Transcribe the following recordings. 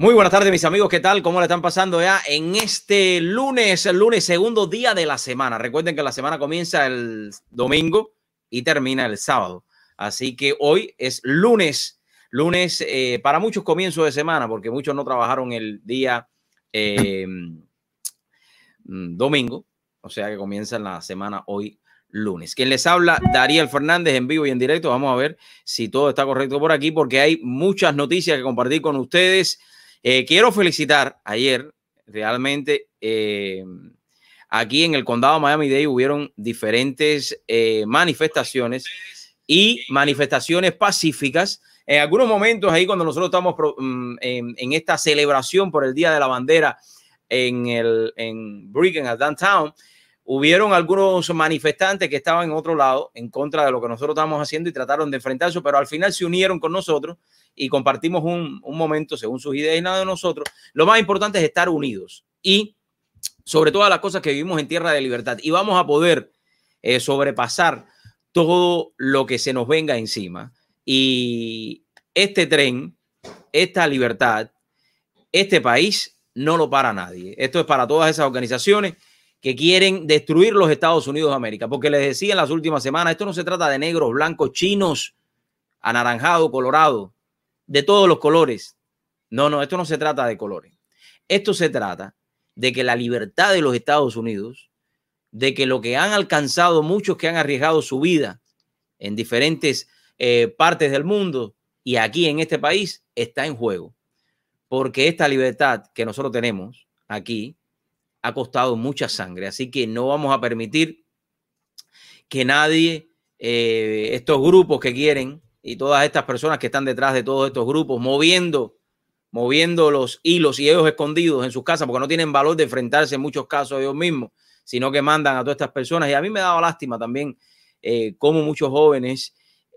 Muy buenas tardes, mis amigos. ¿Qué tal? ¿Cómo le están pasando ya en este lunes, el lunes, segundo día de la semana? Recuerden que la semana comienza el domingo y termina el sábado. Así que hoy es lunes, lunes eh, para muchos comienzos de semana, porque muchos no trabajaron el día eh, mm, domingo, o sea que comienza la semana hoy lunes. Quien les habla, Dariel Fernández, en vivo y en directo. Vamos a ver si todo está correcto por aquí, porque hay muchas noticias que compartir con ustedes. Eh, quiero felicitar ayer, realmente, eh, aquí en el condado de Miami-Dade hubieron diferentes eh, manifestaciones y manifestaciones pacíficas. En algunos momentos ahí cuando nosotros estamos mm, en, esta celebración por el Día de la Bandera en, el, en Brigham, downtown, hubieron algunos manifestantes que estaban en otro lado en contra de lo que nosotros estábamos haciendo y trataron de enfrentarse, pero al final se unieron con nosotros y compartimos un, momento según sus ideas y nada de nosotros. Lo más importante es estar unidos y sobre todas las cosas que vivimos en tierra de libertad y vamos a poder eh, sobrepasar todo lo que se nos venga encima. Y este tren, esta libertad, este país no lo para nadie. Esto es para todas esas organizaciones que quieren destruir los Estados Unidos de América, porque les decía en las últimas semanas, esto no se trata de negros, blancos, chinos, anaranjado, colorado de todos los colores. No, no, esto no se trata de colores. Esto se trata de que la libertad de los Estados Unidos, de que lo que han alcanzado muchos que han arriesgado su vida en diferentes eh, partes del mundo y aquí en este país está en juego. Porque esta libertad que nosotros tenemos aquí ha costado mucha sangre. Así que no vamos a permitir que nadie, eh, estos grupos que quieren y todas estas personas que están detrás de todos estos grupos, moviendo, moviendo los hilos y ellos escondidos en sus casas, porque no tienen valor de enfrentarse en muchos casos ellos mismos, sino que mandan a todas estas personas. Y a mí me daba lástima también eh, cómo muchos jóvenes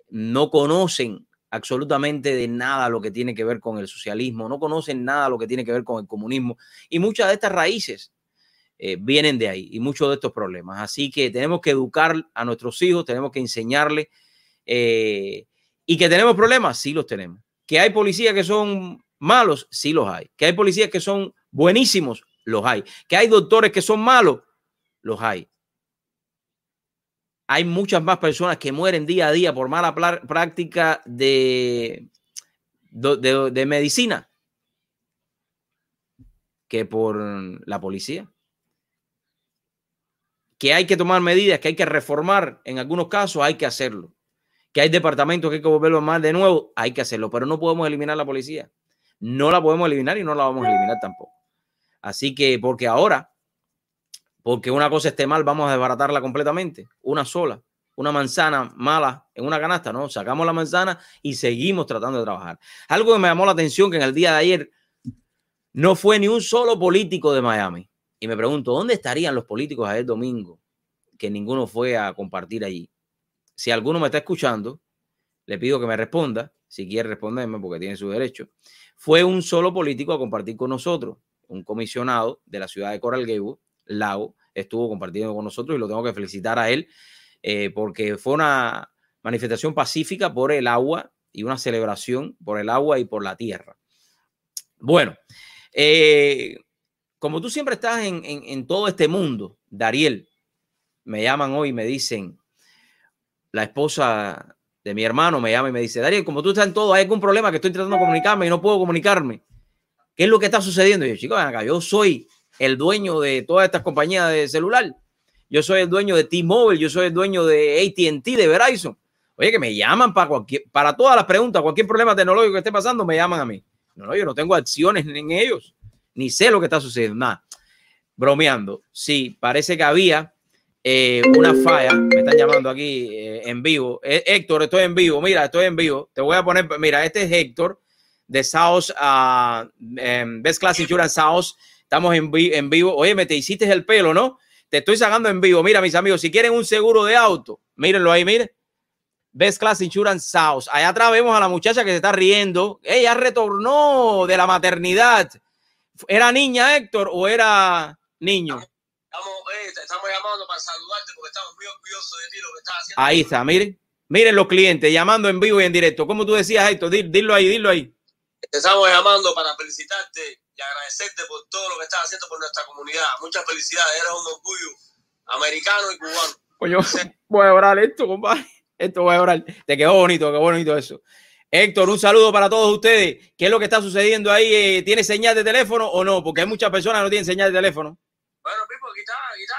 no conocen absolutamente de nada lo que tiene que ver con el socialismo, no conocen nada lo que tiene que ver con el comunismo y muchas de estas raíces eh, vienen de ahí y muchos de estos problemas. Así que tenemos que educar a nuestros hijos, tenemos que enseñarles eh, y que tenemos problemas, sí los tenemos. Que hay policías que son malos, sí los hay. Que hay policías que son buenísimos, los hay. Que hay doctores que son malos, los hay. Hay muchas más personas que mueren día a día por mala práctica de, de, medicina que por la policía. Que hay que tomar medidas, que hay que reformar en algunos casos, hay que hacerlo que hay departamentos que hay que volverlo más de nuevo, hay que hacerlo, pero no podemos eliminar la policía. No la podemos eliminar y no la vamos a eliminar tampoco. Así que, porque ahora, porque una cosa esté mal, vamos a desbaratarla completamente, una sola, una manzana mala en una canasta, no, sacamos la manzana y seguimos tratando de trabajar. Algo que me llamó la atención que en el día de ayer no fue ni un solo político de Miami. Y me pregunto, ¿dónde estarían los políticos ayer domingo que ninguno fue a compartir allí? Si alguno me está escuchando, le pido que me responda, si quiere responderme, porque tiene su derecho. Fue un solo político a compartir con nosotros, un comisionado de la ciudad de Coral Gables, Lago, estuvo compartiendo con nosotros y lo tengo que felicitar a él eh, porque fue una manifestación pacífica por el agua y una celebración por el agua y por la tierra. Bueno, eh, como tú siempre estás en, en todo este mundo, Dariel, me llaman hoy y me dicen, la esposa de mi hermano me llama y me dice, Darío, como tú estás en todo, hay algún problema que estoy tratando de comunicarme y no puedo comunicarme. ¿Qué es lo que está sucediendo? Y yo, chicos, acá, yo soy el dueño de todas estas compañías de celular. Yo soy el dueño de T-Mobile, yo soy el dueño de ATT, de Verizon. Oye, que me llaman para cualquier, para todas las preguntas, cualquier problema tecnológico que esté pasando, me llaman a mí. No, no, yo no tengo acciones en ellos, ni sé lo que está sucediendo, nada. Bromeando, sí, parece que había eh, una falla. Me están llamando aquí eh, en vivo. Eh, Héctor, estoy en vivo. Mira, estoy en vivo. Te voy a poner, mira, este es Héctor de South, uh, Best Class Insurance South. Estamos en, en vivo. Oye, me te hiciste el pelo, ¿no? Te estoy sacando en vivo. Mira, mis amigos, si quieren un seguro de auto, mírenlo ahí, miren. Best Class Insurance South. Allá atrás vemos a la muchacha que se está riendo. Ella retornó de la maternidad. ¿Era niña, Héctor, o era niño? Estamos, estamos llamando para saludarte porque estamos muy orgullosos de ti, lo que estás haciendo. Ahí está, miren. Miren los clientes llamando en vivo y en directo. Como tú decías, Héctor, dilo ahí, dilo ahí. te estamos llamando para felicitarte y agradecerte por todo lo que estás haciendo por nuestra comunidad. Muchas felicidades, eres un orgullo americano y cubano. Coño, voy a orar esto, compadre. Esto voy a orar. Te quedó bonito, qué bonito eso. Héctor, un saludo para todos ustedes. ¿Qué es lo que está sucediendo ahí? Eh, ¿Tiene señal de teléfono o no? Porque hay muchas personas que no tienen señal de teléfono. Bueno, Pipo, aquí está, aquí está.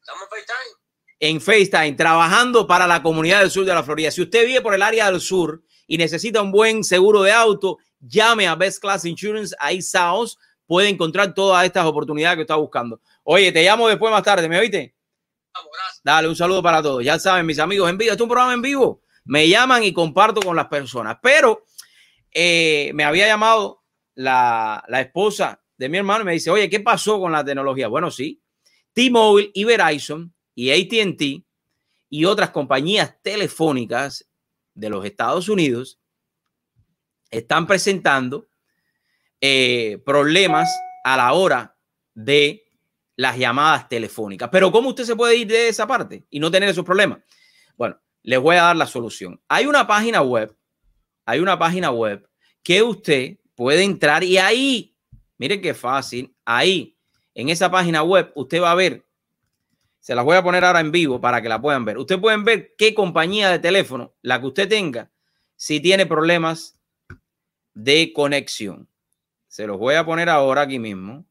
Estamos en FaceTime. En FaceTime, trabajando para la comunidad del sur de la Florida. Si usted vive por el área del sur y necesita un buen seguro de auto, llame a Best Class Insurance, ahí Saos puede encontrar todas estas oportunidades que está buscando. Oye, te llamo después más tarde, ¿me oíste? Gracias. Dale, un saludo para todos. Ya saben, mis amigos, en vivo, este es un programa en vivo. Me llaman y comparto con las personas. Pero eh, me había llamado la, la esposa mi hermano me dice, oye, ¿qué pasó con la tecnología? Bueno, sí, T-Mobile y Verizon y ATT y otras compañías telefónicas de los Estados Unidos están presentando eh, problemas a la hora de las llamadas telefónicas. Pero ¿cómo usted se puede ir de esa parte y no tener esos problemas? Bueno, les voy a dar la solución. Hay una página web, hay una página web que usted puede entrar y ahí, miren qué fácil, ahí, en esa página web, usted va a ver, se las voy a poner ahora en vivo para que la puedan ver. Ustedes pueden ver qué compañía de teléfono, la que usted tenga, si tiene problemas de conexión. Se los voy a poner ahora aquí mismo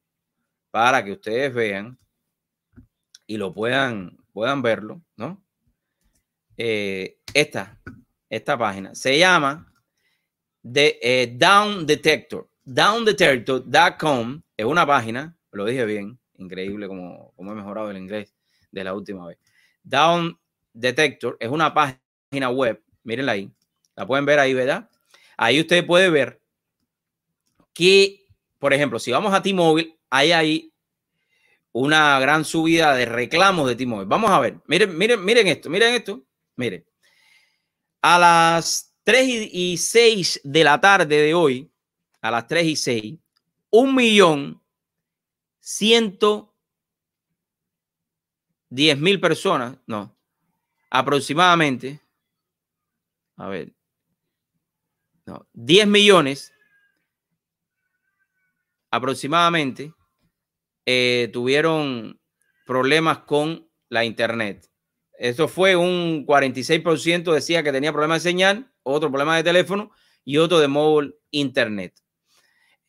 para que ustedes vean y lo puedan, puedan verlo, ¿no? Eh, esta, esta página se llama de, eh, Down Detector. DownDetector.com es una página, lo dije bien, increíble como, como he mejorado el inglés de la última vez. Down Detector es una página web, mírenla ahí, la pueden ver ahí, ¿verdad? Ahí usted puede ver que, por ejemplo, si vamos a T-Mobile, hay ahí una gran subida de reclamos de T-Mobile. Vamos a ver, miren, miren, miren esto, miren esto, miren. A las 3 y 6 de la tarde de hoy, a las 3 y 6, un millón ciento diez mil personas, no, aproximadamente, a ver, no, 10 millones aproximadamente eh, tuvieron problemas con la internet. Eso fue un 46% decía que tenía problemas de señal, otro problema de teléfono y otro de móvil internet.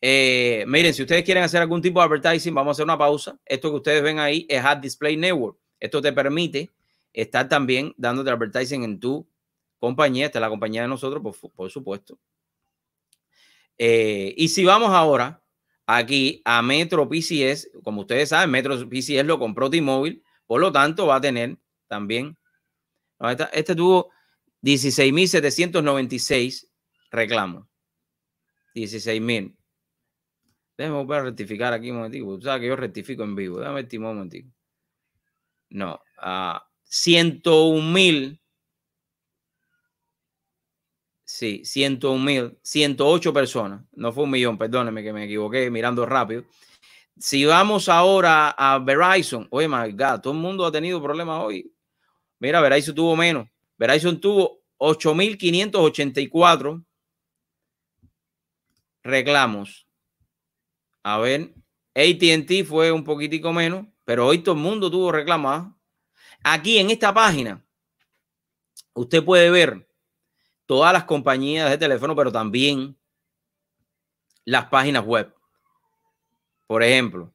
Eh, miren, si ustedes quieren hacer algún tipo de advertising, vamos a hacer una pausa. Esto que ustedes ven ahí es Ad Display Network. Esto te permite estar también dándote advertising en tu compañía. Esta es la compañía de nosotros, por, supuesto. Eh, y si vamos ahora aquí a Metro PCS, como ustedes saben, Metro PCS lo compró T-Mobile, por lo tanto va a tener también. este tuvo 16.796 reclamos. 16.000. Déjame volver a rectificar aquí un momentico. Tú sabes que yo rectifico en vivo. Déjame ver un momentico. No. Uh, 101.000. Sí, 101.000. 108 personas. No fue un millón, perdóneme que me equivoqué mirando rápido. Si vamos ahora a Verizon, oye, my God, todo el mundo ha tenido problemas hoy. Mira, Verizon tuvo menos. Verizon tuvo 8.584 reclamos. A ver, ATT fue un poquitico menos, pero hoy todo el mundo tuvo reclamos. ¿ah? Aquí en esta página, usted puede ver todas las compañías de teléfono, pero también las páginas web. Por ejemplo,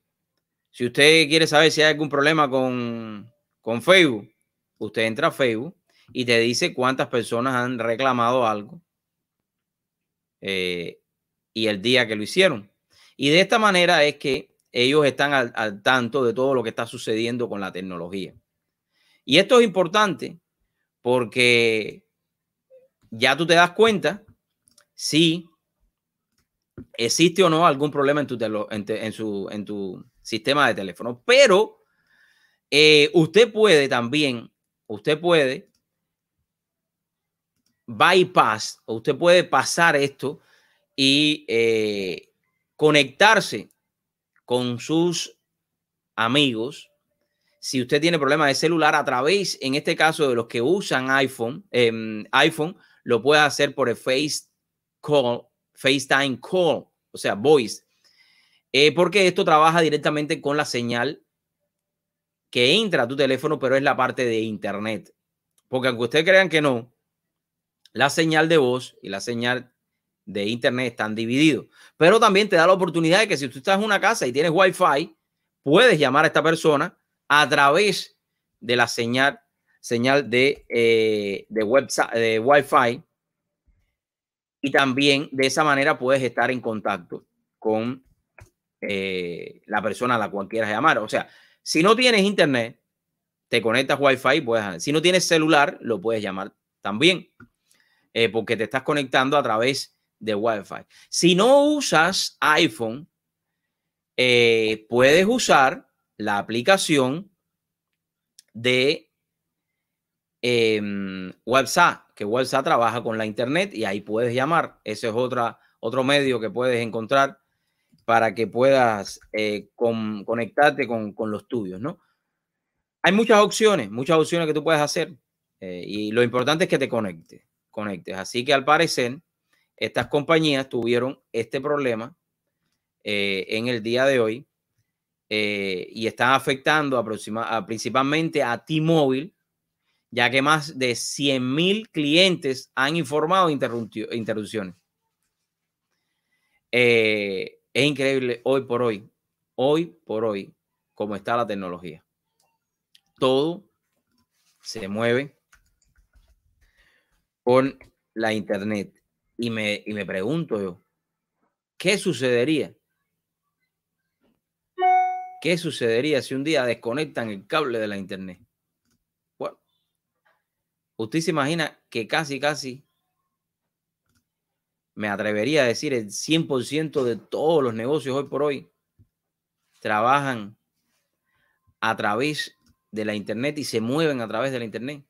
si usted quiere saber si hay algún problema con, con Facebook, usted entra a Facebook y te dice cuántas personas han reclamado algo eh, y el día que lo hicieron. Y de esta manera es que ellos están al, al, tanto de todo lo que está sucediendo con la tecnología. Y esto es importante porque ya tú te das cuenta si existe o no algún problema en tu, en, su, en tu sistema de teléfono. Pero eh, usted puede también, usted puede bypass, usted puede pasar esto y eh, conectarse con sus amigos. Si usted tiene problemas de celular a través, en este caso de los que usan iPhone, eh, iPhone, lo puede hacer por el Face Call FaceTime Call, o sea, Voice, eh, porque esto trabaja directamente con la señal que entra a tu teléfono, pero es la parte de Internet. Porque aunque ustedes crean que no, la señal de voz y la señal de Internet están divididos. Pero también te da la oportunidad de que si tú estás en una casa y tienes Wi-Fi, puedes llamar a esta persona a través de la señal, señal de, eh, de, de Wi-Fi. Y también de esa manera puedes estar en contacto con eh, la persona a la cual quieras llamar. O sea, si no tienes internet, te conectas Wi-Fi, puedes, si no tienes celular, lo puedes llamar también, eh, porque te estás conectando a través de Wi-Fi. Si no usas iPhone, eh, puedes usar la aplicación de em, WhatsApp, que WhatsApp trabaja con la internet y ahí puedes llamar. Ese es otra, otro medio que puedes encontrar para que puedas eh, conectarte con, los tuyos, ¿no? Hay muchas opciones, muchas opciones que tú puedes hacer eh, y lo importante es que te conectes, conectes. Así que al parecer, estas compañías tuvieron este problema eh, en el día de hoy y están afectando a, principalmente a T-Mobile, ya que más de 100 mil clientes han informado interrupciones. Eh, es increíble hoy por hoy, hoy por hoy, cómo está la tecnología. Todo se mueve con la internet. Y me, y me pregunto yo, ¿qué sucedería? ¿Qué sucedería si un día desconectan el cable de la internet? Bueno, usted se imagina que casi, casi me atrevería a decir, el 100% de todos los negocios hoy por hoy trabajan a través de la Internet y se mueven a través de la Internet.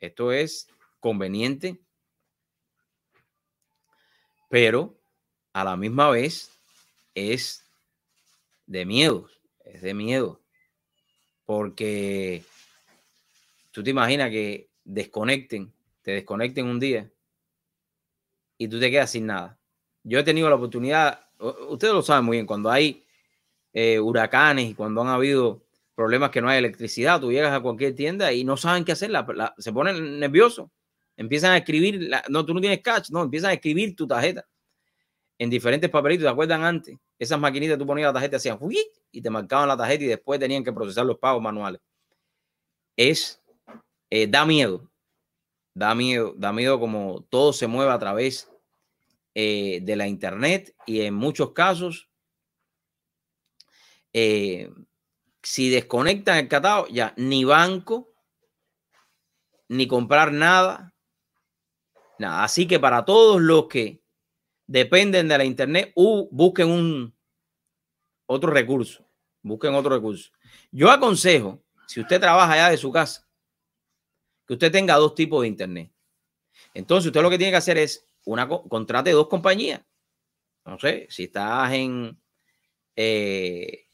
Esto es conveniente, pero a la misma vez es de miedo, es de miedo, porque tú te imaginas que desconecten, te desconecten un día y tú te quedas sin nada. Yo he tenido la oportunidad, ustedes lo saben muy bien, cuando hay eh, huracanes y cuando han habido problemas que no hay electricidad, tú llegas a cualquier tienda y no saben qué hacer, se ponen nerviosos, empiezan a escribir, no, tú no tienes cash, no, empiezan a escribir tu tarjeta en diferentes papelitos, ¿te acuerdan antes? Esas maquinitas tú ponías la tarjeta, hacían y te marcaban la tarjeta y después tenían que procesar los pagos manuales. Es, eh, da miedo, da miedo, da miedo como todo se mueve a través eh, de la internet y en muchos casos, eh, si desconectan el catálogo, ya ni banco, ni comprar nada, Así que para todos los que dependen de la internet, busquen un otro recurso, busquen otro recurso. Yo aconsejo, si usted trabaja allá de su casa, que usted tenga dos tipos de internet. Entonces, usted lo que tiene que hacer es una contrate dos compañías. No sé, si estás en, eh,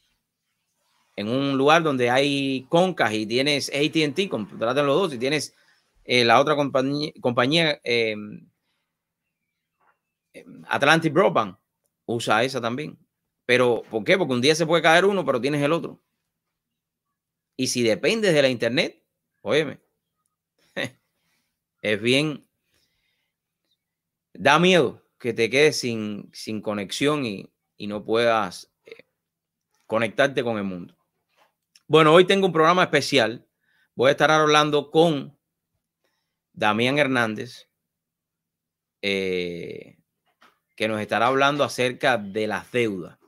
en un lugar donde hay concas y tienes ATT, contraten los dos. Si tienes eh, la otra compañía, compañía em, em, Atlantic Broadband, usa esa también. Pero, ¿por qué? Porque un día se puede caer uno, pero tienes el otro. Y si dependes de la internet, óyeme, es bien, da miedo que te quedes sin, sin conexión y, no puedas eh, conectarte con el mundo. Bueno, hoy tengo un programa especial. Voy a estar hablando con Damián Hernández, eh, que nos estará hablando acerca de las deudas.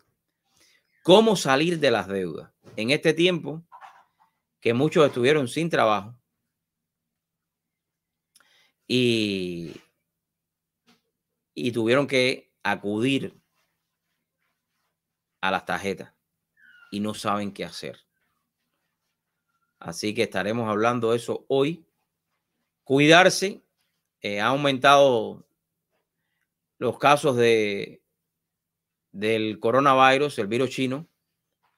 ¿Cómo salir de las deudas? En este tiempo que muchos estuvieron sin trabajo, y, y tuvieron que acudir a las tarjetas y no saben qué hacer. Así que estaremos hablando de eso hoy. Cuidarse. Eh, ha aumentado los casos de, del coronavirus, el virus chino.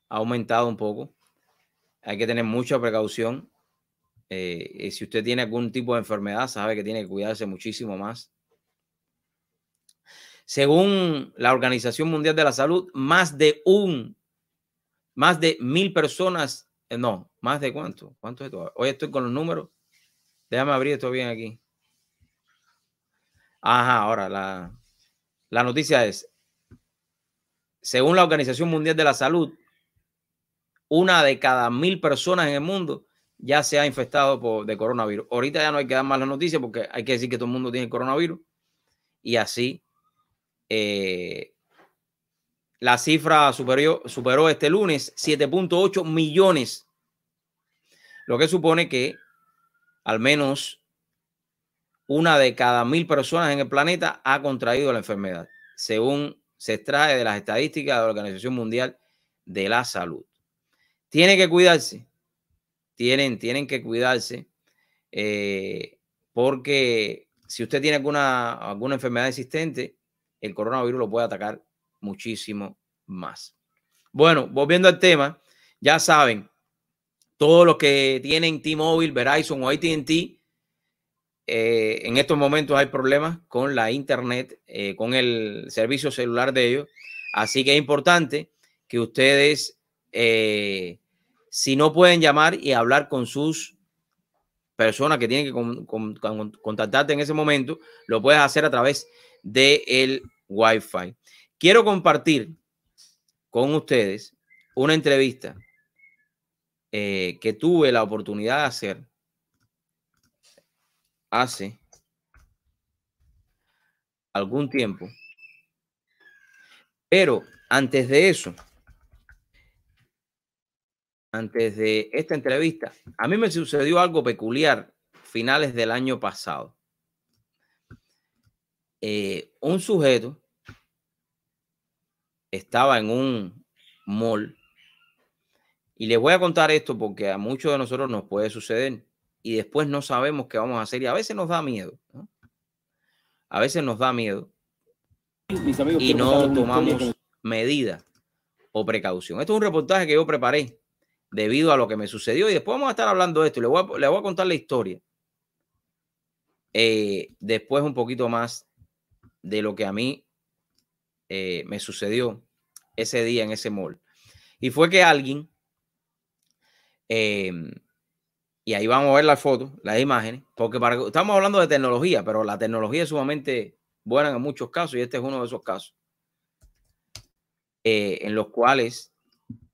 Ha aumentado un poco. Hay que tener mucha precaución. Eh, si usted tiene algún tipo de enfermedad, sabe que tiene que cuidarse muchísimo más. Según la Organización Mundial de la Salud, más de un, más de mil personas, eh, no, más de cuánto, cuánto. Hoy estoy con los números. Déjame abrir esto bien aquí. Ajá, ahora la, la noticia es, según la Organización Mundial de la Salud, una de cada mil personas en el mundo ya se ha infectado por, de coronavirus. Ahorita ya no hay que dar más la noticia porque hay que decir que todo el mundo tiene coronavirus y así eh, la cifra superó, superó este lunes 7.8 millones, lo que supone que al menos una de cada mil personas en el planeta ha contraído la enfermedad, según se extrae de las estadísticas de la Organización Mundial de la Salud. Tiene que cuidarse, tienen, tienen que cuidarse, eh, porque si usted tiene alguna, alguna enfermedad existente, el coronavirus lo puede atacar muchísimo más. Bueno, volviendo al tema, ya saben, todos los que tienen T-Mobile, Verizon o ATT, eh, en estos momentos hay problemas con la internet, eh, con el servicio celular de ellos. Así que es importante que ustedes, eh, si no pueden llamar y hablar con sus personas que tienen que contactarte en ese momento, lo puedes hacer a través del el Wi-Fi. Quiero compartir con ustedes una entrevista eh, que tuve la oportunidad de hacer hace algún tiempo. Pero antes de eso, antes de esta entrevista, a mí me sucedió algo peculiar finales del año pasado. Eh, un sujeto estaba en un mall y les voy a contar esto porque a muchos de nosotros nos puede suceder y después no sabemos qué vamos a hacer y a veces nos da miedo. A veces nos da miedo y no tomamos medidas o precaución. Esto es un reportaje que yo preparé debido a lo que me sucedió y después vamos a estar hablando de esto. Le voy a, le voy a contar la historia. Eh, después un poquito más de lo que a mí eh, me sucedió ese día en ese mall. Y fue que alguien, em, y ahí vamos a ver las fotos, las imágenes, porque para, estamos hablando de tecnología, pero la tecnología es sumamente buena en muchos casos y este es uno de esos casos, eh, en los cuales,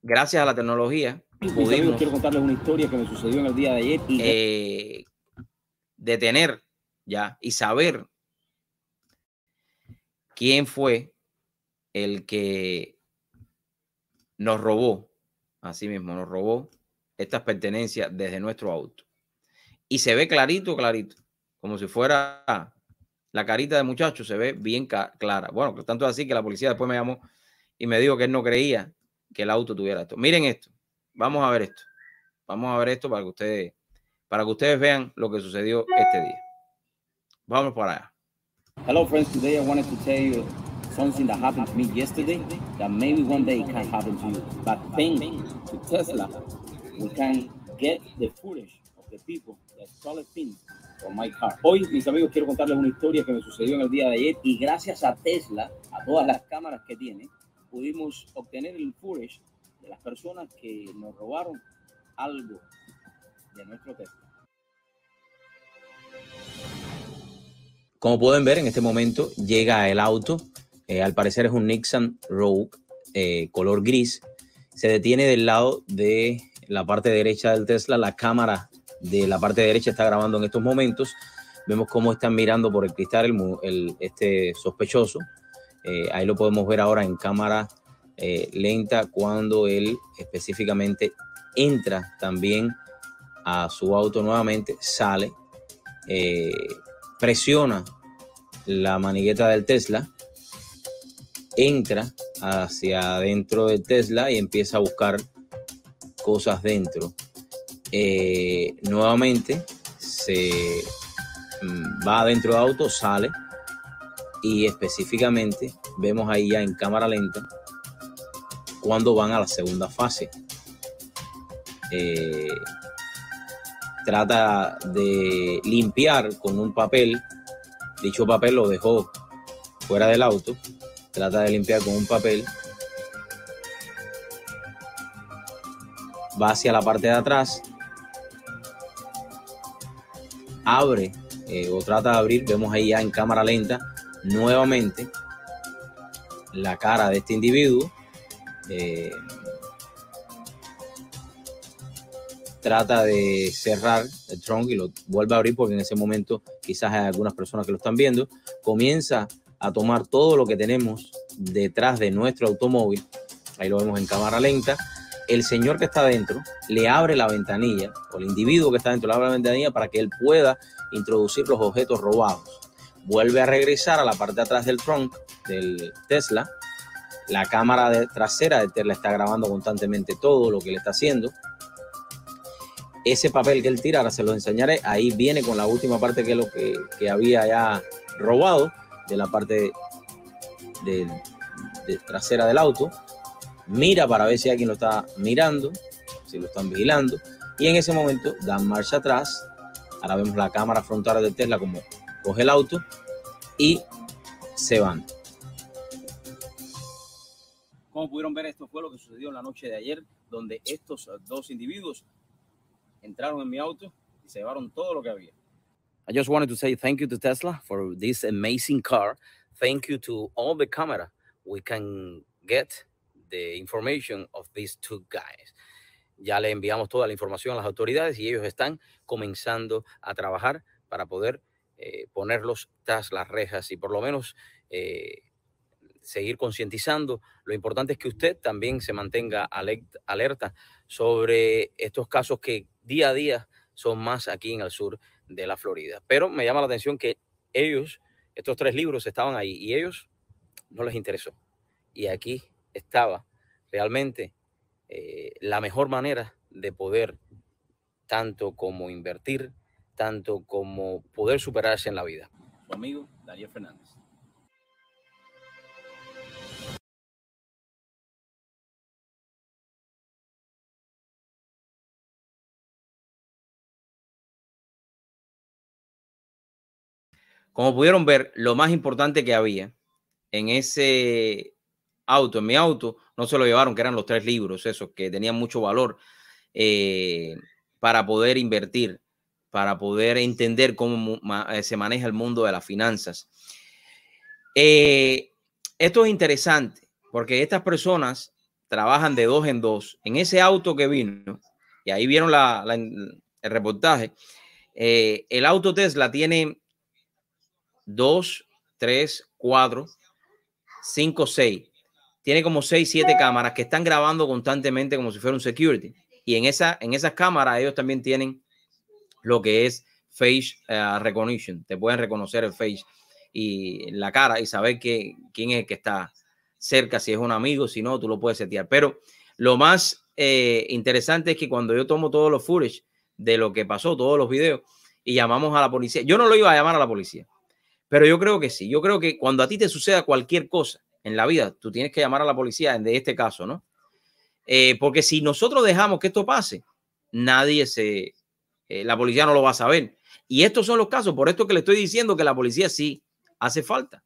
gracias a la tecnología, pudimos... Quiero contarles una historia que me sucedió en el día de ayer. Y... Eh, detener ya y saber quién fue el que nos robó, así mismo, nos robó estas pertenencias desde nuestro auto. Y se ve clarito, clarito, como si fuera la carita de muchacho, se ve bien clara. Bueno, tanto así que la policía después me llamó y me dijo que él no creía que el auto tuviera esto. Miren esto, vamos a ver esto. Vamos a ver esto para que ustedes, para que ustedes vean lo que sucedió este día. Vamos para allá. Hello, friends. Today I wanted to tell you something that happened to me yesterday that maybe one day can happen to you. But thanks to Tesla, we can get the footage of the people that stole things from my car. Hoy, mis amigos, quiero contarles una historia que me sucedió en el día de ayer y gracias a Tesla, a todas las cámaras que tiene, pudimos obtener el footage de las personas que nos robaron algo de nuestro Tesla. Como pueden ver, en este momento llega el auto. Eh, al parecer es un Nissan Rogue eh, color gris. Se detiene del lado de la parte derecha del Tesla. La cámara de la parte derecha está grabando en estos momentos. Vemos cómo están mirando por el cristal el, este sospechoso. Eh, ahí lo podemos ver ahora en cámara lenta cuando él específicamente entra también a su auto nuevamente, sale, presiona la manigueta del Tesla, entra hacia adentro del Tesla y empieza a buscar cosas dentro. Eh, nuevamente se mm, va adentro del auto, sale y específicamente vemos ahí ya en cámara lenta cuando van a la segunda fase. Eh, trata de limpiar con un papel Dicho papel lo dejó fuera del auto, trata de limpiar con un papel, va hacia la parte de atrás, abre eh, o trata de abrir, vemos ahí ya en cámara lenta nuevamente la cara de este individuo. Eh, trata de cerrar el trunk y lo vuelve a abrir porque en ese momento quizás hay algunas personas que lo están viendo. Comienza a tomar todo lo que tenemos detrás de nuestro automóvil. Ahí lo vemos en cámara lenta. El señor que está adentro le abre la ventanilla, o el individuo que está dentro le abre la ventanilla para que él pueda introducir los objetos robados. Vuelve a regresar a la parte de atrás del trunk del Tesla. La cámara de trasera de Tesla está grabando constantemente todo lo que le está haciendo. Ese papel que él tira, ahora se lo enseñaré, ahí viene con la última parte que, lo que, que había ya robado de la parte de, trasera del auto, mira para ver si alguien lo está mirando, si lo están vigilando, y en ese momento dan marcha atrás. Ahora vemos la cámara frontal de Tesla como coge el auto y se van. Como pudieron ver, esto fue lo que sucedió en la noche de ayer, donde estos dos individuos entraron en mi auto y se llevaron todo lo que había. I just wanted to say thank you to Tesla for this amazing car. Thank you to all the camera we can get the information of these two guys. Ya le enviamos toda la información a las autoridades y ellos están comenzando a trabajar para poder eh, ponerlos tras las rejas y por lo menos eh, seguir concientizando. Lo importante es que usted también se mantenga alerta sobre estos casos que día a día son más aquí en el sur de la Florida. Pero me llama la atención que ellos, estos tres libros estaban ahí y ellos no les interesó. Y aquí estaba realmente eh, la mejor manera de poder tanto como invertir, tanto como poder superarse en la vida. Su amigo Daniel Fernández. Como pudieron ver, lo más importante que había en ese auto, en mi auto, no se lo llevaron, que eran los tres libros, esos que tenían mucho valor eh, para poder invertir, para poder entender cómo eh, se maneja el mundo de las finanzas. Eh, esto es interesante porque estas personas trabajan de dos en dos. En ese auto que vino, y ahí vieron el reportaje, el auto Tesla tiene 2, 3, 4, 5, 6. Tiene como 6, 7 cámaras que están grabando constantemente como si fuera un security. Y en, esa, en esas cámaras ellos también tienen lo que es face uh, recognition. Te pueden reconocer el face y la cara y saber que, quién es el que está cerca, si es un amigo, si no, tú lo puedes setear. Pero lo más eh, interesante es que cuando yo tomo todos los footage de lo que pasó, todos los videos, y llamamos a la policía, yo no lo iba a llamar a la policía. Pero yo creo que sí. Yo creo que cuando a ti te suceda cualquier cosa en la vida, tú tienes que llamar a la policía de este caso, ¿no? Eh, porque si nosotros dejamos que esto pase, nadie se, eh, la policía no lo va a saber. Y estos son los casos, por esto que le estoy diciendo que la policía sí hace falta.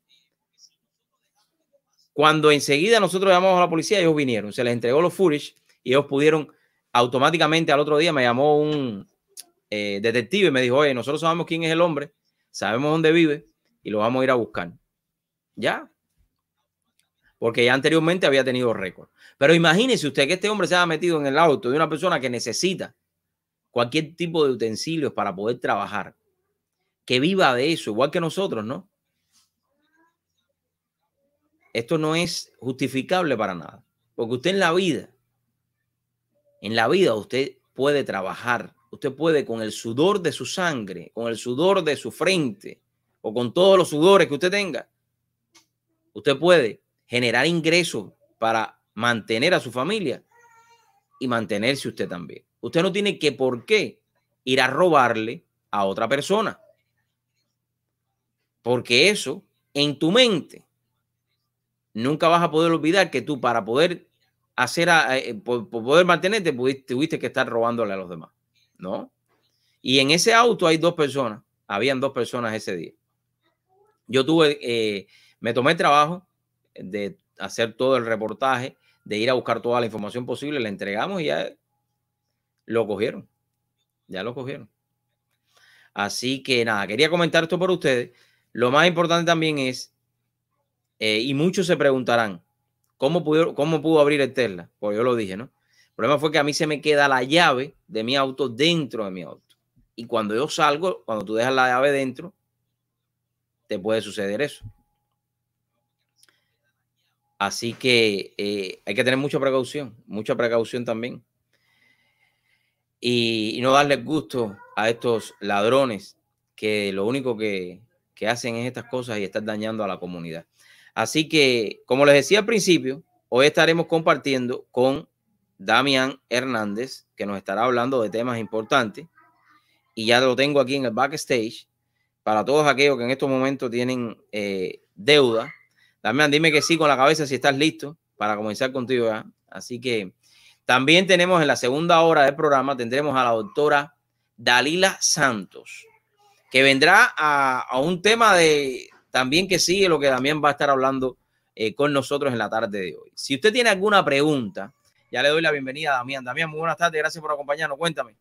Cuando enseguida nosotros llamamos a la policía, ellos vinieron, se les entregó los footage y ellos pudieron automáticamente al otro día me llamó un eh, detective y me dijo, oye, nosotros sabemos quién es el hombre, sabemos dónde vive, y lo vamos a ir a buscar. Ya. Porque ya anteriormente había tenido récord. Pero imagínese usted que este hombre se haya metido en el auto de una persona que necesita cualquier tipo de utensilios para poder trabajar. Que viva de eso, igual que nosotros, ¿no? Esto no es justificable para nada. Porque usted en la vida, en la vida usted puede trabajar. Usted puede con el sudor de su sangre, con el sudor de su frente, o con todos los sudores que usted tenga, usted puede generar ingresos para mantener a su familia y mantenerse usted también. Usted no tiene que por qué ir a robarle a otra persona. Porque eso en tu mente nunca vas a poder olvidar que tú para poder hacer, eh, poder mantenerte, tuviste que estar robándole a los demás. ¿No? Y en ese auto hay dos personas, habían dos personas ese día. Yo tuve, eh, me tomé el trabajo de hacer todo el reportaje, de ir a buscar toda la información posible, le entregamos y ya lo cogieron. Ya lo cogieron. Así que nada, quería comentar esto por ustedes. Lo más importante también es, eh, y muchos se preguntarán, ¿cómo pudo, ¿cómo pudo abrir el Tesla? Pues yo lo dije, ¿no? El problema fue que a mí se me queda la llave de mi auto dentro de mi auto. Y cuando yo salgo, cuando tú dejas la llave dentro, te puede suceder eso. Así que eh, hay que tener mucha precaución, mucha precaución también. Y, no darle gusto a estos ladrones que lo único que, que hacen es estas cosas y están dañando a la comunidad. Así que, como les decía al principio, hoy estaremos compartiendo con Damián Hernández, que nos estará hablando de temas importantes. Y ya lo tengo aquí en el backstage para todos aquellos que en estos momentos tienen eh, deuda Damián, dime que sí con la cabeza si estás listo para comenzar contigo. ¿ya? Así que también tenemos en la segunda hora del programa, tendremos a la doctora Dalila Santos, que vendrá a, un tema de también que sigue lo que Damián va a estar hablando eh, con nosotros en la tarde de hoy. Si usted tiene alguna pregunta, ya le doy la bienvenida a Damián. Damián, muy buenas tardes, gracias por acompañarnos. Cuéntame.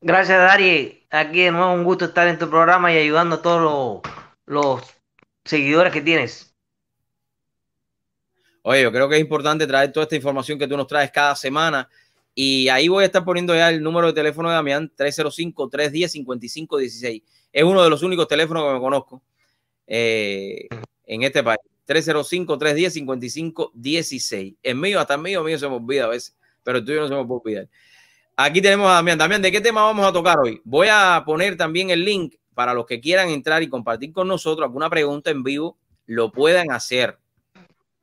Gracias, Dari. Aquí de nuevo un gusto estar en tu programa y ayudando a todos los seguidores que tienes. Oye, yo creo que es importante traer toda esta información que tú nos traes cada semana. Y ahí voy a estar poniendo ya el número de teléfono de Damián, 305-310-5516. Es uno de los únicos teléfonos que me conozco eh, en este país. 305-310-5516. Es mío, hasta el mío, mío se me olvida a veces, pero el tuyo no se me puede olvidar. Aquí tenemos a Damián. Damián, ¿de qué tema vamos a tocar hoy? Voy a poner también el link para los que quieran entrar y compartir con nosotros alguna pregunta en vivo, lo puedan hacer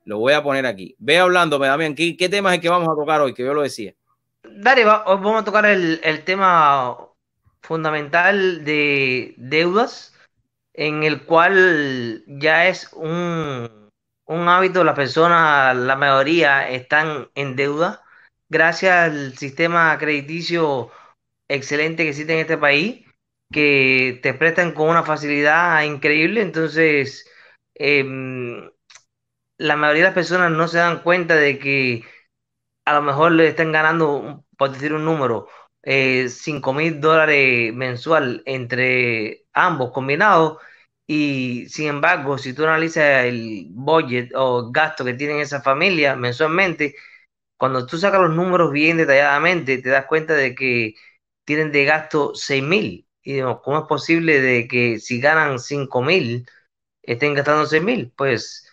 lo voy a poner aquí. Ve hablándome, Damián, ¿qué, qué tema es el que vamos a tocar hoy? Que yo lo decía. Dale, hoy vamos a tocar el, tema fundamental de deudas, en el cual ya es un, un hábito, las personas, la mayoría están en deuda, gracias al sistema crediticio excelente que existe en este país, que te prestan con una facilidad increíble, entonces... Eh, la mayoría de las personas no se dan cuenta de que a lo mejor le están ganando, por decir un número, eh, 5 mil dólares mensual entre ambos combinados. Y sin embargo, si tú analizas el budget o gasto que tienen esa familia mensualmente, cuando tú sacas los números bien detalladamente, te das cuenta de que tienen de gasto 6 mil. Y ¿cómo es posible de que si ganan 5 mil, estén gastando 6 mil? Pues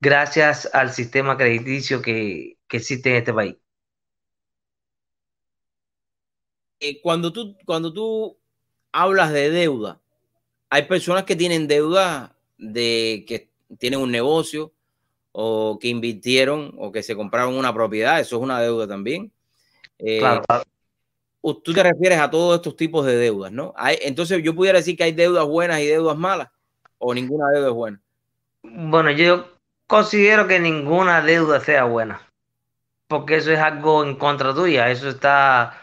gracias al sistema crediticio que, existe en este país. Eh, cuando, tú, cuando tú hablas de deuda, hay personas que tienen deuda de que tienen un negocio o que invirtieron o que se compraron una propiedad, eso es una deuda también. Eh, claro, Tú te refieres a todos estos tipos de deudas, ¿no? entonces yo pudiera decir que hay deudas buenas y deudas malas o ninguna deuda es buena. Bueno, yo considero que ninguna deuda sea buena, porque eso es algo en contra tuya, eso está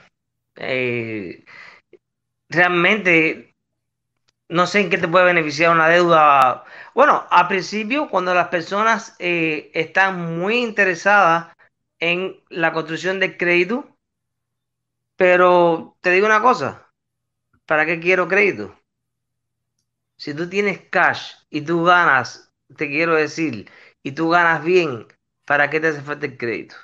eh, realmente, no sé en qué te puede beneficiar una deuda. Bueno, al principio, cuando las personas eh, están muy interesadas en la construcción del crédito, pero te digo una cosa, ¿para qué quiero crédito? Si tú tienes cash y tú ganas, te quiero decir, y tú ganas bien, ¿para qué te hace falta el crédito?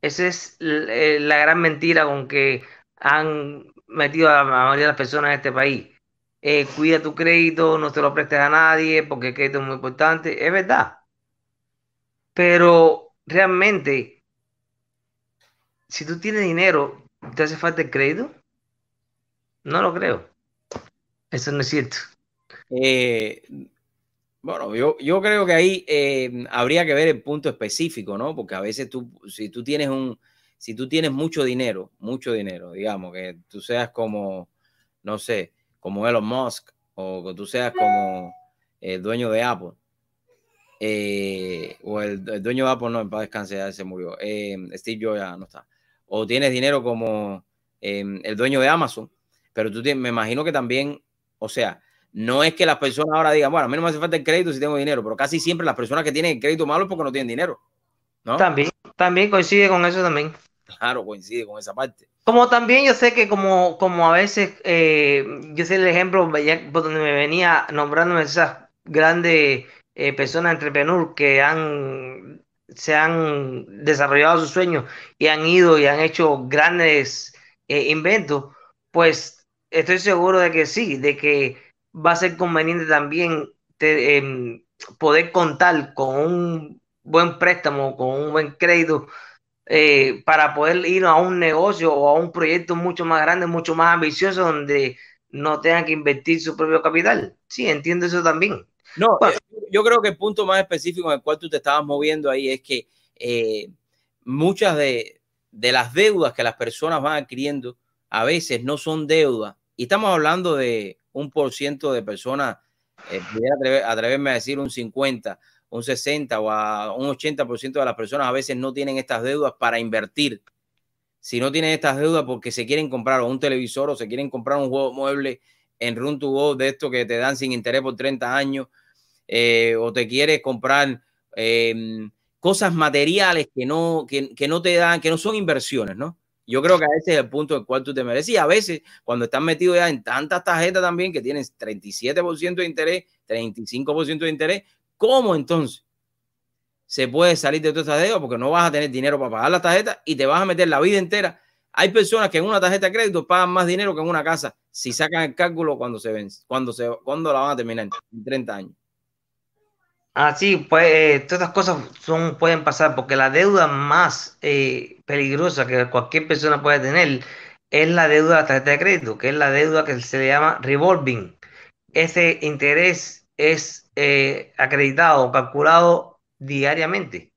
Esa es eh, la gran mentira con que han metido a la mayoría de las personas en este país. Eh, cuida tu crédito, no te lo prestes a nadie porque el crédito es muy importante. Es verdad. Pero realmente, si tú tienes dinero, ¿te hace falta el crédito? No lo creo. Eso no es cierto. Eh, bueno, yo, yo creo que ahí eh, habría que ver el punto específico, ¿no? Porque a veces tú, si tú tienes un, si tú tienes mucho dinero, mucho dinero, digamos, que tú seas como, no sé, como Elon Musk, o que tú seas como el dueño de Apple, eh, o el, dueño de Apple, no, en paz descanse, ya se murió, eh, Steve Jobs ya no está, o tienes dinero como el dueño de Amazon, pero tú tienes, me imagino que también, o sea, no es que las personas ahora digan, bueno, a mí no me hace falta el crédito si tengo dinero, pero casi siempre las personas que tienen el crédito malo es porque no tienen dinero. ¿no? También, también coincide con eso también. Claro, coincide con esa parte. Como también yo sé que como, como a veces, eh, yo sé el ejemplo por donde me venía nombrándome esas grandes eh, personas entrepreneur que han se han desarrollado sus sueños y han ido y han hecho grandes eh, inventos, pues estoy seguro de que sí, de que va a ser conveniente también em, poder contar con un buen préstamo, con un buen crédito eh, para poder ir a un negocio o a un proyecto mucho más grande, mucho más ambicioso, donde no tengan que invertir su propio capital. Sí, entiendo eso también. No, eh, yo creo que el punto más específico en el cual tú te estabas moviendo ahí es que eh, muchas de, de las deudas que las personas van adquiriendo a veces no son deudas. Y estamos hablando de un por ciento de personas, eh, atreverme a decir un 50, un 60 o a un 80% de las personas a veces no tienen estas deudas para invertir. Si no tienen estas deudas porque se quieren comprar un televisor o se quieren comprar un juego mueble en Run to Go de esto que te dan sin interés por 30 años, eh, o te quieres comprar em, cosas materiales que no, que, que no te dan, que no son inversiones, ¿no? Yo creo que ese es el punto del cual tú te mereces. Y a veces, cuando estás metido ya en tantas tarjetas también que tienes 37% de interés, 35% de interés, ¿cómo entonces se puede salir de esta deuda? Porque no vas a tener dinero para pagar la tarjeta y te vas a meter la vida entera. Hay personas que en una tarjeta de crédito pagan más dinero que en una casa si sacan el cálculo cuando se vence, cuando, se, cuando la van a terminar en 30 años. Ah, sí, pues eh, todas estas cosas son, pueden pasar porque la deuda más eh, peligrosa que cualquier persona puede tener es la deuda de la tarjeta de crédito, que es la deuda que se le llama revolving. Ese interés es eh, acreditado, calculado diariamente.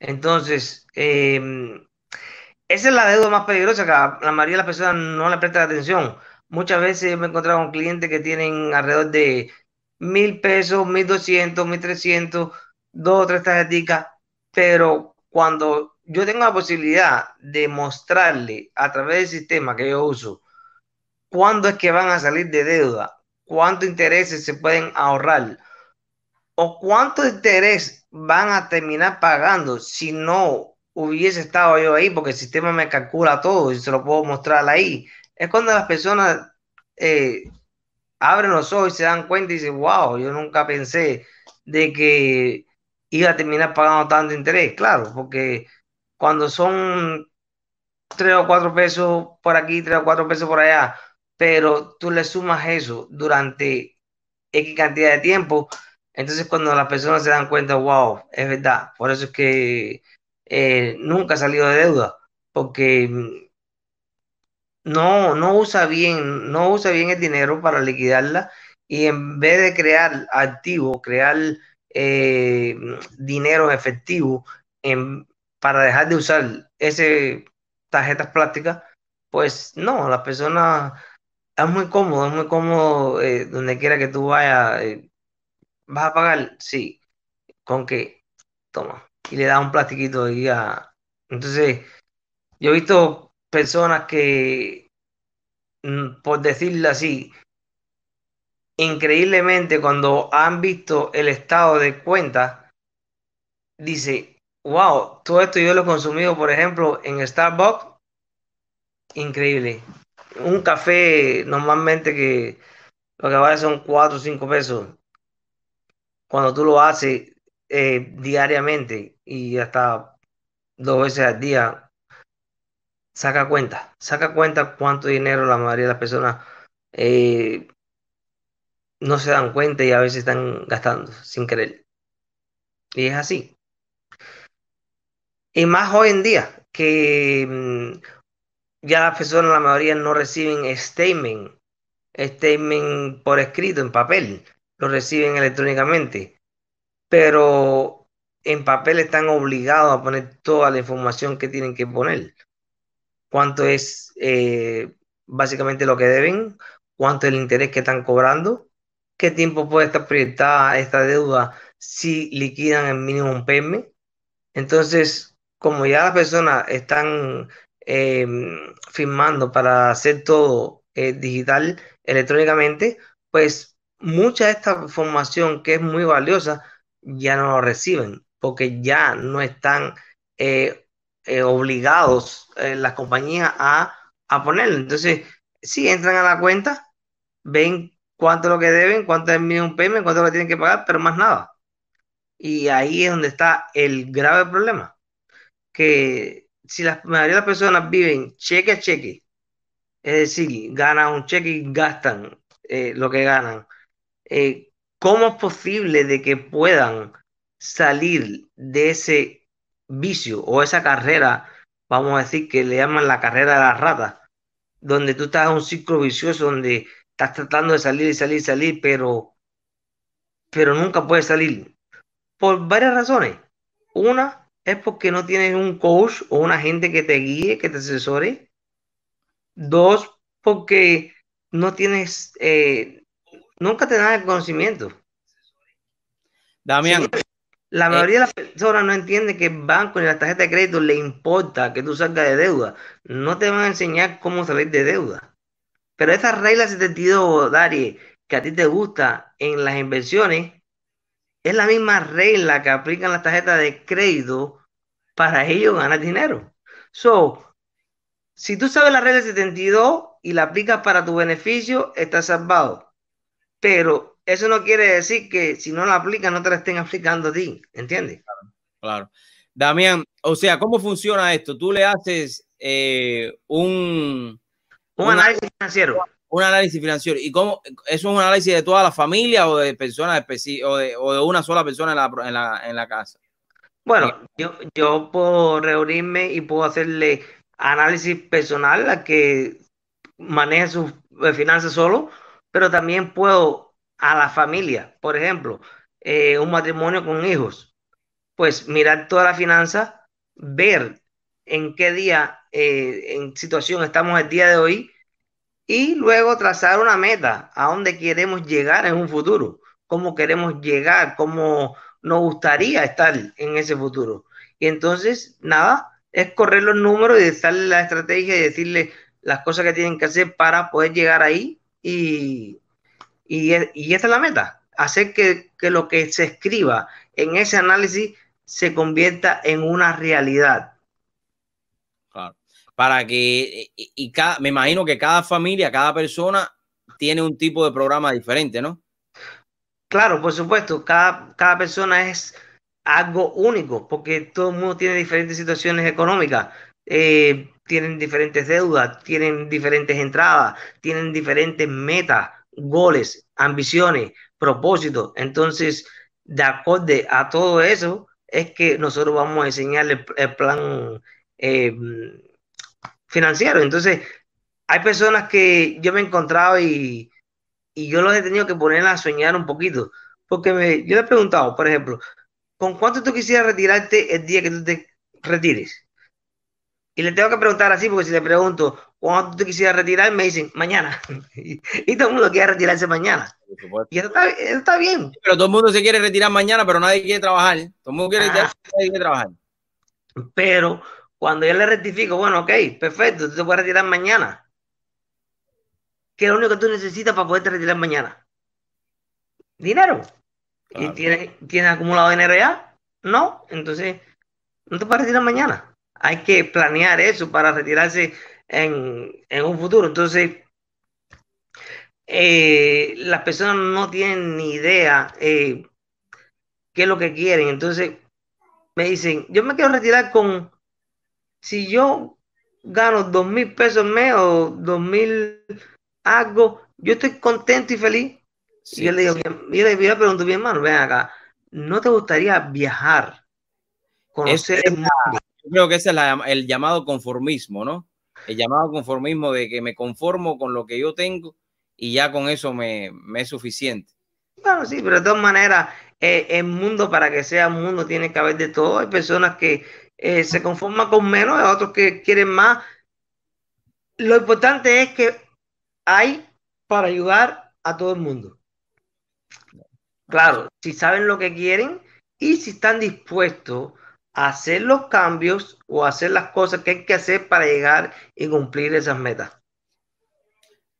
Entonces, em, esa es la deuda más peligrosa que a la mayoría de las personas no le prestan atención. Muchas veces me he encontrado con clientes que tienen alrededor de mil pesos, mil doscientos, mil trescientos, dos o tres tarjetas, pero cuando yo tengo la posibilidad de mostrarle a través del sistema que yo uso cuándo es que van a salir de deuda, cuántos intereses se pueden ahorrar o cuánto interés van a terminar pagando si no hubiese estado yo ahí, porque el sistema me calcula todo y se lo puedo mostrar ahí. Es cuando las personas eh, abren los ojos y se dan cuenta y dicen, wow, yo nunca pensé de que iba a terminar pagando tanto interés. Claro, porque cuando son tres o cuatro pesos por aquí, tres o cuatro pesos por allá, pero tú le sumas eso durante X cantidad de tiempo, entonces cuando las personas se dan cuenta, wow, es verdad, por eso es que eh, nunca ha salido de deuda, porque no, no usa bien, no usa bien el dinero para liquidarla y en vez de crear activos, crear eh, dinero efectivo para dejar de usar ese tarjetas plásticas, pues no, la persona es muy cómodo, es muy cómodo eh, donde quiera que tú vayas. Eh, ¿Vas a pagar? Sí. ¿Con qué? Toma. Y le da un plastiquito y ya. Entonces, yo he visto personas que, mm, por decirlo así, increíblemente cuando han visto el estado de cuenta, dice, wow, todo esto yo lo he consumido, por ejemplo, en Starbucks, increíble. Un café normalmente que lo que vale son 4 o 5 pesos. Cuando tú lo haces eh, diariamente y hasta dos veces al día, saca cuenta, saca cuenta cuánto dinero la mayoría de las personas eh, no se dan cuenta y a veces están gastando sin querer. Y es así. Y más hoy en día, que mm, ya las personas, la mayoría no reciben statement, statement por escrito, en papel, lo reciben electrónicamente. Pero en papel están obligados a poner toda la información que tienen que poner cuánto es eh, básicamente lo que deben, cuánto es el interés que están cobrando, qué tiempo puede estar proyectada esta deuda si liquidan el mínimo PM. Entonces, como ya las personas están eh, firmando para hacer todo eh, digital, electrónicamente, pues mucha de esta información que es muy valiosa ya no lo reciben porque ya no están eh, eh, obligados eh, las compañías a, a ponerlo. Entonces, si entran a la cuenta, ven cuánto es lo que deben, cuánto es mínimo payment, cuánto lo que tienen que pagar, pero más nada. Y ahí es donde está el grave problema, que si la mayoría de las personas viven cheque a cheque, es decir, ganan un cheque y gastan eh, lo que ganan, ¿cómo es posible de que puedan salir de ese vicio o esa carrera, vamos a decir que le llaman la carrera de la rata, donde tú estás en un ciclo vicioso donde estás tratando de salir y salir y salir, pero, pero nunca puedes salir? Por varias razones. Una es porque no tienes un coach o una gente que te guíe, que te asesore. Dos, porque no tienes, eh, nunca te dan el conocimiento. Damián. La mayoría de las personas no entiende que el banco ni la tarjeta de crédito le importa que tú salgas de deuda. No te van a enseñar cómo salir de deuda. Pero esa regla 72, Dari, que a ti te gusta en las inversiones, es la misma regla que aplican las tarjetas de crédito para ellos ganar dinero. So, si tú sabes la regla 72 y la aplicas para tu beneficio, estás salvado. Pero eso no quiere decir que si no la aplicas, no te la estén aplicando a ti. ¿Entiendes? Claro. claro. Damián, o sea, ¿cómo funciona esto? Tú le haces eh, un, un análisis financiero. Un análisis financiero. ¿Y cómo? ¿Eso es un análisis de toda la familia o de personas o de, o de una sola persona en la, en la, en la casa? Bueno, yo, yo puedo reunirme y puedo hacerle análisis personal a que maneje sus eh, finanzas solo, pero también puedo a la familia, por ejemplo, eh, un matrimonio con hijos, pues mirar toda la finanza, ver en qué día, eh, en situación estamos el día de hoy y luego trazar una meta a dónde queremos llegar en un futuro, cómo queremos llegar, cómo nos gustaría estar en ese futuro. Y entonces, nada, es correr los números y darle la estrategia y decirle las cosas que tienen que hacer para poder llegar ahí y, y, y esa es la meta, hacer que, que, lo que se escriba en ese análisis se convierta en una realidad. Claro. Para que, y, y cada, me imagino que cada familia, cada persona tiene un tipo de programa diferente, ¿no? Claro, por supuesto, cada, cada persona es algo único, porque todo el mundo tiene diferentes situaciones económicas, eh, tienen diferentes deudas, tienen diferentes entradas, tienen diferentes metas, goles, ambiciones, propósitos. Entonces, de acorde a todo eso, es que nosotros vamos a enseñarle el, el plan eh, financiero. Entonces, hay personas que yo me he encontrado y, y yo los he tenido que poner a soñar un poquito. Porque me, yo le he preguntado, por ejemplo, ¿con cuánto tú quisieras retirarte el día que tú te retires? Y le tengo que preguntar así, porque si le pregunto, ¿cuándo tú quisieras retirar? Me dicen, mañana. y todo el mundo quiere retirarse mañana. Y eso está, eso está, bien. Pero todo el mundo se quiere retirar mañana, pero nadie quiere trabajar. Todo el mundo quiere, retirar, nadie quiere trabajar. Pero cuando yo le rectifico, bueno, ok, perfecto, tú te puedes retirar mañana. ¿Qué es lo único que tú necesitas para poderte retirar mañana? Dinero. Claro. ¿Y tienes, tienes acumulado dinero ya? No, entonces no te puedes retirar mañana hay que planear eso para retirarse en, en un futuro. Entonces, eh, las personas no tienen ni idea eh, qué es lo que quieren. Entonces, me dicen, yo me quiero retirar con, si yo gano dos mil pesos mes o dos mil algo, yo estoy contento y feliz. Sí, y yo le digo, sí. yo le, yo le pregunto, mi hermano, ven acá, ¿no te gustaría viajar? Conocer el mundo? Yo creo que ese es el llamado conformismo, ¿no? El llamado conformismo de que me conformo con lo que yo tengo y ya con eso me, me es suficiente. Bueno, sí, pero de todas maneras, eh, el mundo para que sea un mundo tiene que haber de todo. Hay personas que eh, se conforman con menos, hay otros que quieren más. Lo importante es que hay para ayudar a todo el mundo. Claro, si saben lo que quieren y si están dispuestos hacer los cambios o hacer las cosas que hay que hacer para llegar y cumplir esas metas.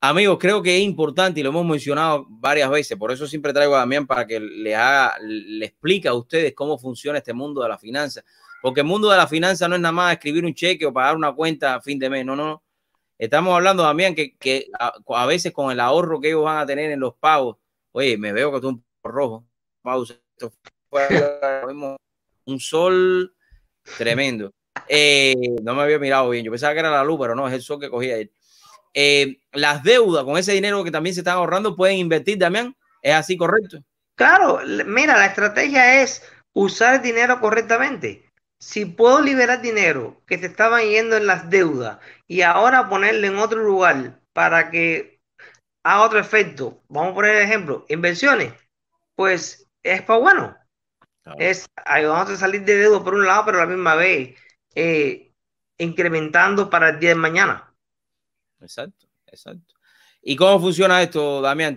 Amigos, creo que es importante y lo hemos mencionado varias veces, por eso siempre traigo a Damián para que le haga, le explique a ustedes cómo funciona este mundo de la finanza. Porque el mundo de la finanza no es nada más escribir un cheque o pagar una cuenta a fin de mes, no, no. Estamos hablando, Damián, que, a, veces con el ahorro que ellos van a tener en los pagos, oye, me veo que estoy un rojo. Pausa. Un sol tremendo. Eh, no me había mirado bien. Yo pensaba que era la luz, pero no, es el sol que cogía ahí. Eh, las deudas con ese dinero que también se están ahorrando pueden invertir, Damián. ¿Es así correcto? Claro, mira, la estrategia es usar el dinero correctamente. Si puedo liberar dinero que te estaban yendo en las deudas y ahora ponerle en otro lugar para que haga otro efecto, vamos a poner el ejemplo, inversiones, pues es para bueno. Es vamos a salir de deuda por un lado, pero a la misma vez eh, incrementando para el día de mañana. Exacto, exacto. ¿Y cómo funciona esto, Damián?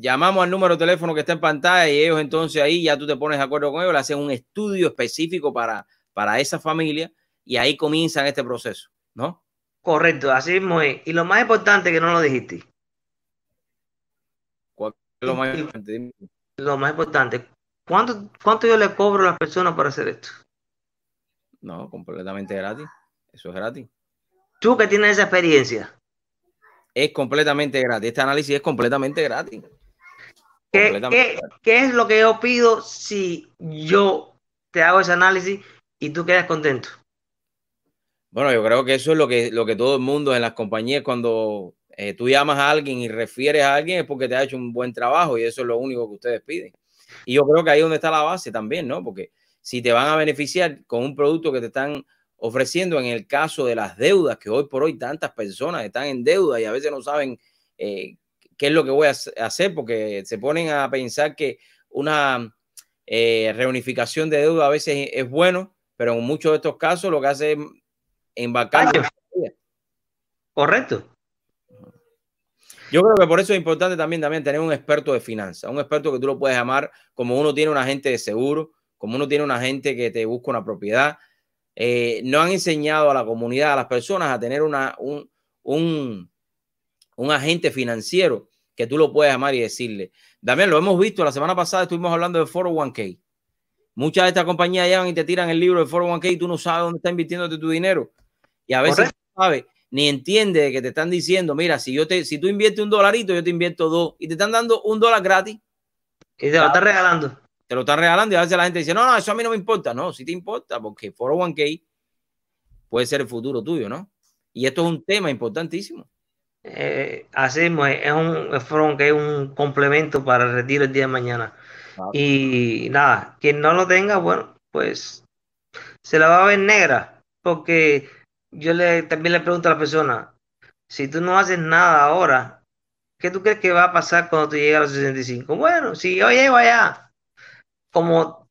llamamos al número de teléfono que está en pantalla y ellos entonces ahí ya tú te pones de acuerdo con ellos, le hacen un estudio específico para, para esa familia y ahí comienzan este proceso, ¿no? Correcto, así mismo es. Y lo más importante que no lo dijiste. ¿Cuál es lo más importante? Lo más importante. ¿Cuánto, ¿Cuánto yo le cobro a las personas para hacer esto? No, completamente gratis. Eso es gratis. Tú que tienes esa experiencia es completamente gratis. Este análisis es completamente gratis. ¿Qué, es lo que yo pido si yo te hago ese análisis y tú quedas contento? Bueno, yo creo que eso es lo que, lo que todo el mundo en las compañías, cuando eh, tú llamas a alguien y refieres a alguien, es porque te ha hecho un buen trabajo y eso es lo único que ustedes piden. Y yo creo que ahí es donde está la base también, ¿no? Porque si te van a beneficiar con un producto que te están ofreciendo en el caso de las deudas, que hoy por hoy tantas personas están en deuda y a veces no saben eh, qué es lo que voy a hacer porque se ponen a pensar que una eh, reunificación de deuda a veces es bueno, pero en muchos de estos casos lo que hace es embarcar. Correcto. Yo creo que por eso es importante también, también tener un experto de finanzas, un experto que tú lo puedes llamar como uno tiene un agente de seguro, como uno tiene un agente que te busca una propiedad, eh, no han enseñado a la comunidad, a las personas a tener una, un, un, un agente financiero que tú lo puedes llamar y decirle. Damián, lo hemos visto, la semana pasada estuvimos hablando de 401k. Muchas de estas compañías llegan y te tiran el libro de 401k y tú no sabes dónde está invirtiendo tu dinero. Y a veces no sabes ni entiende que te están diciendo, mira, si yo te, si tú inviertes un dolarito, yo te invierto dos y te están dando un dólar gratis. Y te lo están regalando te lo están regalando y a veces la gente dice, no, no, eso a mí no me importa. No, sí te importa porque 401k puede ser el futuro tuyo, ¿no? Y esto es un tema importantísimo. Eh, así es, es un 401k es un complemento para el retiro el día de mañana. Y nada, quien no lo tenga, bueno, pues se la va a ver negra, porque yo le, también le pregunto a la persona, si tú no haces nada ahora, ¿qué tú crees que va a pasar cuando tú llegues a los 65? Bueno, si yo llego allá como,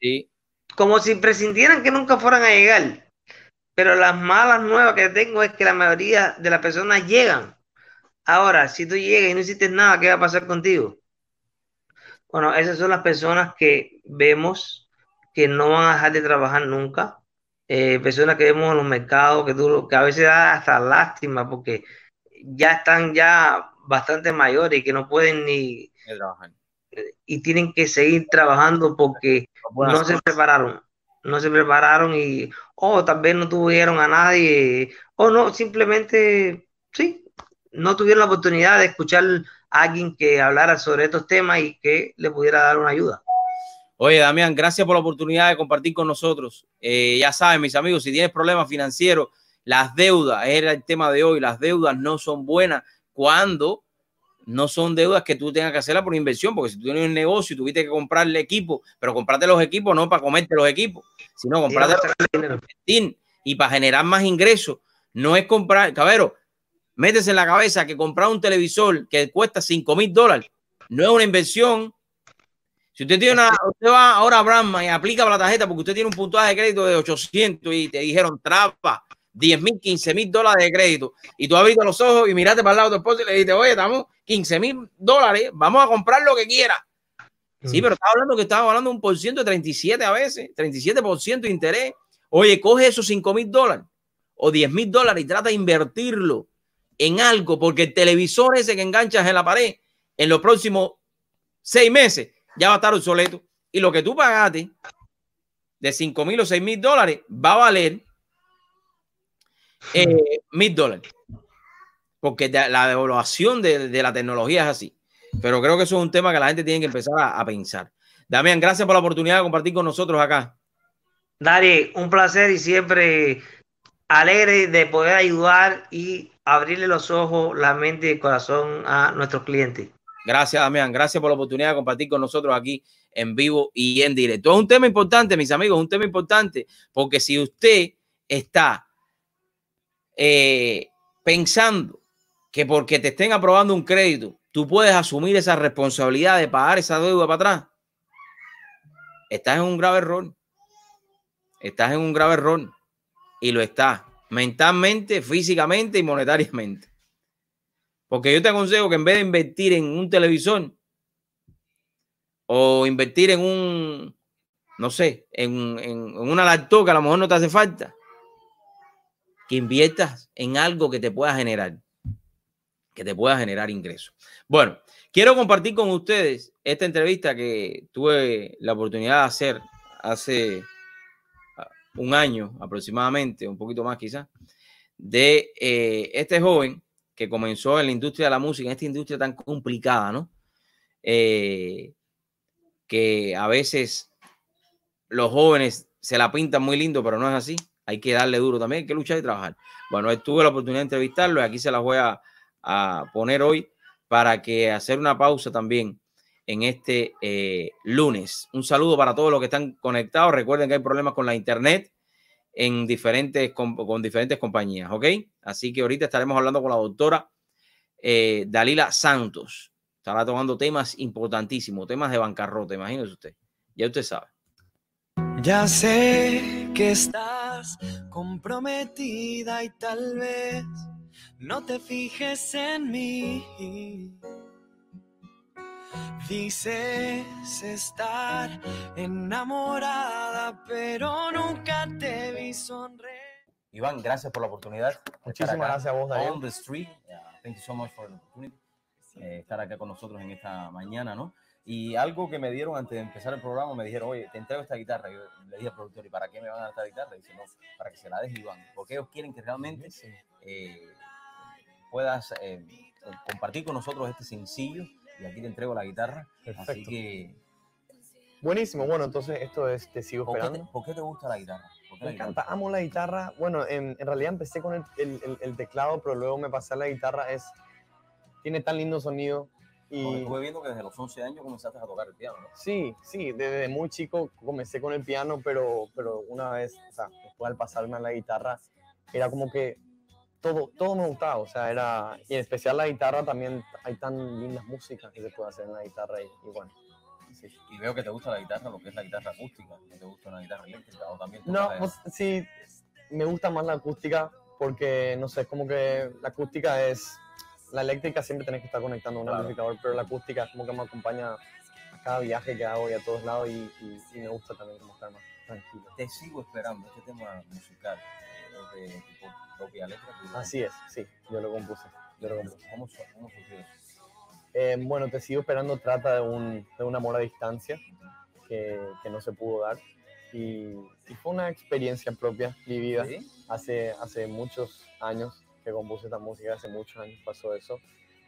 como si presintieran que nunca fueran a llegar. Pero las malas nuevas que tengo es que la mayoría de las personas llegan. Ahora, si tú llegas y no hiciste nada, ¿qué va a pasar contigo? Bueno, esas son las personas que vemos que no van a dejar de trabajar nunca. Eh, personas que vemos en los mercados que, que a veces da hasta lástima porque ya están ya bastante mayores y que no pueden ni trabajar y tienen que seguir trabajando porque no se prepararon, no se prepararon y, o tal vez no tuvieron a nadie, o no, simplemente, sí, no tuvieron la oportunidad de escuchar a alguien que hablara sobre estos temas y que le pudiera dar una ayuda. Oye, Damián, gracias por la oportunidad de compartir con nosotros. Eh, ya saben, mis amigos, si tienes problemas financieros, las deudas, era el tema de hoy, las deudas no son buenas cuando no son deudas que tú tengas que hacerla por inversión, porque si tú tienes un negocio y tuviste que comprarle equipo, pero comprarte los equipos no para comerte los equipos, sino comprarte y para generar más ingresos. No es comprar, cabero, métese en la cabeza que comprar un televisor que cuesta 5 mil dólares no es una inversión. Si usted tiene una, usted va ahora a Brahma y aplica la tarjeta porque usted tiene un puntaje de crédito de 800 y te dijeron trapa, 10 mil, 15 mil dólares de crédito y tú abriste los ojos y miraste para el lado de tu esposo y le dijiste, oye, estamos 15 mil dólares, vamos a comprar lo que quiera. Sí, pero estaba hablando que estaba hablando un por ciento de 37 a veces, 37% de interés. Oye, coge esos 5 mil dólares o 10 mil dólares y trata de invertirlo en algo, porque el televisor ese que enganchas en la pared en los próximos seis meses ya va a estar obsoleto. Y lo que tú pagaste de 5 mil o 6 mil dólares va a valer eh, mil dólares. Porque la devaluación de, de, la tecnología es así. Pero creo que eso es un tema que la gente tiene que empezar a, a pensar. Damián, gracias por la oportunidad de compartir con nosotros acá. Dari, un placer y siempre alegre de poder ayudar y abrirle los ojos, la mente y el corazón a nuestros clientes. Gracias, Damián. Gracias por la oportunidad de compartir con nosotros aquí en vivo y en directo. Es un tema importante, mis amigos, un tema importante, porque si usted está eh, pensando que porque te estén aprobando un crédito, tú puedes asumir esa responsabilidad de pagar esa deuda para atrás, estás en un grave error. Estás en un grave error. Y lo estás. Mentalmente, físicamente y monetariamente. Porque yo te aconsejo que en vez de invertir en un televisor o invertir en un, no sé, en, en, una laptop que a lo mejor no te hace falta, que inviertas en algo que te pueda generar, que te pueda generar ingresos. Bueno, quiero compartir con ustedes esta entrevista que tuve la oportunidad de hacer hace ah, un año aproximadamente, un poquito más quizás, de eh, este joven que comenzó en la industria de la música, en esta industria tan complicada, ¿no? Eh, que a veces los jóvenes se la pintan muy lindo, pero no es así. Hay que darle duro también, hay que luchar y trabajar. Bueno, tuve la oportunidad de entrevistarlo y aquí se las voy a, a poner hoy para que hacer una pausa también en este eh, lunes. Un saludo para todos los que están conectados. Recuerden que hay problemas con la internet en diferentes, con, diferentes compañías, ¿ok? Así que ahorita estaremos hablando con la doctora eh, Dalila Santos. Estará tomando temas importantísimos, temas de bancarrota, imagínese usted. Ya usted sabe. Ya sé que estás comprometida y tal vez no te fijes en mí. Dices estar enamorada, pero nunca te vi sonreír. Iván, gracias por la oportunidad. Muchísimas gracias a vos, Daniel. On the street. Yeah, thank you so much for the opportunity. Eh, estar acá con nosotros en esta mañana, ¿no? Y algo que me dieron antes de empezar el programa, me dijeron, oye, te entrego esta guitarra. Yo le dije al productor, ¿y para qué me van a dar esta guitarra? Y dice, no, para que se la deje Iván. Porque ellos quieren que realmente eh, puedas eh, compartir con nosotros este sencillo y aquí te entrego la guitarra. Perfecto. Así que, Buenísimo, bueno, entonces esto es Te sigo ¿por qué, te, esperando. por qué te gusta la guitarra? ¿Por qué la Me guitarra? encanta, amo la guitarra. Bueno, en, en realidad empecé con el, el- el- el teclado, pero luego me pasé a la guitarra. Es, tiene tan lindo sonido. Porque Y estuve viendo que desde los 11 años comenzaste a tocar el piano, ¿no? sí, sí, desde muy chico comencé con el piano, pero, pero una vez, o sea, después al pasarme a la guitarra, era como que todo, todo me gustaba, o sea, era, y en especial la guitarra también hay tan lindas músicas que se puede hacer en la guitarra y, y bueno, sí. Y veo que te gusta la guitarra, lo que es la guitarra acústica, no te gusta una guitarra eléctrica o también No, pues, sí, me gusta más la acústica porque, no sé, es como que la acústica es, la eléctrica siempre tenés que estar conectando a un Claro. amplificador, pero la acústica es como que me acompaña a cada viaje que hago y a todos lados y, y- y me gusta también como estar más tranquilo. te sigo esperando este tema musical eh, de tu propia letra. tu- Así es, sí, yo lo compuse. Yo lo compuse. ¿Cómo, cómo eso? Eh, bueno, Te sigo esperando trata de un, de un amor a distancia que, que no se pudo dar y, y fue una experiencia propia vivida. ¿Sí? hace, hace muchos años que compuse esta música, hace muchos años pasó eso.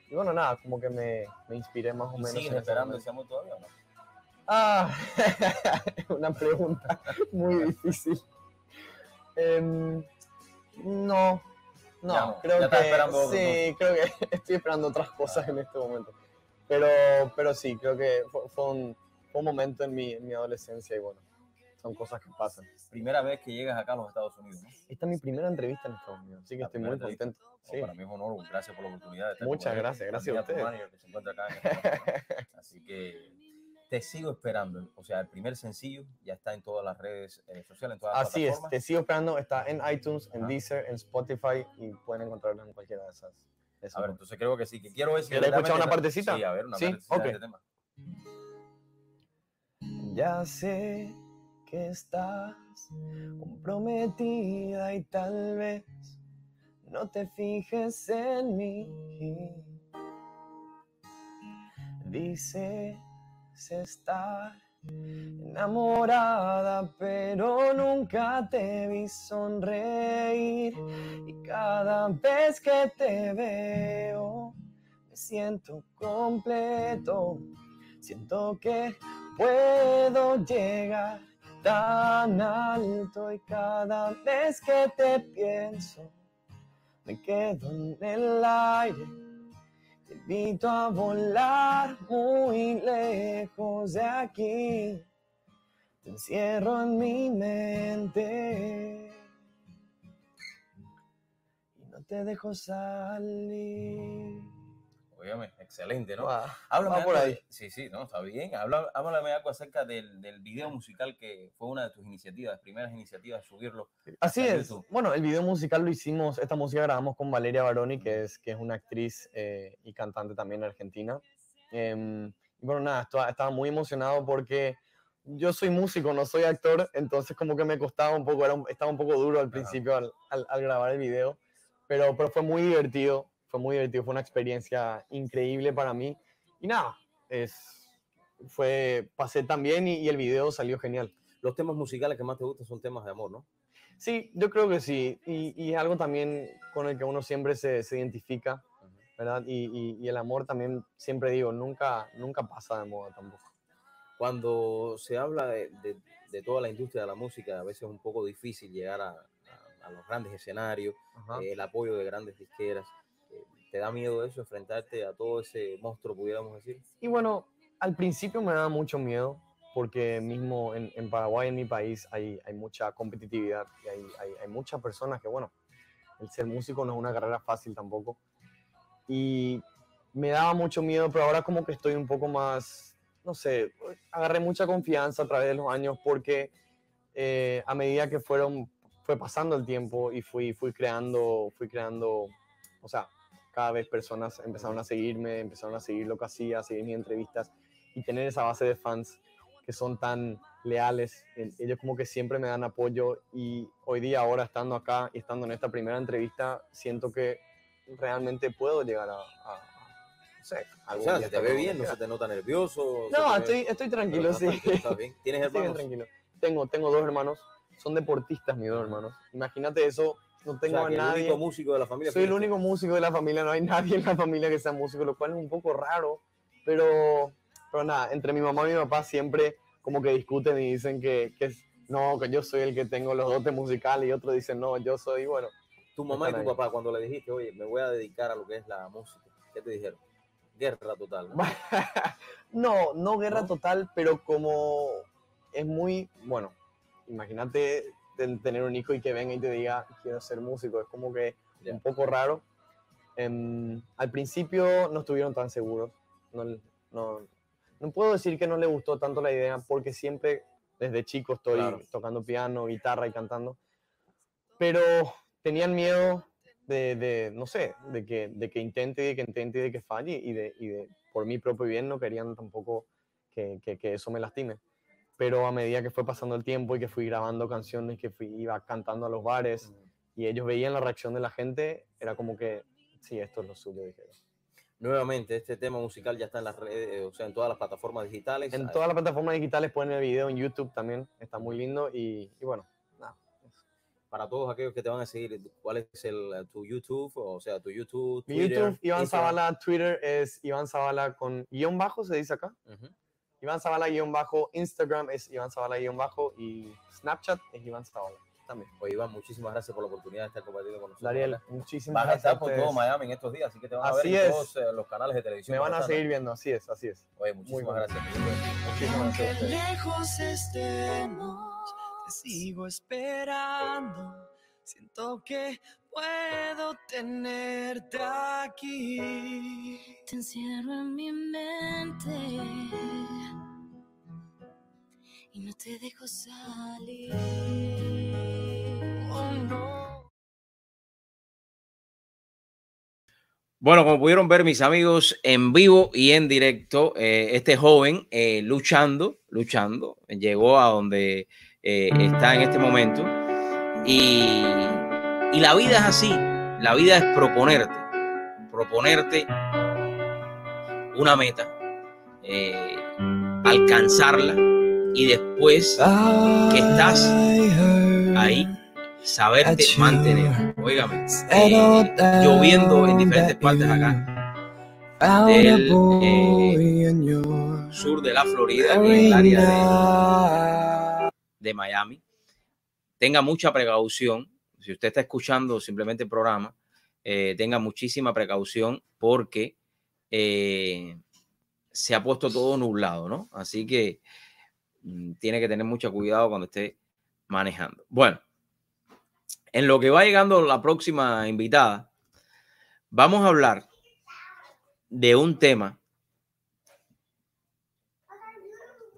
Y bueno, nada, como que me, me inspiré más o menos. ¿Siguen esperando ese amor todavía o no? Ah, una pregunta muy difícil. Em, no, no, Ya creo ya que sí, creo que estoy esperando otras cosas en este momento. Pero, pero sí, creo que fue, fue un, fue un momento en mi, en mi adolescencia y bueno, son cosas que pasan. Primera vez que llegas acá a los Estados Unidos, ¿no? Esta es mi primera entrevista en Estados Unidos, así que La estoy muy contento. No, Sí. Para mí es un honor, gracias por la oportunidad. De estar Muchas gracias, gracias a ustedes. manager que se encuentra acá en este. Así que te sigo esperando. O sea, el primer sencillo ya está en todas las redes eh, sociales, en todas las Así es, te sigo esperando, está en iTunes, en. Deezer, en Spotify y pueden encontrarlo en cualquiera de esas. de esas A ver, entonces creo que sí, que quiero ver si... ¿Quieres escuchar una partecita? Sí, a ver, una Sí, partecita de ok. este tema. Ya sé que estás comprometida y tal vez no te fijes en mí. Estar enamorada, pero nunca te vi sonreír. Y cada vez que te veo, me siento completo. Siento que puedo llegar tan alto y cada vez que te pienso, me quedo en el aire. Te invito a volar muy lejos de aquí. Te encierro en mi mente y no te dejo salir. Óyeme, excelente, ¿no? Va, Háblame va por algo ahí. Sí, sí, no, está bien. Habla- háblame algo acerca del, del video musical que fue una de tus iniciativas, primeras iniciativas, subirlo. Así es. YouTube. Bueno, el video musical lo hicimos, esta música grabamos con Valeria Baroni, que es, que es una actriz eh, y cantante también argentina. Y bueno, nada, estaba, estaba muy emocionado porque yo soy músico, no soy actor, entonces como que me costaba un poco, era un- estaba un poco duro al principio al, al- al grabar el video, pero, pero fue muy divertido, fue muy divertido, fue una experiencia increíble para mí. Y nada, es, fue, pasé también y, y el video salió genial. Los temas musicales que más te gustan son temas de amor, ¿no? Sí, yo creo que sí. Y, y es algo también con el que uno siempre se, se identifica, ¿verdad? Y, y- y el amor también, siempre digo, nunca, nunca pasa de moda tampoco. Cuando se habla de, de- de toda la industria de la música, a veces es un poco difícil llegar a, a- a los grandes escenarios, eh, el apoyo de grandes disqueras. ¿Te da miedo eso, enfrentarte a todo ese monstruo, pudiéramos decir? Y bueno, al principio me daba mucho miedo porque mismo en, en Paraguay, en mi país, hay, hay mucha competitividad y hay, hay, hay muchas personas que, bueno, el ser músico no es una carrera fácil tampoco. Y me daba mucho miedo, pero ahora como que estoy un poco más, no sé, agarré mucha confianza a través de los años porque eh, a medida que fueron, fue pasando el tiempo y fui, fui creando, fui creando, o sea, cada vez personas empezaron a seguirme, empezaron a seguir lo que hacía, a seguir mis entrevistas y tener esa base de fans que son tan leales. Ellos como que siempre me dan apoyo y hoy día, ahora estando acá y estando en esta primera entrevista, siento que realmente puedo llegar a, a- no sé, O sea, día se te ve bien, no se te nota nervioso. No, te ve- estoy, estoy tranquilo, sí. estás bien. ¿Tienes Estoy hermanos? tranquilo. Tengo, tengo dos hermanos, son deportistas mis dos hermanos. Imagínate eso, no O tengo sea, a el nadie. único músico de la familia. Soy el único músico de la familia, no hay nadie en la familia que sea músico, lo cual es un poco raro, pero, pero nada, entre mi mamá y mi papá siempre como que discuten y dicen que, que es- no, que yo soy el que tengo los dotes musicales y otros dicen, no, yo soy, bueno, Tu mamá y tu ahí. papá, cuando le dijiste, oye, me voy a dedicar a lo que es la música, ¿qué te dijeron? Guerra total. ¿no? no, no guerra ¿No? total, pero como es muy, bueno, imagínate ten- tener un hijo y que venga y te diga, quiero ser músico, es como que Ya. un poco raro. Em, al principio no estuvieron tan seguros, no, no, no puedo decir que no le gustó tanto la idea, porque siempre desde chico estoy Claro. tocando piano, guitarra y cantando, pero tenían miedo de, de, no sé, de que, de que intente y de que intente y de que falle y de, y de por mi propio bien no querían tampoco que, que, que eso me lastime. Pero a medida que fue pasando el tiempo y que fui grabando canciones, que fui, iba cantando a los bares y ellos veían la reacción de la gente, era como que, sí, esto es lo suyo, dijeron. Nuevamente, este tema musical ya está en las redes, eh, o sea, en todas las plataformas digitales. En Ah, todas las plataformas digitales pueden ver el video en YouTube también, está muy lindo y, y bueno, nada. Para todos aquellos que te van a seguir, ¿cuál es el, eh, tu YouTube? O sea, tu YouTube, Mi Twitter, YouTube, Iván? Zavala, Twitter es Iván Zavala con guion bajo, se dice acá. Ujú. Iván Zavala guion bajo, Instagram es Iván Zavala guion bajo y Snapchat es Iván Zavala también. Oye, Iván, muchísimas gracias por la oportunidad de estar compartiendo con nosotros. Dariel, muchísimas Vas a gracias. a estar por todo. Miami en estos días, así que te van a Así ver en es. todos eh, los canales de televisión. Me van a seguir viendo, así es, así es. Oye, muchísimas gracias. Muchísimas gracias a lejos estemos, te sigo esperando. Siento que puedo tenerte aquí. Te encierro en mi mente y no te dejo salir. Oh no. Bueno, como pudieron ver mis amigos en vivo y en directo, eh, este joven eh, luchando, luchando, llegó a donde eh, está en este momento. Y, y la vida es así. la vida es proponerte, proponerte una meta, alcanzarla y después que estás ahí, saberte mantener. Óigame, eh, lloviendo en diferentes partes acá del eh, sur de la Florida, en el área de, de Miami. Tenga mucha precaución. Si usted está escuchando simplemente el programa, eh, tenga muchísima precaución porque eh, se ha puesto todo nublado, ¿no? Así que tiene que tener mucho cuidado cuando esté manejando. Bueno, en lo que va llegando la próxima invitada, vamos a hablar de un tema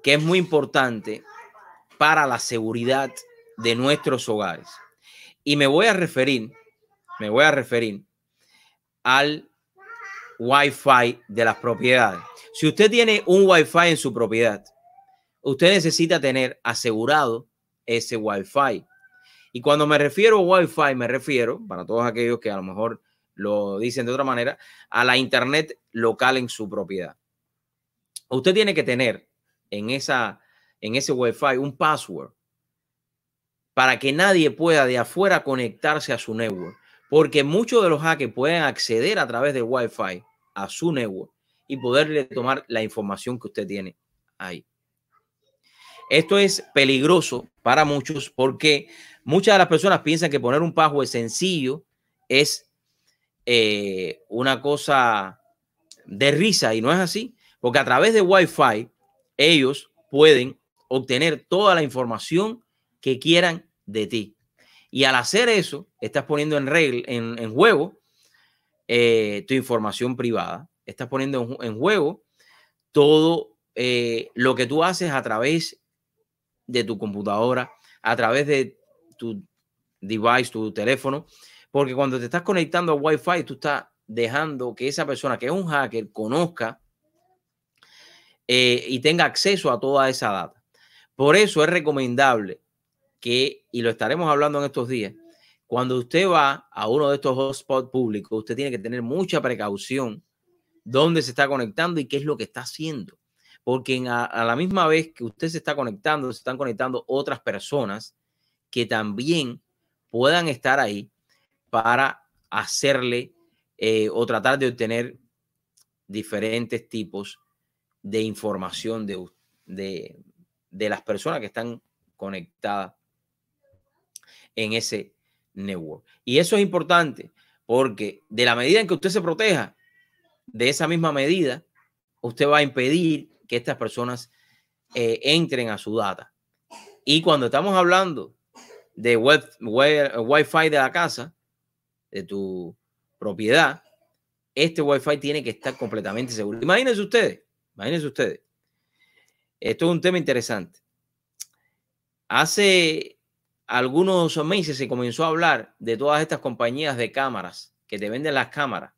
que es muy importante para la seguridad de nuestros hogares. Y me voy a referir, me voy a referir al Wi-Fi de las propiedades. Si usted tiene un Wi-Fi en su propiedad, usted necesita tener asegurado ese Wi-Fi. Y cuando me refiero a Wi-Fi, me refiero, para todos aquellos que a lo mejor lo dicen de otra manera, a la Internet local en su propiedad. Usted tiene que tener en, esa, en ese Wi-Fi un password para que nadie pueda de afuera conectarse a su network. Porque muchos de los hackers pueden acceder a través del Wi-Fi a su network y poderle tomar la información que usted tiene ahí. Esto es peligroso para muchos porque muchas de las personas piensan que poner un password sencillo es eh, una cosa de risa y no es así, porque a través de Wi-Fi ellos pueden obtener toda la información que quieran de ti. Y al hacer eso, estás poniendo en, regla, en, juego eh, tu información privada, estás poniendo en, juego todo eh, lo que tú haces a través de tu computadora, a través de tu device, tu teléfono, porque cuando te estás conectando a Wi-Fi, tú estás dejando que esa persona que es un hacker conozca eh, y tenga acceso a toda esa data. Por eso es recomendable que, y lo estaremos hablando en estos días, cuando usted va a uno de estos hotspots públicos, usted tiene que tener mucha precaución dónde se está conectando y qué es lo que está haciendo. Porque a la misma vez que usted se está conectando, se están conectando otras personas que también puedan estar ahí para hacerle eh, o tratar de obtener diferentes tipos de información de, de, de las personas que están conectadas en ese network. Y eso es importante porque de la medida en que usted se proteja, de esa misma medida, usted va a impedir que estas personas eh, entren a su data. Y cuando estamos hablando de web, Wi-Fi de la casa, de tu propiedad, este Wi-Fi tiene que estar completamente seguro. Imagínense ustedes, imagínense ustedes. Esto es un tema interesante. Hace algunos meses se comenzó a hablar de todas estas compañías de cámaras que te venden las cámaras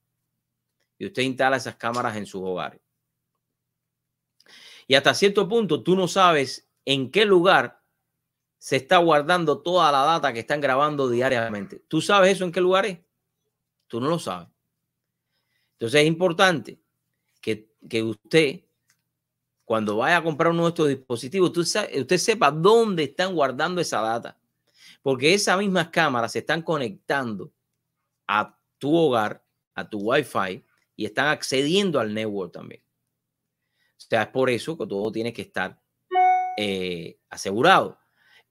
y usted instala esas cámaras en su hogar. Y hasta cierto punto tú no sabes en qué lugar se está guardando toda la data que están grabando diariamente. ¿Tú sabes eso en qué lugar es? Tú no lo sabes. Entonces es importante que, usted, cuando vaya a comprar uno de estos dispositivos, usted sepa dónde están guardando esa data. Porque esas mismas cámaras se están conectando a tu hogar, a tu Wi-Fi, y están accediendo al network también. O sea, es por eso que todo tiene que estar eh, asegurado.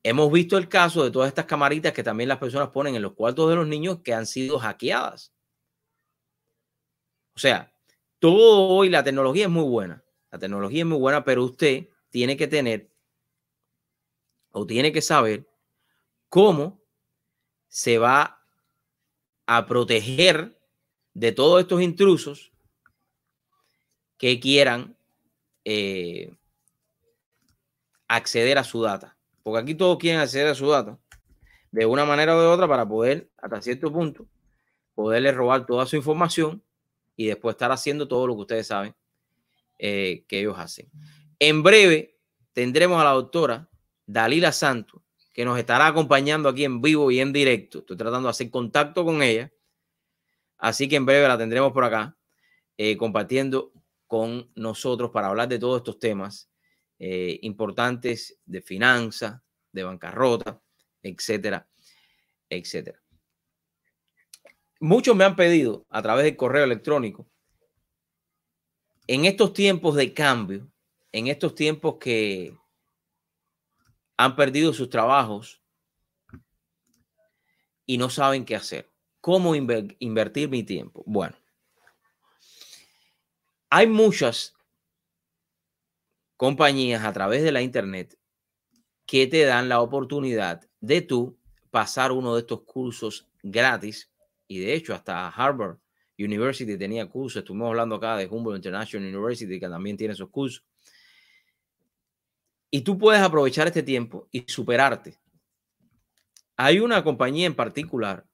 Hemos visto el caso de todas estas camaritas que también las personas ponen en los cuartos de los niños que han sido hackeadas. O sea, todo hoy la tecnología es muy buena. La tecnología es muy buena, pero usted tiene que tener o tiene que saber cómo se va a proteger de todos estos intrusos que quieran eh, acceder a su data. Porque aquí todos quieren acceder a su data de una manera o de otra para poder, hasta cierto punto, poderle robar toda su información y después estar haciendo todo lo que ustedes saben eh, que ellos hacen. En breve tendremos a la doctora Dalila Santos, que nos estará acompañando aquí en vivo y en directo. Estoy tratando de hacer contacto con ella Así que en breve la tendremos por acá eh, compartiendo con nosotros para hablar de todos estos temas eh, importantes de finanzas, de bancarrota, etcétera, etcétera. Muchos me han pedido a través del correo electrónico, en estos tiempos de cambio, en estos tiempos que han perdido sus trabajos y no saben qué hacer, cómo inver- invertir mi tiempo. Bueno, hay muchas compañías a través de la internet que te dan la oportunidad de tú pasar uno de estos cursos gratis. Y de hecho, hasta Harvard University tenía cursos. Estuvimos hablando acá de Humboldt International University, que también tiene esos cursos. Y tú puedes aprovechar este tiempo y superarte. Hay una compañía en particular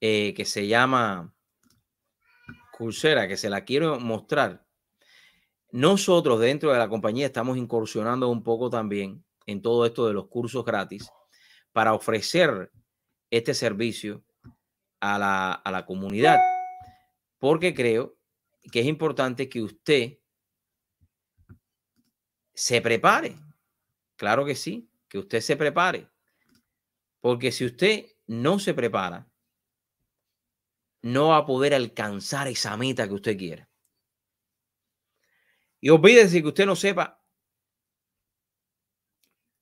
eh, que se llama Coursera, que se la quiero mostrar. Nosotros dentro de la compañía estamos incursionando un poco también en todo esto de los cursos gratis para ofrecer este servicio a la, a la comunidad, porque creo que es importante que usted se prepare. Claro que sí, que usted se prepare. Porque si usted no se prepara, no va a poder alcanzar esa meta que usted quiere. Y olvídese que usted no sepa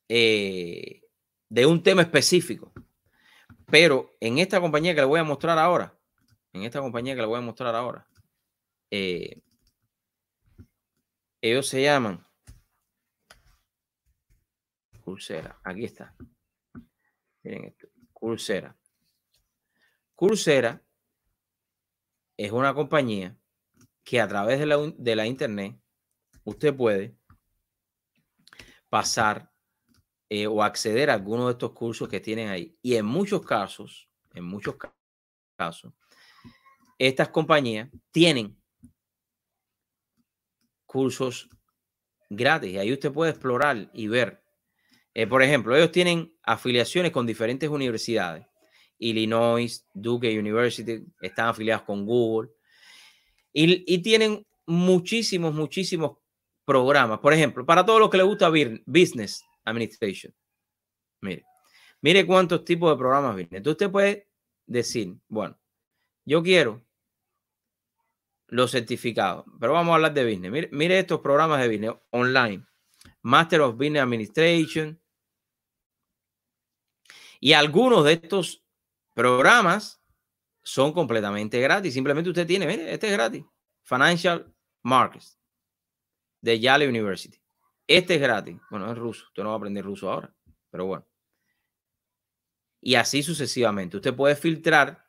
eh, de un tema específico. Pero en esta compañía que le voy a mostrar ahora, en esta compañía que le voy a mostrar ahora, eh, ellos se llaman Coursera. Aquí está. Miren esto. Coursera. Coursera es una compañía que a través de la, de la internet usted puede pasar eh, o acceder a alguno de estos cursos que tienen ahí. Y en muchos casos, en muchos ca- casos, estas compañías tienen cursos gratis. Y ahí usted puede explorar y ver. Eh, por ejemplo, ellos tienen afiliaciones con diferentes universidades. Illinois, Duke University, están afiliados con Google. Y, tienen muchísimos, muchísimos programas. Por ejemplo, para todos los que les gusta Business Administration. Mire, mire cuántos tipos de programas vienen. Entonces usted puede decir, bueno, yo quiero los certificados, pero vamos a hablar de business. Mire, mire estos programas de business online. Master of Business Administration. Y algunos de estos programas son completamente gratis. Simplemente usted tiene, mire, este es gratis. Financial Markets de Yale University. Este es gratis. Bueno, es ruso. Usted no va a aprender ruso ahora, pero bueno. Y así sucesivamente. Usted puede filtrar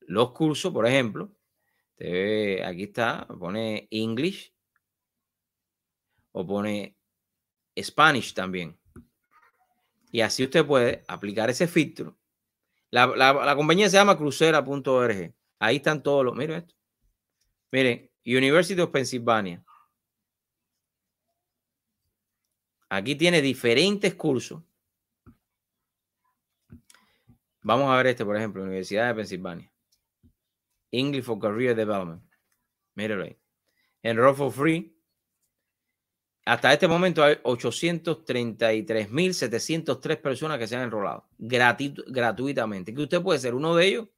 los cursos, por ejemplo. Usted aquí está, pone English o pone Spanish también. Y así usted puede aplicar ese filtro. La, la- compañía se llama crucera.org. Ahí están todos los. Miren esto. Miren, University of Pennsylvania. Aquí tiene diferentes cursos. Vamos a ver este, por ejemplo, Universidad de Pensilvania. English for Career Development. Míralo ahí. Enroll for Free. Hasta este momento hay 833.703 personas que se han enrolado gratu- gratuitamente. Que usted puede ser uno de ellos.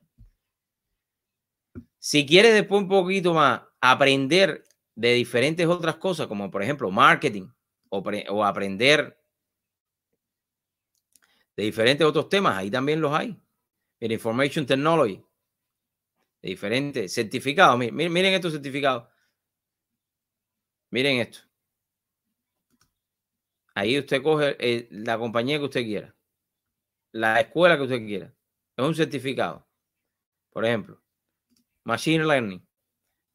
Si quiere después un poquito más aprender de diferentes otras cosas, como por ejemplo marketing o, pre- o aprender de diferentes otros temas, ahí también los hay. Mira, Information Technology, de diferentes certificados. Miren estos certificados. Miren esto. Ahí usted coge eh, la compañía que usted quiera, la escuela que usted quiera. Es un certificado. Por ejemplo, Machine Learning.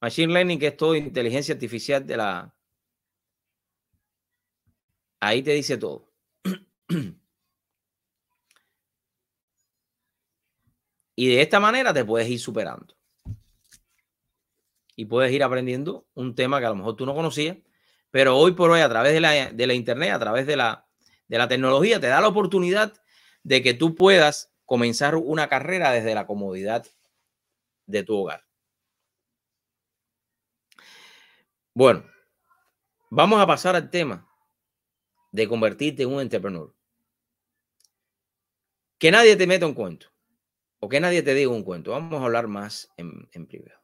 Machine Learning, que es todo inteligencia artificial de la. Ahí te dice todo. Y de esta manera te puedes ir superando. Y puedes ir aprendiendo un tema que a lo mejor tú no conocías, pero hoy por hoy a través de la, de la internet, a través de la, de la tecnología, te da la oportunidad de que tú puedas comenzar una carrera desde la comodidad de tu hogar. Bueno, vamos a pasar al tema de convertirte en un entrepreneur. Que nadie te meta un cuento o que nadie te diga un cuento. Vamos a hablar más en, en privado,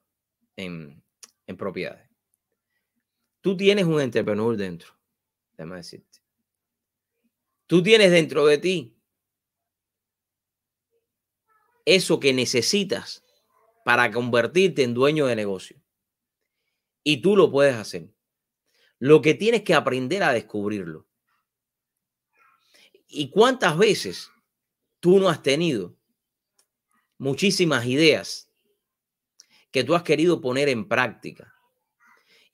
en, en propiedades. Tú tienes un entrepreneur dentro, déjame decirte. Tú tienes dentro de ti eso que necesitas para convertirte en dueño de negocio. Y tú lo puedes hacer. Lo que tienes que aprender a descubrirlo. ¿Y cuántas veces tú no has tenido muchísimas ideas que tú has querido poner en práctica?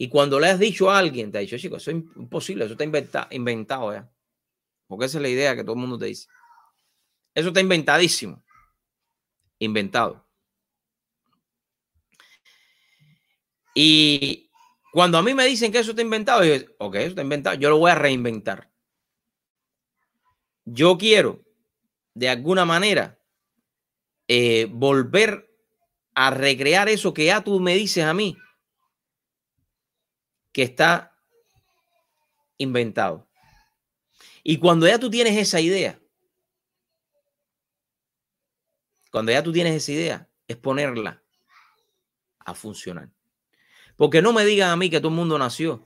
Y cuando le has dicho a alguien, te ha dicho, chico, eso es imposible, eso está inventa inventado ya. Porque esa es la idea que todo el mundo te dice. Eso está inventadísimo. Inventado. Y cuando a mí me dicen que eso está inventado, yo ok, eso está inventado, yo lo voy a reinventar. Yo quiero, de alguna manera, eh, volver a recrear eso que ya tú me dices a mí, que está inventado. Y cuando ya tú tienes esa idea, cuando ya tú tienes esa idea, es ponerla a funcionar. Porque no me digan a mí que todo el mundo nació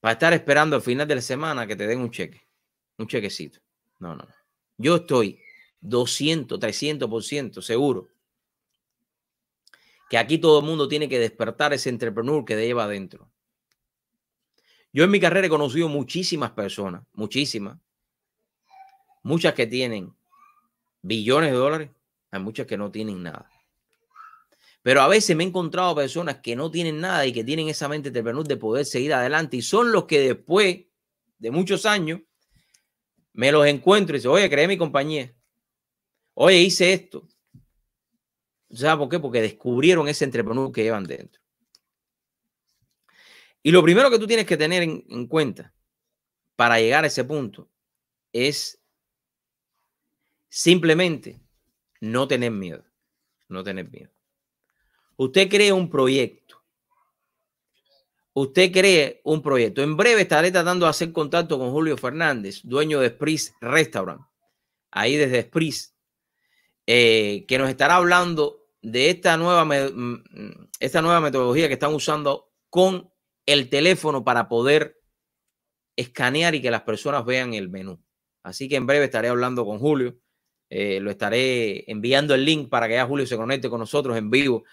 para estar esperando al final de la semana que te den un cheque, un chequecito. No, no. Yo estoy 200, 300% seguro que aquí todo el mundo tiene que despertar ese entrepreneur que lleva adentro. Yo en mi carrera he conocido muchísimas personas, muchísimas, muchas que tienen billones de dólares, hay muchas que no tienen nada. Pero a veces me he encontrado personas que no tienen nada y que tienen esa mente entrepreneur de poder seguir adelante y son los que después de muchos años me los encuentro y dicen, oye, creé mi compañía. Oye, hice esto. ¿Sabes por qué? Porque descubrieron ese entrepreneur que llevan dentro. Y lo primero que tú tienes que tener en, en cuenta para llegar a ese punto es simplemente no tener miedo. No tener miedo. Usted cree un proyecto. Usted cree un proyecto. En breve estaré tratando de hacer contacto con Julio Fernández, dueño de Spritz Restaurant, ahí desde Spritz, eh, que nos estará hablando de esta nueva, esta nueva metodología que están usando con el teléfono para poder escanear y que las personas vean el menú. Así que en breve estaré hablando con Julio. Eh, lo estaré enviando el link para que ya Julio se conecte con nosotros en vivo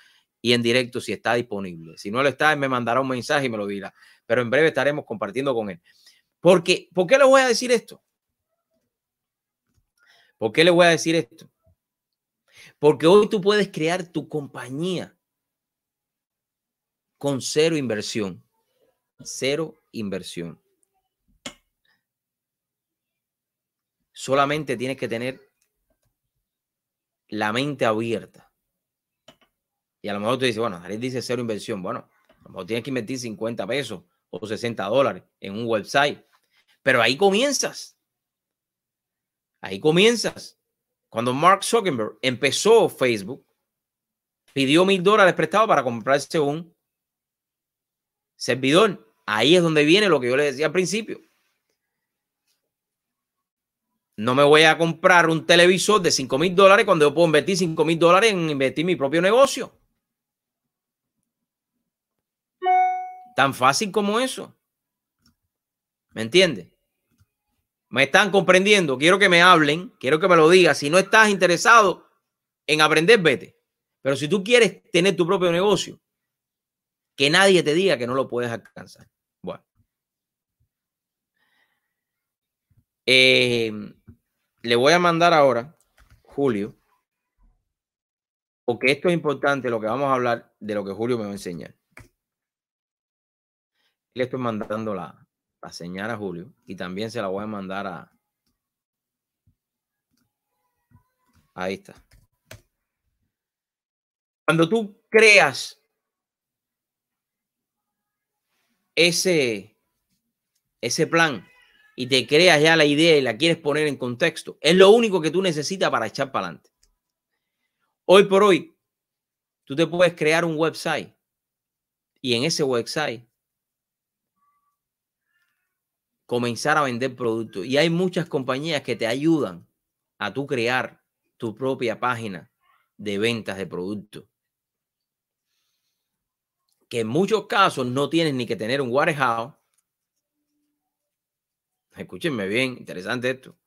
y en directo si está disponible. Si no lo está, me mandará un mensaje y me lo dirá. Pero en breve estaremos compartiendo con él. Porque, ¿Por qué le voy a decir esto? ¿Por qué le voy a decir esto? Porque hoy tú puedes crear tu compañía con cero inversión. Cero inversión. Solamente tienes que tener la mente abierta y a lo mejor tú dices, bueno, Jared dice cero inversión. Bueno, a lo mejor tienes que invertir 50 pesos o 60 dólares en un website. Pero ahí comienzas. Ahí comienzas. Cuando Mark Zuckerberg empezó Facebook, pidió mil dólares prestado para comprarse un servidor. Ahí es donde viene lo que yo le decía al principio. No me voy a comprar un televisor de 5 mil dólares cuando yo puedo invertir 5 mil dólares en invertir mi propio negocio. Tan fácil como eso. ¿Me entiendes? ¿Me están comprendiendo? Quiero que me hablen, quiero que me lo digas. Si no estás interesado en aprender, vete. Pero si tú quieres tener tu propio negocio, que nadie te diga que no lo puedes alcanzar. Bueno. Eh, le voy a mandar ahora, Julio, porque esto es importante, lo que vamos a hablar de lo que Julio me va a enseñar le estoy mandando la, la señal a Julio y también se la voy a mandar a... Ahí está. Cuando tú creas ese, ese plan y te creas ya la idea y la quieres poner en contexto, es lo único que tú necesitas para echar para adelante. Hoy por hoy, tú te puedes crear un website y en ese website comenzar a vender productos. Y hay muchas compañías que te ayudan a tú crear tu propia página de ventas de productos. Que en muchos casos no tienes ni que tener un warehouse. Escúchenme bien, interesante esto.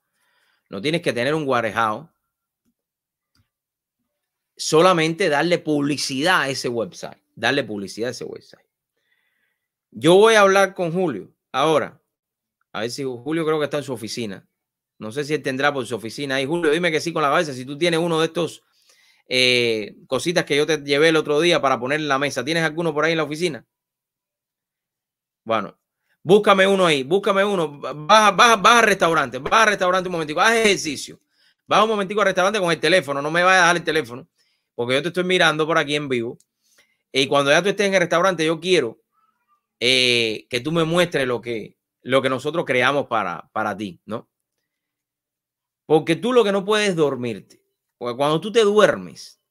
No tienes que tener un warehouse. Solamente darle publicidad a ese website. Darle publicidad a ese website. Yo voy a hablar con Julio ahora. A ver si Julio creo que está en su oficina. No sé si él tendrá por su oficina ahí. Julio, dime que sí con la cabeza. Si tú tienes uno de estos eh, cositas que yo te llevé el otro día para poner en la mesa, ¿tienes alguno por ahí en la oficina? Bueno, búscame uno ahí, búscame uno. Baja, baja, baja al restaurante, baja al restaurante un momentico, haz ejercicio. Baja un momentico al restaurante con el teléfono, no me vayas a dejar el teléfono, porque yo te estoy mirando por aquí en vivo. Y cuando ya tú estés en el restaurante, yo quiero eh, que tú me muestres lo que, lo que nosotros creamos para, para ti, ¿no? Porque tú lo que no puedes es dormirte. Porque cuando tú te duermes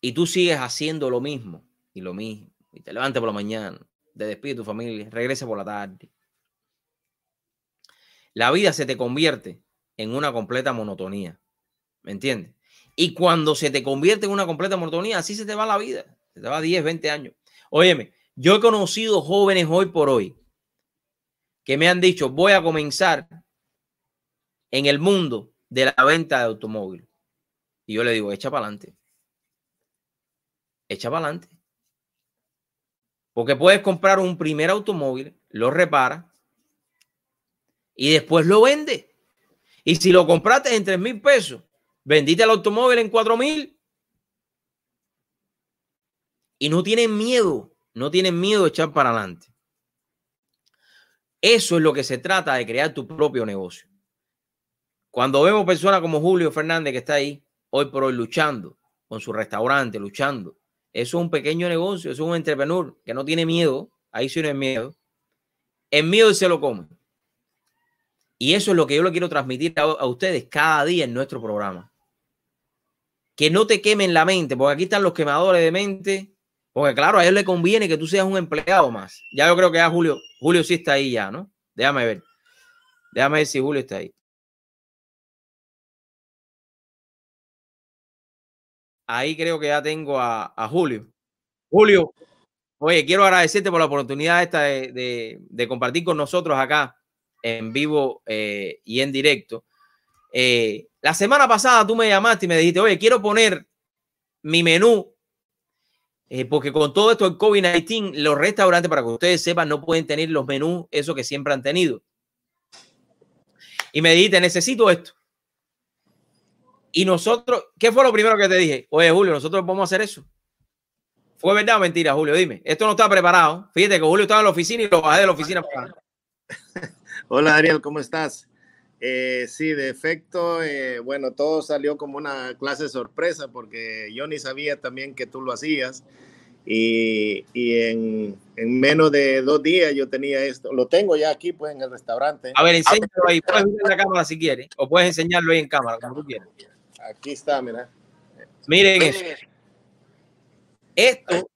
y tú sigues haciendo lo mismo y lo mismo, y te levantas por la mañana, te despides de tu familia, regresas por la tarde, la vida se te convierte en una completa monotonía. ¿Me entiendes? Y cuando se te convierte en una completa monotonía, así se te va la vida. Se te va 10, 20 años. Óyeme, yo he conocido jóvenes hoy por hoy que me han dicho, voy a comenzar en el mundo de la venta de automóviles. Y yo le digo, echa para adelante. Echa para adelante. Porque puedes comprar un primer automóvil, lo repara y después lo vende. Y si lo compraste en 3 mil pesos, vendiste el automóvil en 4 mil. Y no tienen miedo, no tienen miedo de echar para adelante. Eso es lo que se trata de crear tu propio negocio. Cuando vemos personas como Julio Fernández que está ahí hoy por hoy luchando con su restaurante, luchando, eso es un pequeño negocio, eso es un entrepreneur que no tiene miedo, ahí sí no es miedo, el miedo se lo come. Y eso es lo que yo le quiero transmitir a, a ustedes cada día en nuestro programa. Que no te quemen la mente, porque aquí están los quemadores de mente, porque claro, a ellos le conviene que tú seas un empleado más. Ya yo creo que ya Julio, Julio sí está ahí ya, ¿no? Déjame ver. Déjame ver si Julio está ahí. Ahí creo que ya tengo a, a Julio. Julio, oye, quiero agradecerte por la oportunidad esta de, de- de compartir con nosotros acá en vivo eh, y en directo. Eh, la semana pasada tú me llamaste y me dijiste, oye, quiero poner mi menú, eh, porque con todo esto del COVID-19, los restaurantes, para que ustedes sepan, no pueden tener los menús, eso que siempre han tenido. Y me dijiste, necesito esto. Y nosotros, ¿qué fue lo primero que te dije? Oye, Julio, nosotros podemos hacer eso. ¿Fue verdad o mentira, Julio? Dime. Esto no está preparado. Fíjate que Julio estaba en la oficina y lo bajé de la oficina. Hola Ariel, ¿cómo estás? Eh, sí, de efecto, eh, bueno, todo salió como una clase sorpresa porque yo ni sabía también que tú lo hacías y, y en, en menos de dos días yo tenía esto, lo tengo ya aquí pues en el restaurante. A ver, enséñalo ahí. Puedes ver en la cámara si quieres. O puedes enseñarlo ahí en cámara, como tú quieras. Aquí está, mira. Miren eso. Esto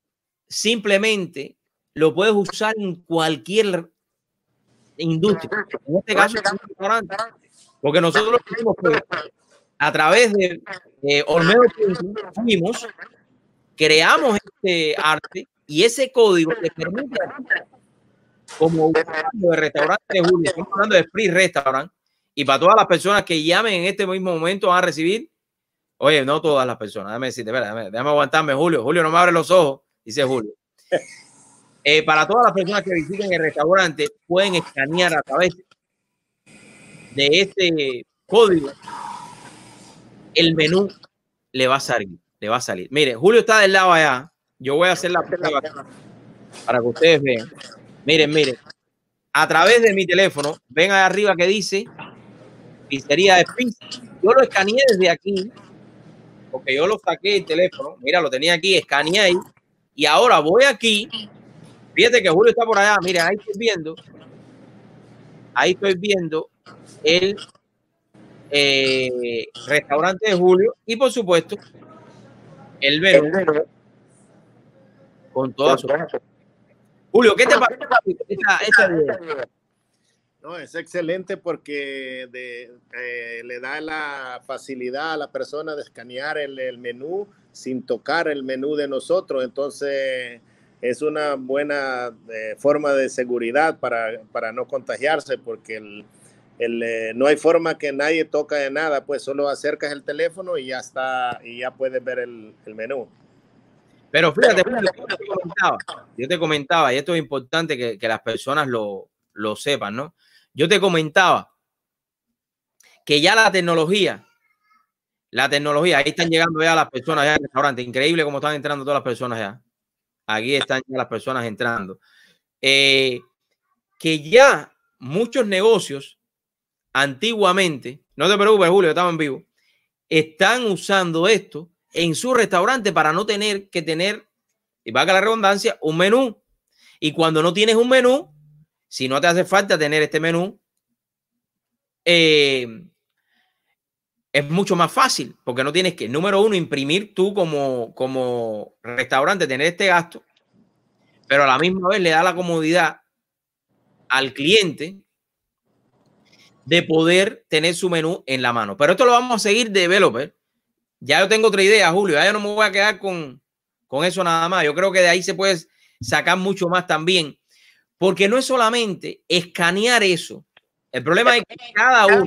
simplemente lo puedes usar en cualquier industria. En este caso, en un restaurante. Porque nosotros lo que fue, a través de eh, Olmedo fuimos, creamos este arte y ese código te permite, como de restaurante de Julio, estamos hablando de Free Restaurant, y para todas las personas que llamen en este mismo momento van a recibir, oye, no todas las personas, déjame decirte, espera, déjame, déjame aguantarme, Julio, Julio, no me abre los ojos, dice Julio. Eh, para todas las personas que visiten el restaurante, pueden escanear a través de este código, el menú le va a salir, le va a salir. Mire, Julio está del lado allá. Yo voy a hacer la prueba para que ustedes vean. Miren, miren. A través de mi teléfono, ven ahí arriba que dice pizzería de pizza. Yo lo escaneé desde aquí, porque yo lo saqué el teléfono. Mira, lo tenía aquí, escaneé. Y ahora voy aquí. Fíjate que Julio está por allá. Miren, ahí estoy viendo. ahí estoy viendo el eh, restaurante de Julio y por supuesto el menú con toda su... Julio, ¿qué te parece esa idea? No, es excelente porque de- eh, le da la facilidad a la persona de escanear el, el menú sin tocar el menú de nosotros. Entonces, es una buena eh, forma de seguridad para, para no contagiarse porque el, el, eh, no hay forma que nadie toca de nada, pues solo acercas el teléfono y ya está, y ya puedes ver el, el menú. Pero fíjate, Julio, yo te comentaba, yo te comentaba, y esto es importante que, que las personas lo, lo sepan, ¿no? Yo te comentaba que ya la tecnología, la tecnología, ahí están llegando ya las personas ya al restaurante, increíble cómo están entrando todas las personas ya. Aquí están ya las personas entrando. Eh, que ya muchos negocios antiguamente, no te preocupes, Julio, estamos en vivo, están usando esto en su restaurante para no tener que tener, y valga la redundancia, un menú. Y cuando no tienes un menú, si no te hace falta tener este menú, eh, es mucho más fácil, porque no tienes que, número uno, imprimir tú como, como restaurante, tener este gasto, pero a la misma vez le da la comodidad al cliente de poder tener su menú en la mano. Pero esto lo vamos a seguir de developer. Ya yo tengo otra idea, Julio. Ya yo no me voy a quedar con, con eso nada más. Yo creo que de ahí se puede sacar mucho más también. Porque no es solamente escanear eso. El problema es que cada uno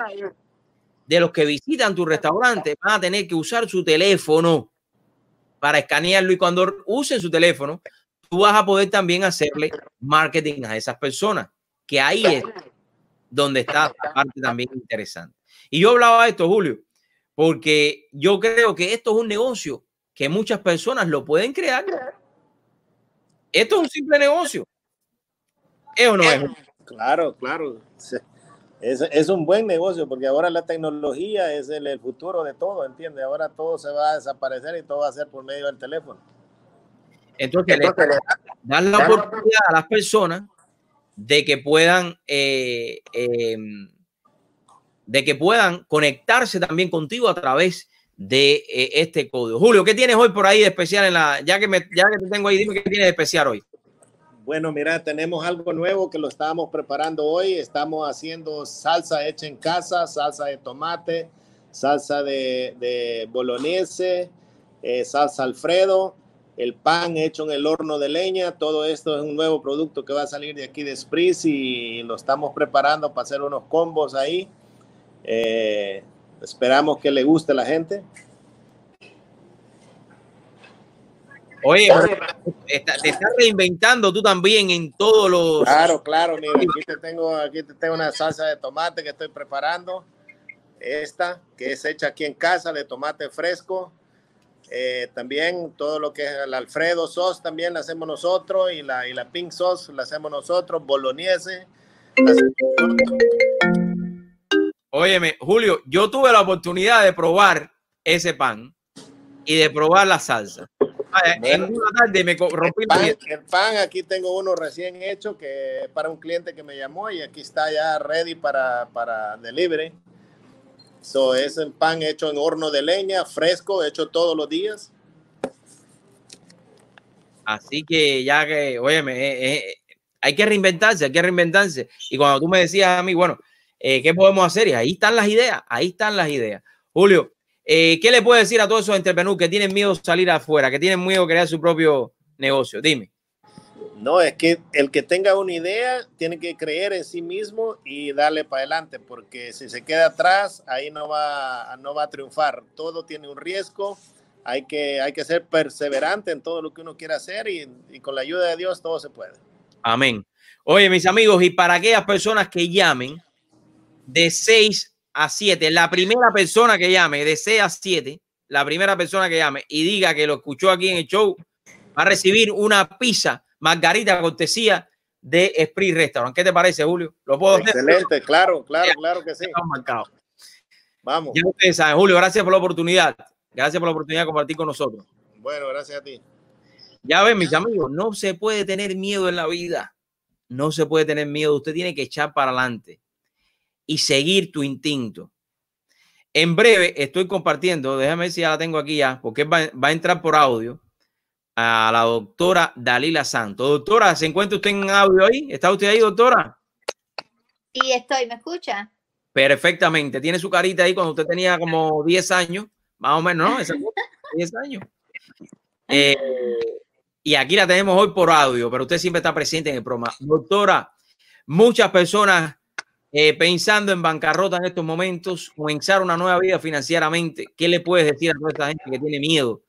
de los que visitan tu restaurante van a tener que usar su teléfono para escanearlo y cuando usen su teléfono, tú vas a poder también hacerle marketing a esas personas, que ahí es donde está la parte también interesante. Y yo hablaba de esto, Julio, porque yo creo que esto es un negocio que muchas personas lo pueden crear. Esto es un simple negocio. ¿Es o no es? Claro, claro. Es, es, un buen negocio porque ahora la tecnología es el, el, futuro de todo, ¿entiendes? Ahora todo se va a desaparecer y todo va a ser por medio del teléfono. Entonces, Entonces le dan la oportunidad a las personas de que puedan eh, eh, de que puedan conectarse también contigo a través de eh, este código. Julio, ¿qué tienes hoy por ahí de especial en la ya que me ya que te tengo ahí, dime qué tienes de especial hoy? Bueno, mira, tenemos algo nuevo que lo estábamos preparando hoy. Estamos haciendo salsa hecha en casa, salsa de tomate, salsa de, de bolognese, eh, salsa Alfredo, el pan hecho en el horno de leña. Todo esto es un nuevo producto que va a salir de aquí de Spritz y lo estamos preparando para hacer unos combos ahí. Eh, esperamos que le guste a la gente. Oye, te estás reinventando tú también en todos los. Claro, claro, mira, aquí te tengo, aquí te tengo una salsa de tomate que estoy preparando. Esta, que es hecha aquí en casa, de tomate fresco. Eh, también todo lo que es el Alfredo sauce también la hacemos nosotros y la, y la pink sauce la hacemos nosotros, bolognese. Óyeme, Julio, yo tuve la oportunidad de probar ese pan y de probar la salsa. Bueno, en una tarde me rompí el pan, el pan, aquí tengo uno recién hecho que para un cliente que me llamó y aquí está ya ready para, para delivery. So, es el pan hecho en horno de leña, fresco, hecho todos los días. Así que ya que, óyeme, eh, eh, hay que reinventarse, hay que reinventarse. Y cuando tú me decías a mí, bueno, eh, ¿qué podemos hacer? Y ahí están las ideas, ahí están las ideas. Julio, eh, ¿qué le puedes decir a todos esos entrepreneurs que tienen miedo salir afuera, que tienen miedo crear su propio negocio? Dime. No, es que el que tenga una idea tiene que creer en sí mismo y darle para adelante, porque si se queda atrás, ahí no va, no va a triunfar. Todo tiene un riesgo, hay que, hay que ser perseverante en todo lo que uno quiera hacer y, y con la ayuda de Dios todo se puede. Amén. Oye, mis amigos, y para aquellas personas que llamen de 6 a 7, la primera persona que llame de 6 a 7, la primera persona que llame y diga que lo escuchó aquí en el show, va a recibir una pizza margarita cortesía de Spree Restaurant. ¿Qué te parece, Julio? ¿Lo puedo hacer? Excelente, claro, claro, claro que sí. Marcado. Vamos. Ya ustedes saben, Julio, gracias por la oportunidad. Gracias por la oportunidad de compartir con nosotros. Bueno, gracias a ti. Ya ven, mis amigos, no se puede tener miedo en la vida. No se puede tener miedo. Usted tiene que echar para adelante. y seguir tu instinto. En breve estoy compartiendo, déjame ver si ya la tengo aquí ya, porque va, va a entrar por audio a la doctora Dalila Santos. Doctora, ¿se encuentra usted en audio ahí? ¿Está usted ahí, doctora? Sí, estoy, ¿me escucha? Perfectamente. Tiene su carita ahí cuando usted tenía como 10 años, más o menos, ¿no? Esa- 10 años. Eh, y aquí la tenemos hoy por audio, pero usted siempre está presente en el programa. Doctora, muchas personas eh, pensando en bancarrota en estos momentos, comenzar una nueva vida financieramente. ¿Qué le puedes decir a toda esta gente que tiene miedo?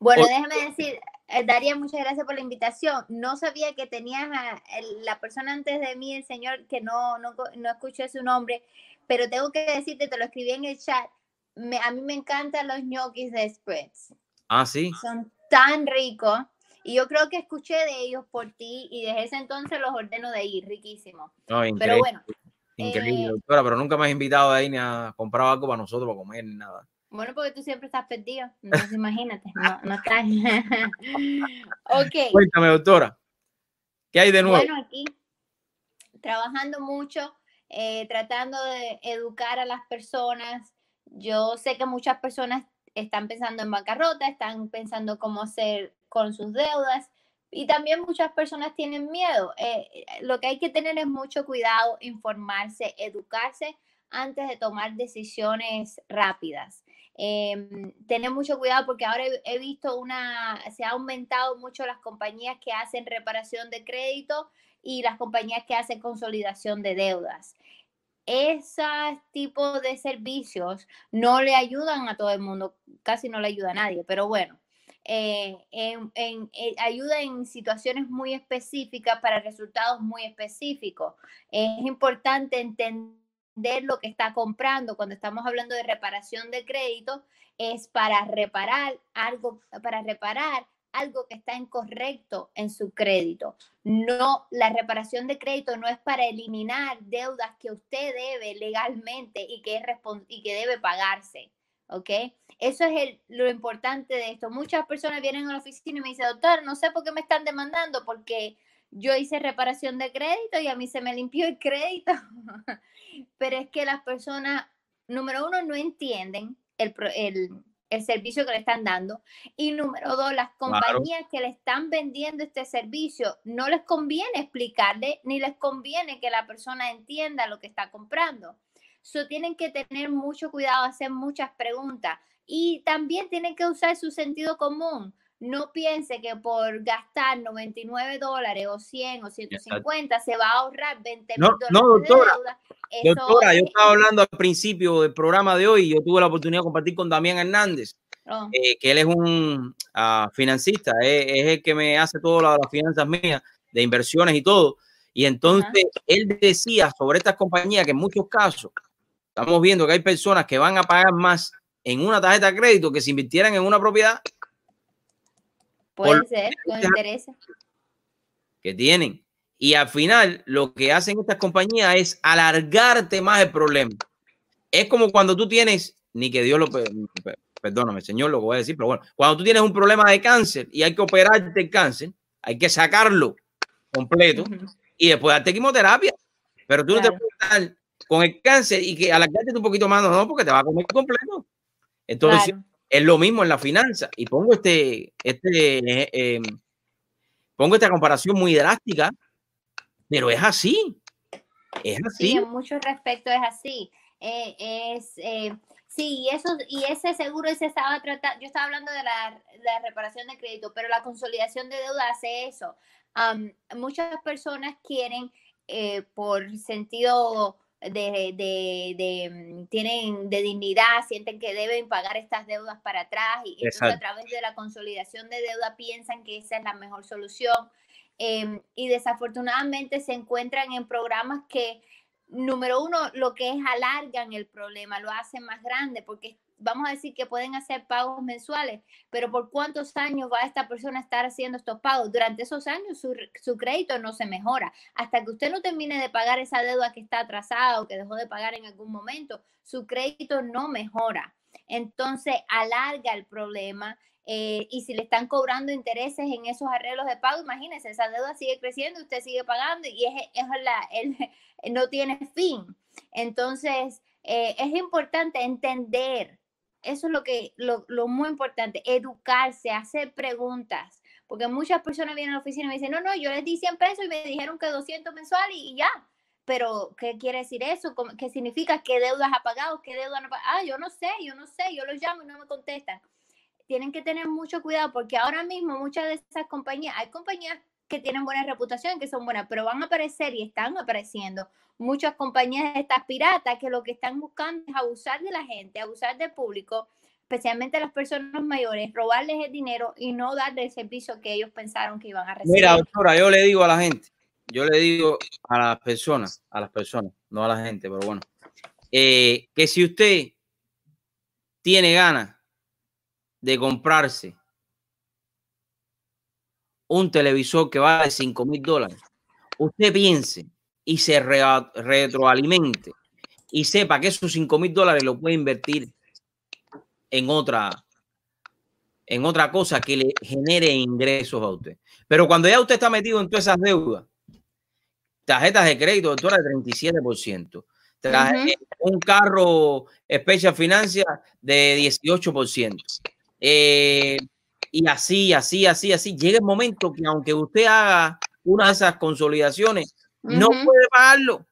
Bueno, déjame decir, eh, Daría, muchas gracias por la invitación. No sabía que tenías a la persona antes de mí, el señor, que no, no, no escuché su nombre, pero tengo que decirte, te lo escribí en el chat. Me- a mí me encantan los ñoquis de spreads. Ah, sí. Son tan ricos. Y yo creo que escuché de ellos por ti y desde ese entonces los ordeno de ir, riquísimo. No, Pero bueno, increíble, eh, doctora, pero nunca me has invitado ahí ni a comprar algo para nosotros, para comer, ni nada. Bueno, porque tú siempre estás perdido. Entonces, imagínate, no, no estás. ok. Cuéntame, doctora, ¿qué hay de nuevo? Bueno, aquí trabajando mucho, eh, tratando de educar a las personas. Yo sé que muchas personas están pensando en bancarrota, están pensando cómo hacer con sus deudas y también muchas personas tienen miedo. Eh, eh, lo que hay que tener es mucho cuidado, informarse, educarse antes de tomar decisiones rápidas. Em, tener mucho cuidado porque ahora he, visto una, se ha aumentado mucho las compañías que hacen reparación de crédito y las compañías que hacen consolidación de deudas. Ese tipo de servicios no le ayudan a todo el mundo, casi no le ayuda a nadie, pero bueno, eh, eh, ayuda en situaciones muy específicas para resultados muy específicos. Es importante entender lo que está comprando cuando estamos hablando de reparación de crédito, es para reparar algo, para reparar algo que está incorrecto en su crédito. No, la reparación de crédito no es para eliminar deudas que usted debe legalmente y que, es y que debe pagarse. ¿Ok? Eso es lo importante de esto. Muchas personas vienen a la oficina y me dicen, doctor, no sé por qué me están demandando, porque yo hice reparación de crédito y a mí se me limpió el crédito. Pero es que las personas, número uno, no entienden el, el, el servicio que le están dando. Y número dos, las compañías que le están vendiendo este servicio, no les conviene explicarle ni les conviene que la persona entienda lo que está comprando. So, tienen que tener mucho cuidado, hacer muchas preguntas y también tienen que usar su sentido común. No piense que por gastar 99 dólares o 100 o 150 se va a ahorrar 20 mil No, dólares no, de doctora. deuda. Eso Doctora, yo es- estaba hablando al principio del programa de hoy y yo tuve la oportunidad de compartir con Damián Hernández, Oh, eh, que él es un ah, financista, eh, es el que me hace todas las, las finanzas mías, de inversiones y todo. Y entonces él decía sobre estas compañías que en muchos casos estamos viendo que hay personas que van a pagar más en una tarjeta de crédito que si invirtieran en una propiedad puede ser, con intereses. que tienen. Y al final lo que hacen estas compañías es alargarte más el problema. Es como cuando tú tienes, ni que Dios lo, pe- pe- perdóname señor lo que voy a decir, pero bueno, cuando tú tienes un problema de cáncer y hay que operarte el cáncer, hay que sacarlo completo y después darte quimioterapia. Pero tú no te puedes dar con el cáncer y que alargarte un poquito más, no, no, porque te va a comer completo. Entonces, Claro. Es lo mismo en la finanza. Y pongo este, este, eh, eh, pongo esta comparación muy drástica, pero es así. Es Sí, así. en muchos respectos es así. Eh, es, eh, sí, y, eso, y ese seguro se estaba tratando, yo estaba hablando de la, la reparación de crédito, pero la consolidación de deuda hace eso. Muchas personas quieren, eh, por sentido de, de, de, mm, tienen de dignidad, sienten que deben pagar estas deudas para atrás y entonces a través de la consolidación de deuda piensan que esa es la mejor solución. Em, y desafortunadamente se encuentran en programas que, número uno, lo que es alargan el problema, lo hacen más grande, porque vamos a decir que pueden hacer pagos mensuales, pero ¿por cuántos años va esta persona a estar haciendo estos pagos? Durante esos años su, su crédito no se mejora. Hasta que usted no termine de pagar esa deuda que está atrasada o que dejó de pagar en algún momento, su crédito no mejora. Entonces alarga el problema eh, y si le están cobrando intereses en esos arreglos de pago, imagínense, esa deuda sigue creciendo, usted sigue pagando y es, es la, el, no tiene fin. Entonces, eh, es importante entender, eso es lo, que, lo, lo muy importante, educarse, hacer preguntas, porque muchas personas vienen a la oficina y me dicen, no, no, yo les di 100 pesos y me dijeron que 200 mensual y, y ya. Pero, ¿qué quiere decir eso? ¿Cómo- ¿Qué significa? ¿Qué deudas ha pagado? ¿Qué deuda no ha pagado? Ah, yo no sé, yo no sé, yo los llamo y no me contestan tienen que tener mucho cuidado porque ahora mismo muchas de esas compañías, hay compañías que tienen buena reputación, que son buenas, pero van a aparecer y están apareciendo muchas compañías de estas piratas que lo que están buscando es abusar de la gente, abusar del público, especialmente las personas mayores, robarles el dinero y no darle el servicio que ellos pensaron que iban a recibir. Mira, doctora, yo le digo a la gente, yo le digo a las personas, a las personas, no a la gente, pero bueno, eh, que si usted tiene ganas de comprarse un televisor que vale 5 mil dólares, usted piense y se rea- retroalimente y sepa que esos 5 mil dólares lo puede invertir en otra, en otra cosa que le genere ingresos a usted. Pero cuando ya usted está metido en todas esas deudas, tarjetas de crédito, doctora, de 37%, traje- Ujú. un carro Special Financia de 18%. eh, y así, así, así, así. Llega el momento que aunque usted haga una de esas consolidaciones, no puede pagarlo.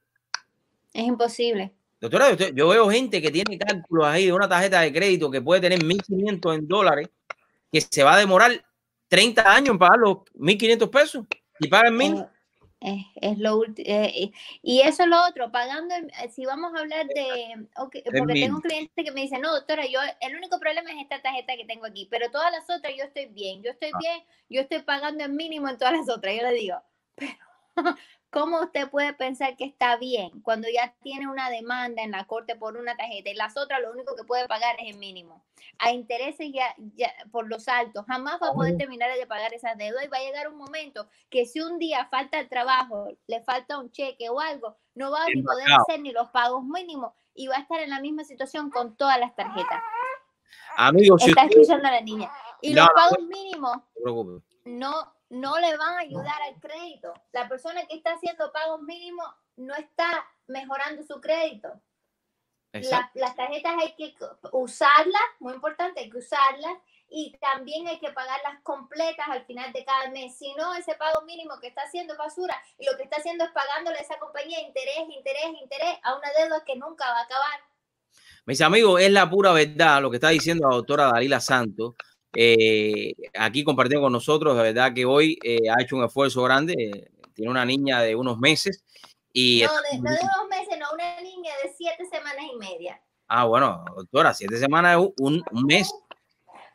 Es imposible. Doctora, usted- yo veo gente que tiene cálculos ahí de una tarjeta de crédito que puede tener 1.500 en dólares, que se va a demorar 30 años en pagar los 1.500 pesos y pagan 1.000. Eh, Es, es lo último. y eso es lo otro, pagando, eh, si vamos a hablar de, porque tengo un cliente que me dice, no, doctora, yo, el único problema es esta tarjeta que tengo aquí, pero todas las otras yo estoy bien, yo estoy Ah. bien, yo estoy pagando el mínimo en todas las otras. Yo le digo, pero ¿cómo usted puede pensar que está bien cuando ya tiene una demanda en la corte por una tarjeta y las otras lo único que puede pagar es el mínimo? A intereses ya, ya por los altos, jamás va a poder terminar de pagar esas deudas y va a llegar un momento que si un día falta el trabajo, le falta un cheque o algo, no va a ni poder hacer ni los pagos mínimos y va a estar en la misma situación con todas las tarjetas. Amigos, Está escuchando a la niña. Y No, los pagos mínimos no, no le van a ayudar al crédito. La persona que está haciendo pagos mínimos no está mejorando su crédito. La- las tarjetas hay que usarlas, muy importante, hay que usarlas y también hay que pagarlas completas al final de cada mes. Si no, ese pago mínimo que está haciendo es basura y lo que está haciendo es pagándole a esa compañía interés, interés, interés a una deuda que nunca va a acabar. Mis amigos, es la pura verdad lo que está diciendo la doctora Dalila Santos. Eh, aquí compartiendo con nosotros, de verdad que hoy eh, ha hecho un esfuerzo grande. eh, tiene una niña de unos meses y No de, no de dos meses, no, una niña de siete semanas y media. ah, bueno, doctora, siete semanas es un, un mes.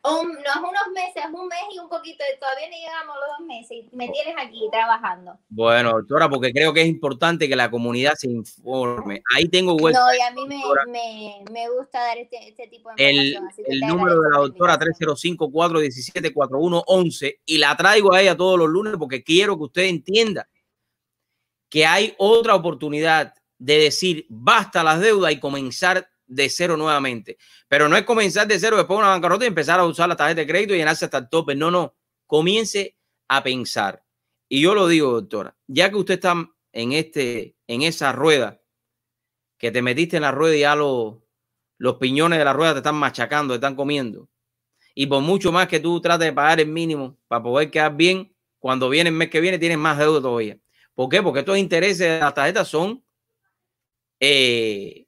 Un- no es unos meses, es un mes y un poquito, todavía no llegamos a los dos meses y me tienes aquí trabajando. Bueno, doctora, porque creo que es importante que la comunidad se informe. Ahí tengo vuelta No, y a mí me, me, me gusta dar este, este tipo de el, información. así que el te número de la doctora invitación. 305-417-4111 y la traigo a ella todos los lunes porque quiero que usted entienda que hay otra oportunidad de decir basta las deudas y comenzar de cero nuevamente. Pero no es comenzar de cero después de una bancarrota y empezar a usar la tarjeta de crédito y llenarse hasta el tope. No, no. Comience a pensar. Y yo lo digo, doctora, ya que usted está en, este, en esa rueda, que te metiste en la rueda y ya lo, los piñones de la rueda te están machacando, te están comiendo. Y por mucho más que tú trates de pagar el mínimo para poder quedar bien, cuando viene el mes que viene tienes más deuda todavía. ¿Por qué? Porque estos intereses de las tarjetas son eh,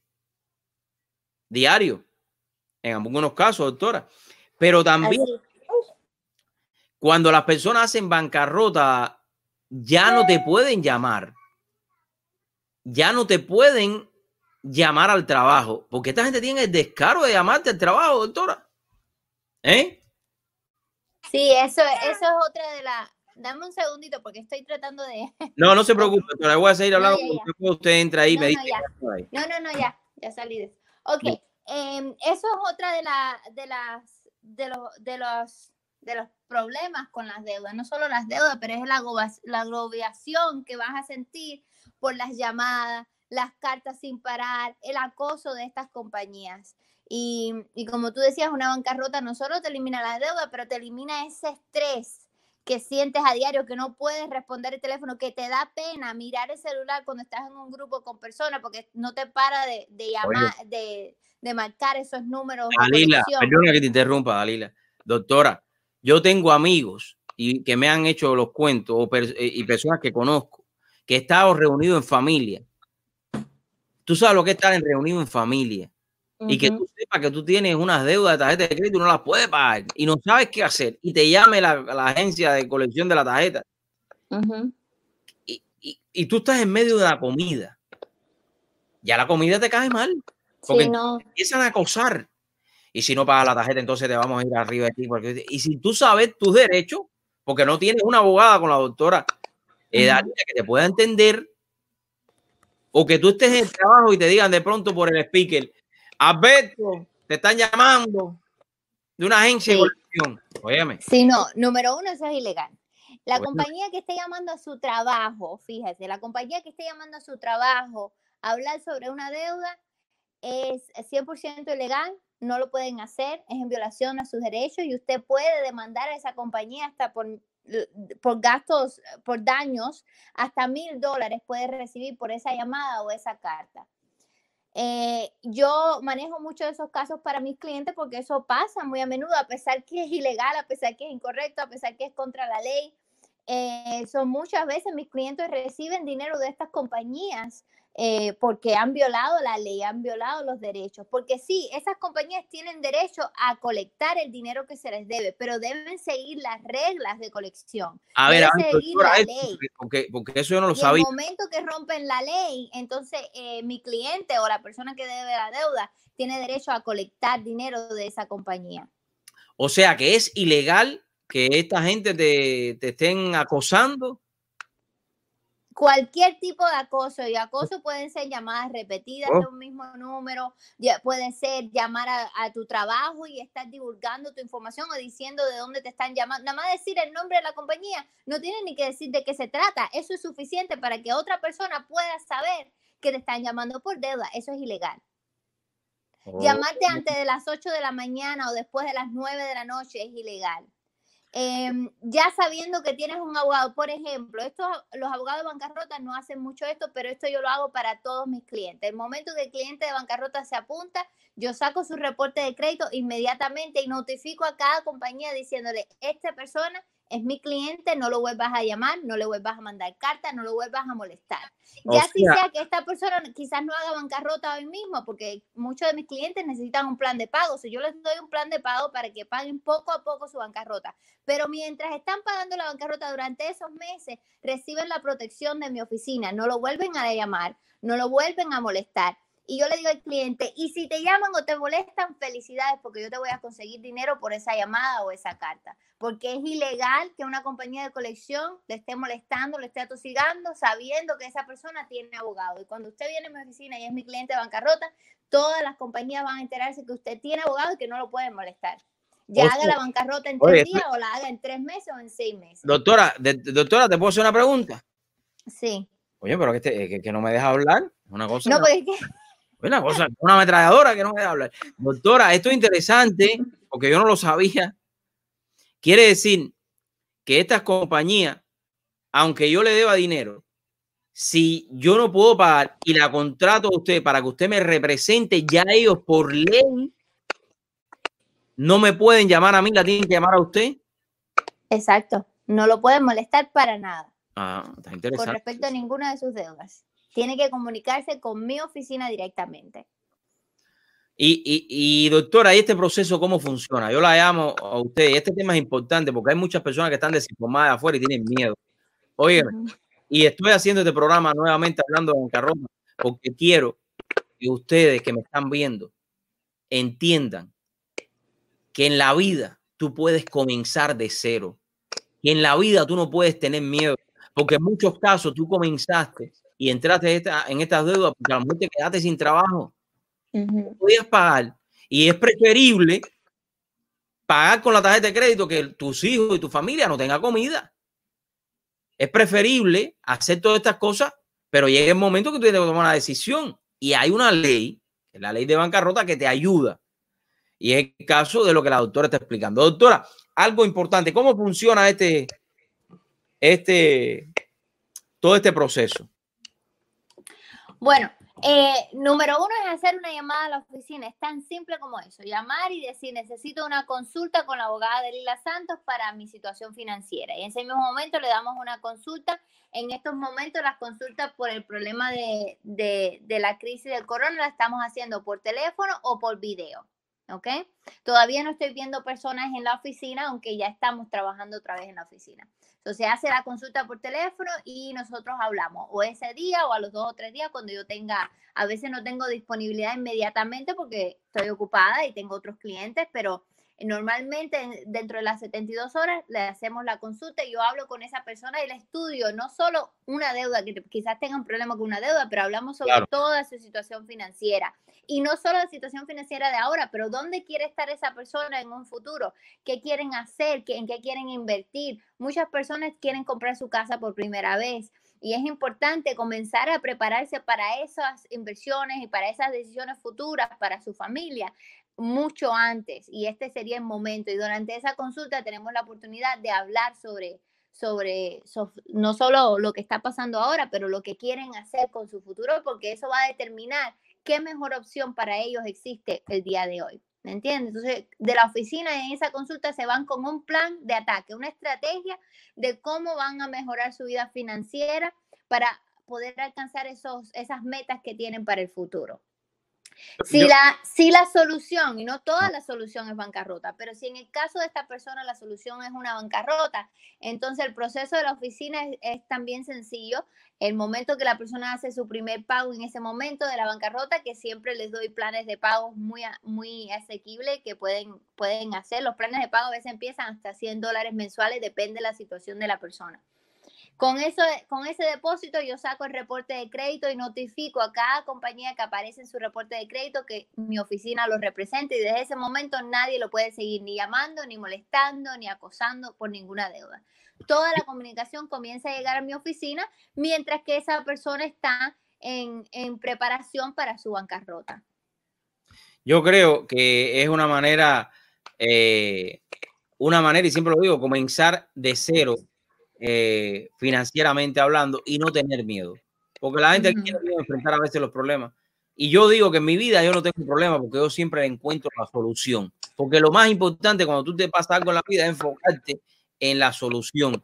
diarios, en algunos casos, doctora. Pero también cuando las personas hacen bancarrota, ya no te pueden llamar. Ya no te pueden llamar al trabajo. Porque esta gente tiene el descaro de llamarte al trabajo, doctora. ¿Eh? Sí, eso, eso es otra de las... Dame un segundito porque estoy tratando de... No, no se preocupe, doctora. Voy a seguir No, hablando ya, con ya. usted. Entra ahí y No, me no, dice. ya. No, no, no, ya, ya salí de eso. Ok, em, eso es otra de, la, de las de los, de los de los problemas con las deudas, no solo las deudas, pero es la, la agobiación que vas a sentir por las llamadas, las cartas sin parar, el acoso de estas compañías. Y, y como tú decías, una bancarrota no solo te elimina la deuda, pero te elimina ese estrés que sientes a diario, que no puedes responder el teléfono, que te da pena mirar el celular cuando estás en un grupo con personas porque no te para de, de llamar, de, de marcar esos números. Dalila, perdona que te interrumpa, Dalila. Doctora, yo tengo amigos y que me han hecho los cuentos o per- eh, y personas que conozco que he estado reunido en familia. Tú sabes lo que es estar en reunido en familia y que tú sepas que tú tienes unas deudas de tarjeta de crédito y no las puedes pagar y no sabes qué hacer y te llame la, la agencia de colección de la tarjeta y, y- y tú estás en medio de la comida. Ya la comida te cae mal porque Sí, no. empiezan a acosar. Y si no pagas la tarjeta, entonces te vamos a ir arriba de ti. porque- y si tú sabes tus derechos, porque no tienes una abogada con la doctora eh, que te pueda entender, o que tú estés en el trabajo y te digan de pronto por el speaker, Alberto, te están llamando de una agencia de Sí. colección. Óyeme, Sí, no, número uno, eso es ilegal. La compañía que esté llamando a su trabajo, fíjate, la compañía que esté llamando a su trabajo a hablar sobre una deuda es 100% ilegal, no lo pueden hacer, es en violación a sus derechos y usted puede demandar a esa compañía hasta por, por gastos, por daños, hasta mil dólares puede recibir por esa llamada o esa carta. Eh, yo manejo muchos de esos casos para mis clientes porque eso pasa muy a menudo, a pesar que es ilegal, a pesar que es incorrecto, a pesar que es contra la ley. Eh, son muchas veces mis clientes reciben dinero de estas compañías eh, porque han violado la ley, han violado los derechos. Porque sí, esas compañías tienen derecho a colectar el dinero que se les debe, pero deben seguir las reglas de colección. a ver, seguir la esto, ley. porque- eso yo no lo Y el sabía. momento que rompen la ley, entonces eh, mi cliente o la persona que debe la deuda tiene derecho a colectar dinero de esa compañía. O sea que es ilegal que esta gente te, te estén acosando. Cualquier tipo de acoso, y acoso pueden ser llamadas repetidas de Oh. un mismo número, ya pueden ser llamar a, a tu trabajo y estar divulgando tu información o diciendo de dónde te están llamando. Nada más decir el nombre de la compañía, no tienen ni que decir de qué se trata. Eso es suficiente para que otra persona pueda saber que te están llamando por deuda. Eso es ilegal. Llamarte antes de las 8 de la mañana o después de las 9 de la noche es ilegal. Em, ya sabiendo que tienes un abogado, por ejemplo, estos, los abogados de bancarrota no hacen mucho esto, pero esto yo lo hago para todos mis clientes. El momento que el cliente de bancarrota se apunta, yo saco su reporte de crédito inmediatamente y notifico a cada compañía diciéndole, esta persona es mi cliente, no lo vuelvas a llamar, no le vuelvas a mandar carta, no lo vuelvas a molestar. Ya si sea- sea que esta persona quizás no haga bancarrota hoy mismo, porque muchos de mis clientes necesitan un plan de pago. Si yo les doy un plan de pago para que paguen poco a poco su bancarrota. Pero mientras están pagando la bancarrota durante esos meses, reciben la protección de mi oficina, no lo vuelven a llamar, no lo vuelven a molestar. Y yo le digo al cliente, y si te llaman o te molestan, felicidades, porque yo te voy a conseguir dinero por esa llamada o esa carta. Porque es ilegal que una compañía de colección le esté molestando, le esté atosigando, sabiendo que esa persona tiene abogado. Y cuando usted viene a mi oficina y es mi cliente de bancarrota, todas las compañías van a enterarse que usted tiene abogado y que no lo pueden molestar. Ya haga la bancarrota en tres días o la haga en tres meses o en seis meses. Doctora, de- doctora, ¿te puedo hacer una pregunta? Sí. Oye, pero que, te- que, que no me deja hablar. Una cosa. No, que- porque es que Una cosa, una ametralladora que no me deja hablar. Doctora, esto es interesante porque yo no lo sabía. Quiere decir que estas compañías, aunque yo le deba dinero, si yo no puedo pagar y la contrato a usted para que usted me represente, ya ellos por ley no me pueden llamar a mí, la tienen que llamar a usted. Exacto. No lo pueden molestar para nada Ah, está con interesante. respecto a ninguna de sus deudas. Tiene que comunicarse con mi oficina directamente. Y, y, y, doctora, ¿y este proceso cómo funciona? Yo la llamo a usted. y Este tema es importante porque hay muchas personas que están desinformadas afuera y tienen miedo. Oye, Ujú. y estoy haciendo este programa nuevamente hablando de bancarrota porque quiero que ustedes que me están viendo entiendan que en la vida tú puedes comenzar de cero. Que en la vida tú no puedes tener miedo. Porque en muchos casos tú comenzaste y entraste esta- en estas deudas porque a lo mejor te quedaste sin trabajo Ujú. podías pagar. Y es preferible pagar con la tarjeta de crédito que tus hijos y tu familia no tengan comida. Es preferible hacer todas estas cosas, pero llega el momento que tú tienes que tomar una decisión. Y hay una ley, que es la ley de bancarrota, que te ayuda. Y es el caso de lo que la doctora está explicando. Doctora, algo importante, ¿cómo funciona este, este, todo este proceso? Bueno, eh, número uno es hacer una llamada a la oficina. Es tan simple como eso. Llamar y decir, necesito una consulta con la abogada de Lila Santos para mi situación financiera. Y en ese mismo momento le damos una consulta. En estos momentos las consultas por el problema de, de, de la crisis del corona las estamos haciendo por teléfono o por video. ¿Ok? Todavía no estoy viendo personas en la oficina, aunque ya estamos trabajando otra vez en la oficina. Entonces hace la consulta por teléfono y nosotros hablamos o ese día o a los dos o tres días cuando yo tenga, a veces no tengo disponibilidad inmediatamente porque estoy ocupada y tengo otros clientes, pero normalmente dentro de las 72 horas le hacemos la consulta y yo hablo con esa persona y le estudio no solo una deuda, que quizás tenga un problema con una deuda, pero hablamos sobre Claro. toda su situación financiera. Y no solo la situación financiera de ahora, pero dónde quiere estar esa persona en un futuro, qué quieren hacer, en qué quieren invertir. Muchas personas quieren comprar su casa por primera vez. Y es importante comenzar a prepararse para esas inversiones y para esas decisiones futuras para su familia mucho antes. Y este sería el momento. Y durante esa consulta tenemos la oportunidad de hablar sobre, sobre so- no solo lo que está pasando ahora, pero lo que quieren hacer con su futuro, porque eso va a determinar qué mejor opción para ellos existe el día de hoy. ¿Me entiendes? Entonces, de la oficina en esa consulta se van con un plan de ataque, una estrategia de cómo van a mejorar su vida financiera para poder alcanzar esos, esas metas que tienen para el futuro. Si, Yo- la, si la solución, y no toda la solución es bancarrota, pero si en el caso de esta persona la solución es una bancarrota, entonces el proceso de la oficina es, es también sencillo. El momento que la persona hace su primer pago en ese momento de la bancarrota, que siempre les doy planes de pagos muy, muy asequibles que pueden, pueden hacer. Los planes de pago a veces empiezan hasta 100 dólares mensuales, depende de la situación de la persona. Con, eso, con ese depósito yo saco el reporte de crédito y notifico a cada compañía que aparece en su reporte de crédito que mi oficina lo representa y desde ese momento nadie lo puede seguir ni llamando, ni molestando, ni acosando por ninguna deuda. Toda la comunicación comienza a llegar a mi oficina mientras que esa persona está en, en preparación para su bancarrota. Yo creo que es una manera, eh, una manera, y siempre lo digo, comenzar de cero eh, financieramente hablando y no tener miedo. Porque la gente quiere enfrentar a veces los problemas. Y yo digo que en mi vida yo no tengo problema porque yo siempre encuentro la solución. Porque lo más importante cuando tú te pasa algo en la vida es enfocarte en la solución.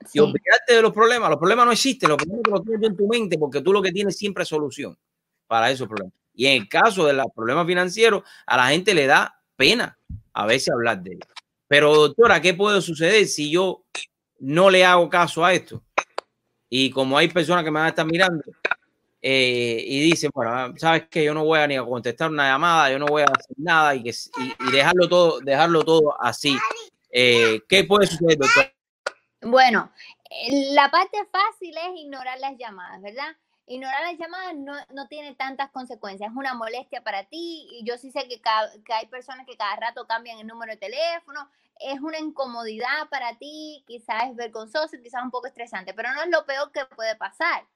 Y Sí. olvidarte de los problemas. Los problemas no existen, los problemas los tienes en tu mente porque tú lo que tienes siempre es solución para esos problemas. Y en el caso de los problemas financieros, a la gente le da pena a veces hablar de ellos. Pero doctora, ¿qué puede suceder si yo no le hago caso a esto? Y como hay personas que me van a estar mirando eh, y dicen, bueno, sabes que yo no voy a ni a contestar una llamada, yo no voy a hacer nada y, que, y, y dejarlo todo, dejarlo todo así. Eh, ¿Qué puede suceder, doctora? Bueno, eh, la parte fácil es ignorar las llamadas, ¿verdad? Ignorar las llamadas no, no tiene tantas consecuencias, es una molestia para ti y yo sí sé que, ca- que hay personas que cada rato cambian el número de teléfono, es una incomodidad para ti, quizás es vergonzoso, quizás un poco estresante, pero no es lo peor que puede pasar.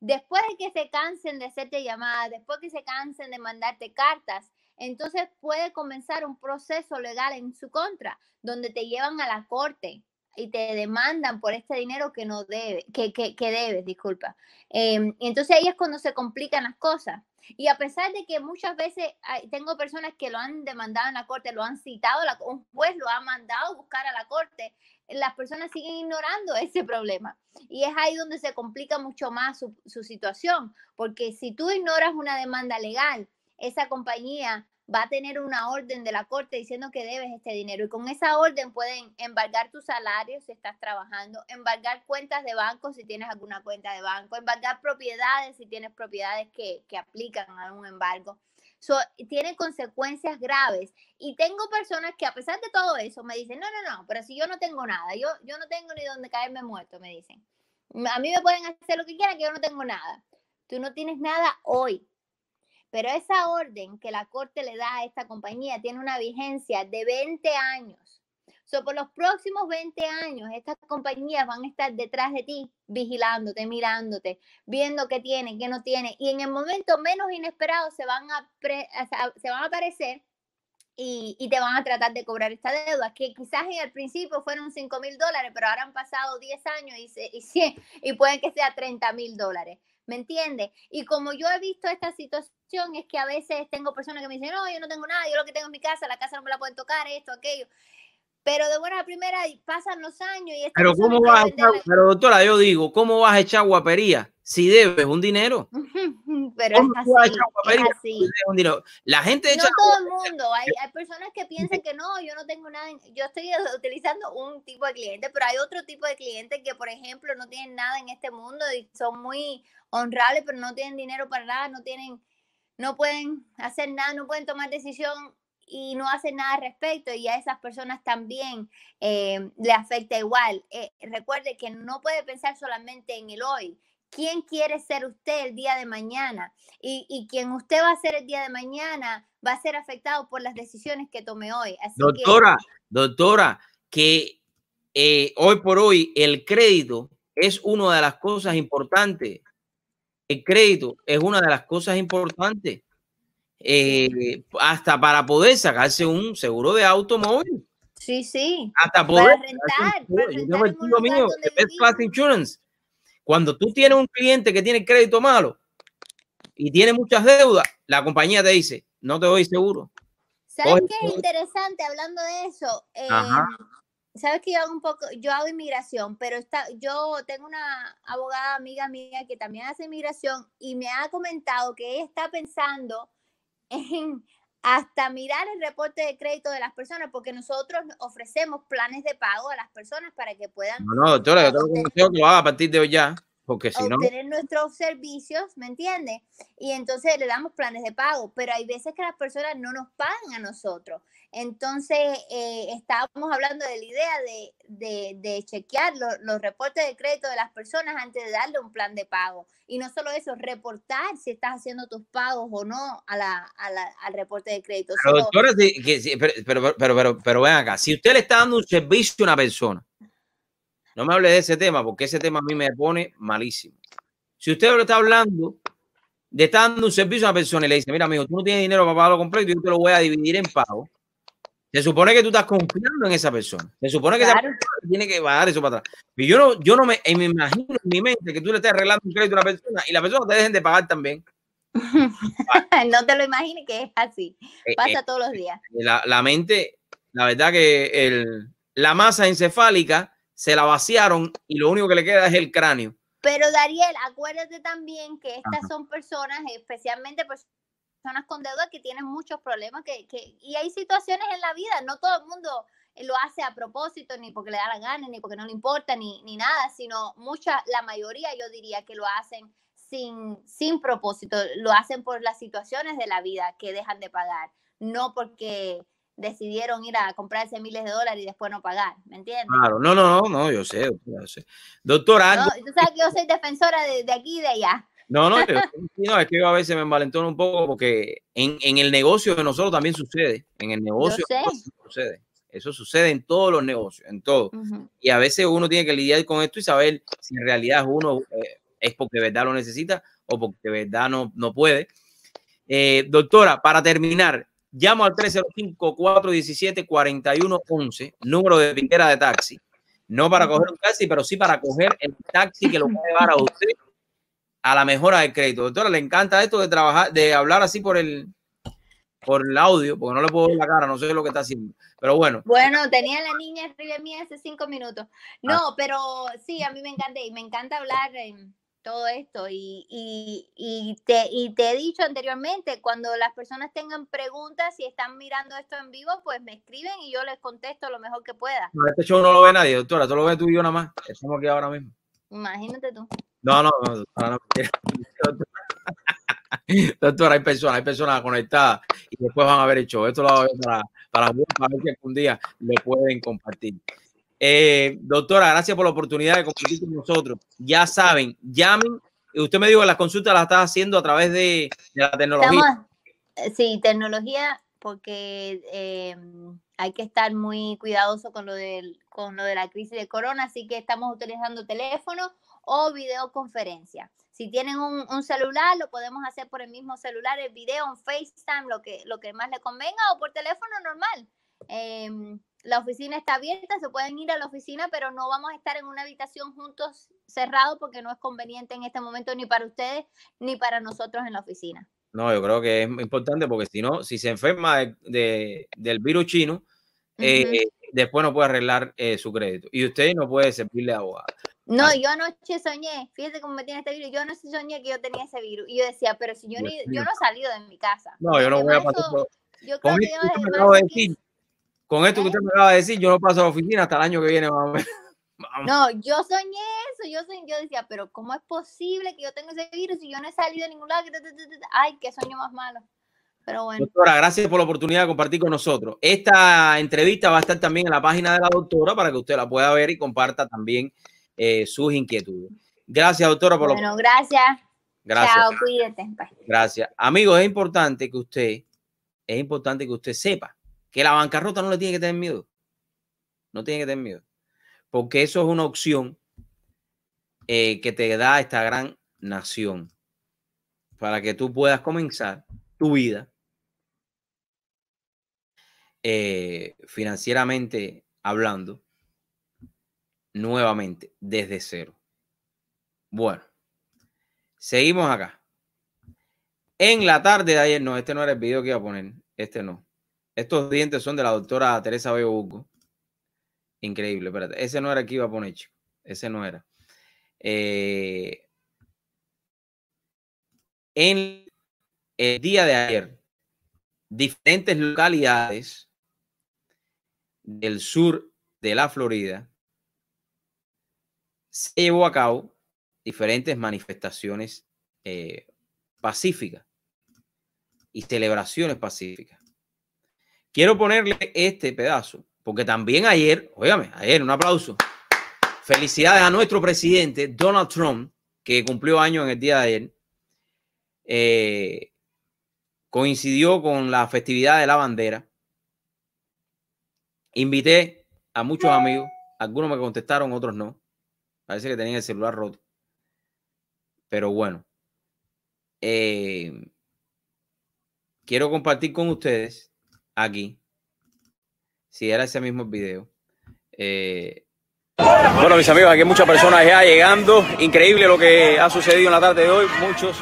Después de que se cansen de hacerte llamadas, después que se cansen de mandarte cartas, entonces puede comenzar un proceso legal en su contra, donde te llevan a la corte y te demandan por este dinero que no debe, que, que, que debes, disculpa. Y entonces ahí es cuando se complican las cosas. Y a pesar de que muchas veces tengo personas que lo han demandado en la corte, lo han citado, la- un juez lo ha mandado a buscar a la corte, las personas siguen ignorando ese problema. Y es ahí donde se complica mucho más su, su situación, porque si tú ignoras una demanda legal, esa compañía va a tener una orden de la corte diciendo que debes este dinero y con esa orden pueden embargar tu salario si estás trabajando, embargar cuentas de banco si tienes alguna cuenta de banco, embargar propiedades si tienes propiedades que, que aplican a un embargo. So, tiene consecuencias graves y tengo personas que a pesar de todo eso me dicen, no, no, no, pero si yo no tengo nada, yo, yo no tengo ni donde caerme muerto, me dicen. A mí me pueden hacer lo que quieran, que yo no tengo nada. Tú no tienes nada hoy, pero esa orden que la corte le da a esta compañía tiene una vigencia de 20 años. So, por los próximos 20 años, estas compañías van a estar detrás de ti, vigilándote, mirándote, viendo qué tiene, qué no tiene. Y en el momento menos inesperado se van a, se van a aparecer y, y te van a tratar de cobrar esta deuda, que quizás en el principio fueron 5 mil dólares, pero ahora han pasado 10 años y, se- y, 100, y pueden que sea 30 mil dólares. ¿Me entiendes? Y como yo he visto esta situación, es que a veces tengo personas que me dicen, no, yo no tengo nada, yo lo que tengo es mi casa, la casa no me la pueden tocar, esto, aquello. Pero de buena primera pasan los años y Pero ¿cómo vas a echar, pero doctora, yo digo, ¿cómo vas a echar guapería si debes un dinero? Pero es ¿Cómo tú vas a así, es si así. debes un dinero? La gente echa No todo el mundo, hay, hay personas que piensan que no, yo no tengo nada, yo estoy utilizando un tipo de cliente, pero hay otro tipo de clientes que, por ejemplo, no tienen nada en este mundo y son muy honrables, pero no tienen dinero para nada, no tienen, no pueden hacer nada, no pueden tomar decisión y no hacen nada al respecto y a esas personas también eh, le afecta igual. Eh, recuerde que no puede pensar solamente en el hoy. ¿Quién quiere ser usted el día de mañana? Y, y quien usted va a ser el día de mañana va a ser afectado por las decisiones que tome hoy. Doctora, doctora, que eh, hoy por hoy el crédito es una de las cosas importantes. El crédito es una de las cosas importantes. Eh, hasta para poder sacarse un seguro de automóvil. sí, sí. Hasta poder. Para rentar, para rentar un mío, Best Class Insurance. Cuando tú tienes un cliente que tiene crédito malo y tiene muchas deudas, la compañía te dice, no te doy seguro. ¿Sabes Oye, qué es interesante hablando de eso? Ajá. Em, Sabes que yo hago un poco, yo hago inmigración, pero está, yo tengo una abogada amiga mía que también hace inmigración y me ha comentado que ella está pensando en hasta mirar el reporte de crédito de las personas, porque nosotros ofrecemos planes de pago a las personas para que puedan No, no, doctora, yo te lo aconsejo que lo haga a partir de hoy ya, porque si no, obtener nuestros servicios, ¿me entiendes? Y entonces le damos planes de pago, pero hay veces que las personas no nos pagan a nosotros. Entonces, eh, estábamos hablando de la idea de, de, de chequear lo- los reportes de crédito de las personas antes de darle un plan de pago. Y no solo eso, reportar si estás haciendo tus pagos o no a la, a la- al reporte de crédito. pero So, doctora, sí, que sí, pero, pero, pero, pero, pero ven acá, si usted le está dando un servicio a una persona, no me hable de ese tema, porque ese tema a mí me pone malísimo. Si usted le está hablando de estar dando un servicio a una persona y le dice, mira, amigo, tú no tienes dinero para pagarlo completo, yo te lo voy a dividir en pago. Se supone que tú estás confiando en esa persona. Se supone que esa persona tiene que bajar eso para atrás. Y yo no, yo no me, eh, me imagino en mi mente que tú le estés arreglando un crédito a una persona y la persona te dejen de pagar también. no te lo imagines que es así. Eh, Pasa eh, todos los días. la, la mente, la verdad que el, la masa encefálica se la vaciaron y lo único que le queda es el cráneo. Pero Dariel, acuérdate también que estas Ajá. son personas, especialmente personas con deuda que tienen muchos problemas que, que- y hay situaciones en la vida, no todo el mundo eh, lo hace a propósito, ni porque le da la gana, ni porque no le importa, ni, ni nada, sino mucha, la mayoría yo diría que lo hacen sin, sin propósito, lo hacen por las situaciones de la vida que dejan de pagar, no porque decidieron ir a comprarse miles de dólares y después no pagar, ¿me entiendes? Claro, no, no, no, no, yo sé, yo sé. Doctora, No, tú sabes que yo soy defensora de, de aquí y de allá. No, no, no, es que yo a veces me envalentono un poco porque en, en el negocio de nosotros también sucede. En el negocio sucede. Eso sucede en todos los negocios, en todo. Y a veces uno tiene que lidiar con esto y saber si en realidad uno eh, es porque de verdad lo necesita o porque de verdad no, no puede. Eh, doctora, para terminar, llamo al 305-417-4111, número de pinguera de taxi. No para coger un taxi, pero sí para coger el taxi que lo va a llevar a usted a la mejora del crédito. Doctora, le encanta esto de trabajar, de hablar así por el, por el audio, porque no le puedo ver la cara, no sé lo que está haciendo. Pero bueno, Bueno, tenía la niña arriba de mí hace cinco minutos. No, pero sí, a mí me encanta y me encanta hablar en todo esto. Y, y, y, te, y te he dicho anteriormente, cuando las personas tengan preguntas y están mirando esto en vivo, pues me escriben y yo les contesto lo mejor que pueda. no, este show no lo ve nadie, doctora, esto lo ve tú y yo nada más. Estamos aquí ahora mismo. Imagínate tú. No, no, no, no. Doctora, hay personas, hay personas conectadas y después van a el show. Esto lo para, para, para ver si algún día lo pueden compartir. Eh, doctora, gracias por la oportunidad de compartir con nosotros. Ya saben, llamen. Usted me dijo que las consultas las está haciendo a través de, la tecnología. Eh, sí, tecnología, porque eh, hay que estar muy cuidadoso con lo, del, con lo de la crisis de corona, así que estamos utilizando teléfono o videoconferencia. Si tienen un, un celular, lo podemos hacer por el mismo celular, el video, en FaceTime, lo que, lo que más le convenga, o por teléfono normal. Em, la oficina está abierta, se pueden ir a la oficina, pero no vamos a estar en una habitación juntos cerrado porque no es conveniente en este momento ni para ustedes ni para nosotros en la oficina. No, yo creo que es importante porque si no, si se enferma de, de- del virus chino, eh, después no puede arreglar eh, su crédito. Y usted no puede servirle abogado. No, Ah. yo anoche soñé, fíjate cómo me tiene este virus, yo anoche soñé que yo tenía ese virus y yo decía, pero si yo, ni, yo no he salido de mi casa. No, yo no voy a pasar por... Yo Con creo que esto yo que usted desde me acaba de decir, con esto que usted me acaba de decir, yo no paso a la oficina hasta el año que viene. Vamos. No, yo soñé eso, yo, soñ- yo decía, pero ¿cómo es posible que yo tenga ese virus y yo no he salido de ningún lado? Ay, qué sueño más malo. Pero bueno, Doctora, gracias por la oportunidad de compartir con nosotros. Esta entrevista va a estar también en la página de la doctora para que usted la pueda ver y comparta también eh, sus inquietudes. Gracias, doctora, por bueno, gracias. Gracias. Chao, cuídate. Bye. Gracias. Amigos, es importante que usted, es importante que usted sepa que la bancarrota no le tiene que tener miedo. No tiene que tener miedo. Porque eso es una opción eh, que te da esta gran nación para que tú puedas comenzar tu vida eh, financieramente hablando nuevamente desde cero. Bueno, seguimos acá. En la tarde de ayer, no, este no era el video que iba a poner, este no. Estos dientes son de la doctora Teresa Bello. Increíble, espérate. Ese no era el que iba a poner, chico. Ese no era. Eh, en el día de ayer, diferentes localidades del sur de la Florida se llevó a cabo diferentes manifestaciones eh, pacíficas y celebraciones pacíficas. Quiero ponerle este pedazo, porque también ayer, óigame, ayer, un aplauso. Felicidades a nuestro presidente Donald Trump, que cumplió años en el día de ayer. Eh, coincidió con la festividad de la bandera. Invité a muchos amigos, algunos me contestaron, otros no. Parece que tenían el celular roto. Pero bueno, eh, quiero compartir con ustedes aquí, si era ese mismo video. eh, bueno, mis amigos, aquí hay muchas personas ya llegando. Increíble lo que ha sucedido en la tarde de hoy. Muchos.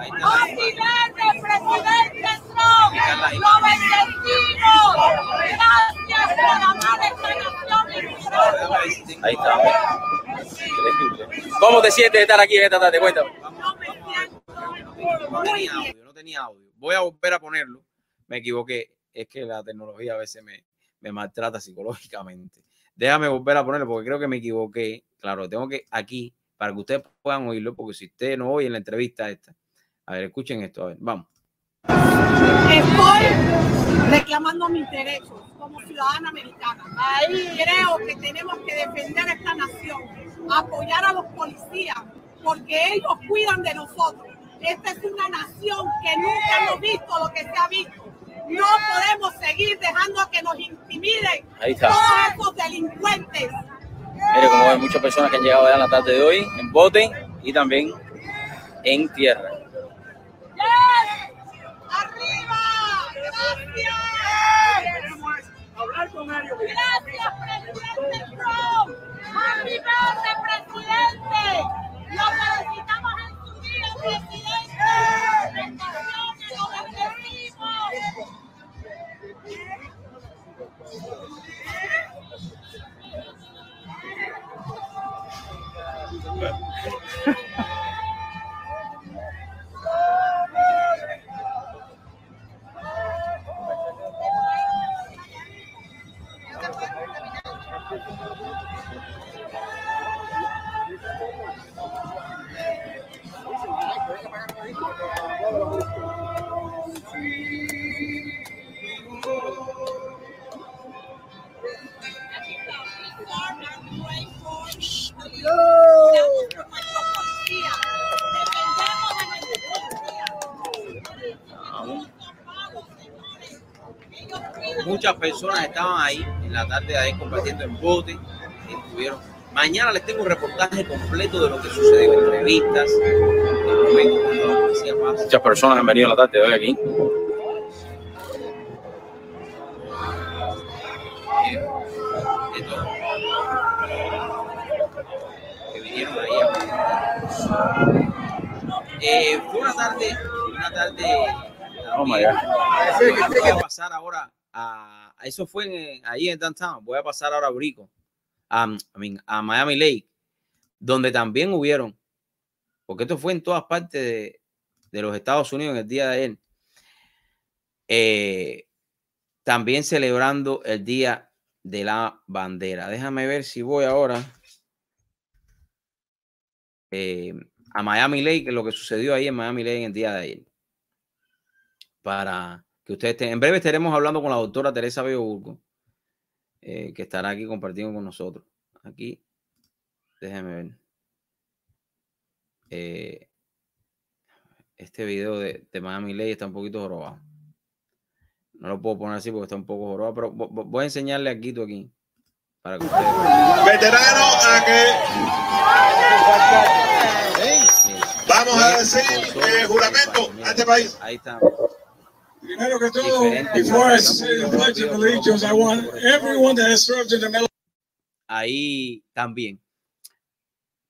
¡Occidente, presidente Trump! ¡Lo bendecimos! ¡Gracias por amar esta nación! Ahí está. ¿Cómo te sientes de estar aquí esta tarde? Cuéntame. No tenía audio, no tenía audio. Voy a volver a ponerlo. Me equivoqué. Es que la tecnología a veces me, me maltrata psicológicamente. Déjame volver a ponerlo porque creo que me equivoqué. Claro, tengo que aquí para que ustedes puedan oírlo, porque si ustedes no oyen la entrevista esta, a ver, escuchen esto, a ver, vamos. Estoy reclamando mis derechos como ciudadana americana. Creo que tenemos que defender esta nación, apoyar a los policías, porque ellos cuidan de nosotros. Esta es una nación que nunca hemos visto lo que se ha visto. No podemos seguir dejando que nos intimiden Ahí está. todos esos delincuentes. Mire, como hay muchas personas que han llegado ya en la tarde de hoy, en bote y también en tierra. ¡Arriba! ¡Gracias! Hablar con ellos. Gracias, presidente. Lo felicitamos en su día, presidente. Muchas personas estaban ahí en la tarde de ayer compartiendo en bote. Estuvieron. Mañana les tengo un reportaje completo de lo que sucedió, entrevistas. Muchas personas han venido en la tarde de hoy aquí. Bien, de todo. Que vinieron ahí a- Eh, fue una tarde, una tarde. Oh my también. Voy a pasar ahora a, eso fue ahí en downtown. Voy a pasar ahora a Brico, a, Miami Lake, donde también hubieron, porque esto fue en todas partes de, los Estados Unidos en el día de ayer. eh, también celebrando el día de la bandera. Déjame ver si voy ahora eh, a Miami Lake, lo que sucedió ahí en Miami Lake en el día de ayer. Para que ustedes estén. En breve estaremos hablando con la doctora Teresa Bello eh, que estará aquí compartiendo con nosotros. Aquí, déjenme ver. Eh, este video de, de Miami Lake está un poquito jorobado. No lo puedo poner así porque está un poco jorobado, pero vo- vo- voy a enseñarle aquí tú aquí. Para que ustedes. Veterano a que vamos a decir eh, juramento a este país. Ahí está. Primero que todo, before I say the pledge of allegiance, I want everyone that has served in the military. ahí también.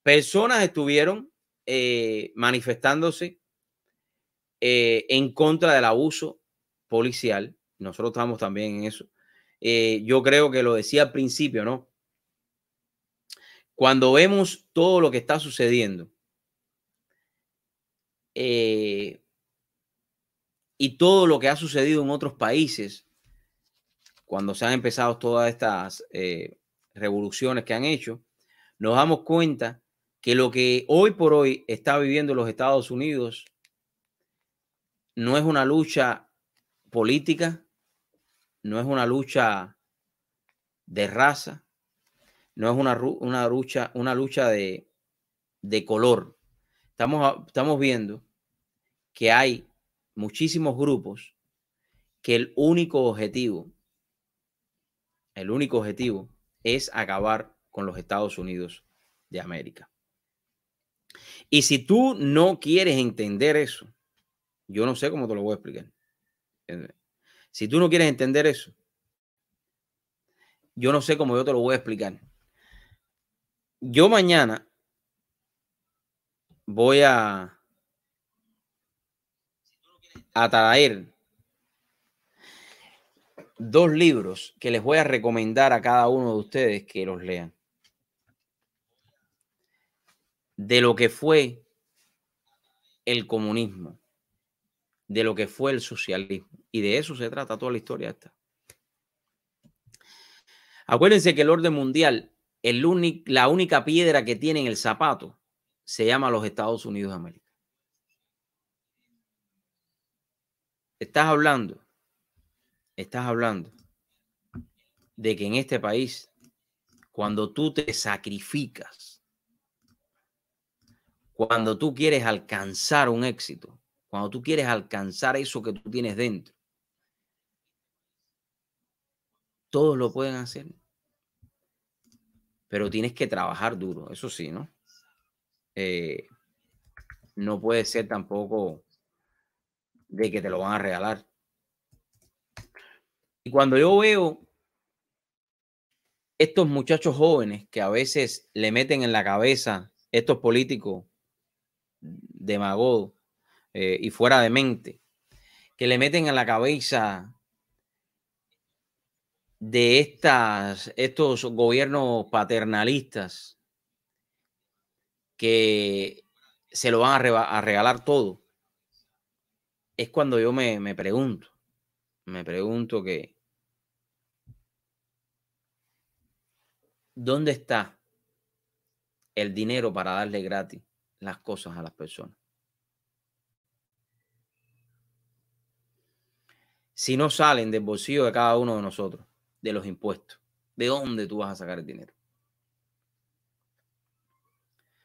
Personas estuvieron eh, manifestándose eh, en contra del abuso policial. Nosotros estamos también en eso. Eh, yo creo que lo decía al principio, ¿no? Cuando vemos todo lo que está sucediendo eh, y todo lo que ha sucedido en otros países, cuando se han empezado todas estas eh, revoluciones que han hecho, nos damos cuenta que lo que hoy por hoy está viviendo los Estados Unidos no es una lucha política, no es una lucha de raza, no es una, una lucha, una lucha de, de color. Estamos, estamos viendo que hay muchísimos grupos que el único objetivo, el único objetivo es acabar con los Estados Unidos de América. Y si tú no quieres entender eso, yo no sé cómo te lo voy a explicar. Si tú no quieres entender eso, yo no sé cómo yo te lo voy a explicar. Yo mañana voy a, a dos libros que les voy a recomendar a cada uno de ustedes que los lean. De lo que fue el comunismo, de lo que fue el socialismo. Y de eso se trata toda la historia esta. Acuérdense que el orden mundial, la única piedra que tiene en el zapato se llama los Estados Unidos de América. Estás hablando, estás hablando de que en este país, cuando tú te sacrificas, cuando tú quieres alcanzar un éxito, cuando tú quieres alcanzar eso que tú tienes dentro, todos lo pueden hacer. Pero tienes que trabajar duro, eso sí, ¿no? Eh, no puede ser tampoco de que te lo van a regalar. Y cuando yo veo estos muchachos jóvenes que a veces le meten en la cabeza estos políticos demagogos eh, y fuera de mente, que le meten en la cabeza de estas, estos gobiernos paternalistas que se lo van a, regalar todo, es cuando yo me, me pregunto, me pregunto que, ¿dónde está el dinero para darle gratis las cosas a las personas? Si no salen del bolsillo de cada uno de nosotros, de los impuestos, ¿de dónde tú vas a sacar el dinero?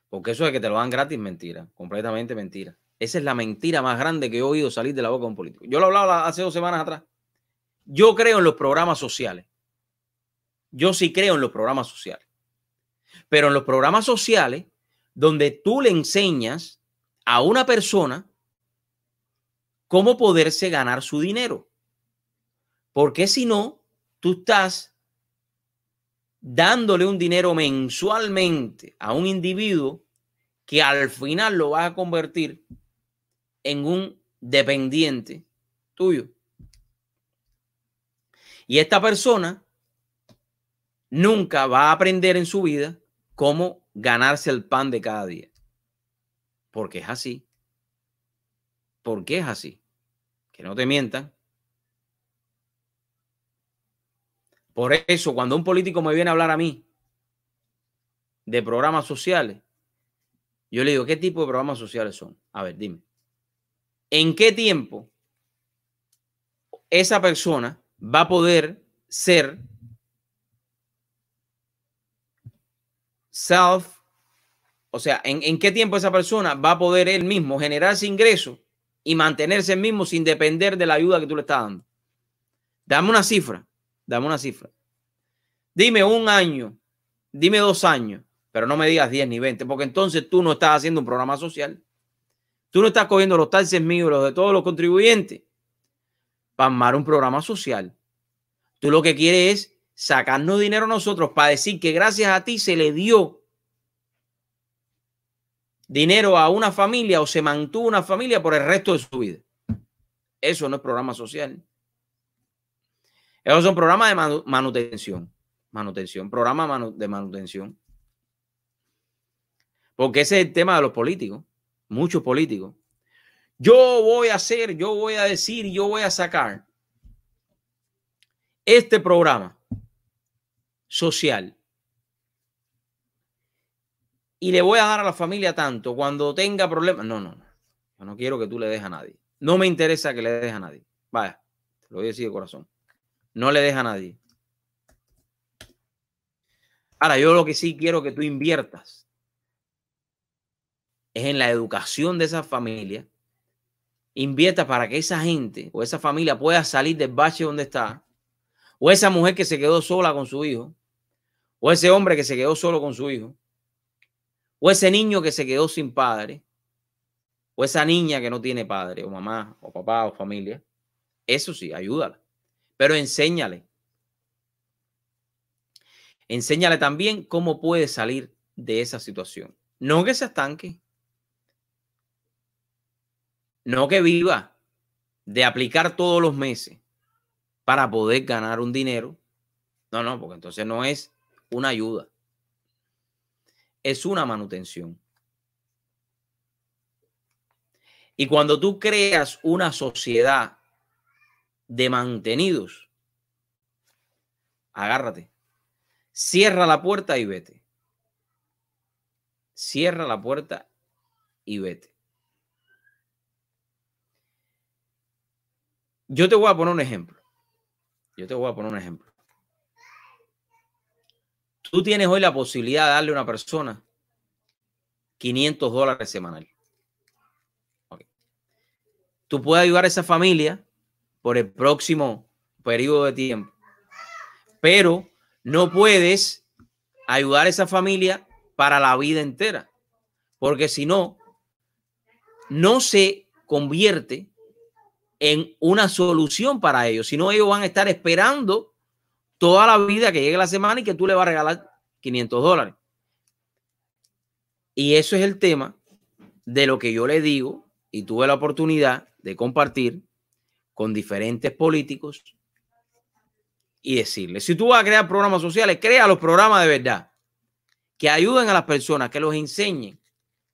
Porque eso de que te lo dan gratis, mentira, completamente mentira. Esa es la mentira más grande que he oído salir de la boca de un político. Yo lo hablaba hace dos semanas atrás. Yo creo en los programas sociales. Yo sí creo en los programas sociales. Pero en los programas sociales, donde tú le enseñas a una persona cómo poderse ganar su dinero. Porque si no, tú estás dándole un dinero mensualmente a un individuo que al final lo vas a convertir en un dependiente tuyo. Y esta persona nunca va a aprender en su vida cómo ganarse el pan de cada día. Porque es así. ¿Por qué es así? Que no te mientan. Por eso, cuando un político me viene a hablar a mí de programas sociales, yo le digo, ¿qué tipo de programas sociales son? A ver, dime. ¿En qué tiempo esa persona va a poder ser self, o sea, ¿en, qué tiempo esa persona va a poder él mismo generarse ingreso y mantenerse él mismo sin depender de la ayuda que tú le estás dando? Dame una cifra, dame una cifra. Dime un año, dime dos años, pero no me digas 10 ni 20, porque entonces tú no estás haciendo un programa social. Tú no estás cogiendo los taxes míos, los de todos los contribuyentes, para armar un programa social. Tú lo que quieres es sacarnos dinero a nosotros para decir que gracias a ti se le dio dinero a una familia o se mantuvo una familia por el resto de su vida. Eso no es programa social. Esos son programas de manutención. Manutención, programa de manutención. Porque ese es el tema de los políticos. Muchos políticos. Yo voy a hacer, yo voy a decir, yo voy a sacar este programa social y le voy a dar a la familia tanto cuando tenga problemas. No, no, no. Yo no quiero que tú le dejes a nadie. No me interesa que le dejes a nadie. Vaya, te lo voy a decir de corazón. No le dejes a nadie. Ahora, yo lo que sí quiero que tú inviertas es en la educación de esa familia. Invierta para que esa gente o esa familia pueda salir del bache donde está. O esa mujer que se quedó sola con su hijo. O ese hombre que se quedó solo con su hijo. O ese niño que se quedó sin padre. O esa niña que no tiene padre, o mamá, o papá, o familia. Eso sí, ayúdala. Pero enséñale. Enséñale también cómo puede salir de esa situación. No que se estanque. No que viva de aplicar todos los meses para poder ganar un dinero. No, no, porque entonces no es una ayuda. Es una manutención. Y cuando tú creas una sociedad de mantenidos, agárrate, cierra la puerta y vete. Cierra la puerta y vete. Yo te voy a poner un ejemplo. Yo te voy a poner un ejemplo. Tú tienes hoy la posibilidad de darle a una persona 500 dólares semanal. Tú puedes ayudar a esa familia por el próximo periodo de tiempo, pero no puedes ayudar a esa familia para la vida entera, porque si no, no se convierte en una solución para ellos, sino ellos van a estar esperando toda la vida que llegue la semana y que tú le vas a regalar 500 dólares. Y eso es el tema de lo que yo le digo y tuve la oportunidad de compartir con diferentes políticos y decirles, si tú vas a crear programas sociales, crea los programas de verdad, que ayuden a las personas, que los enseñen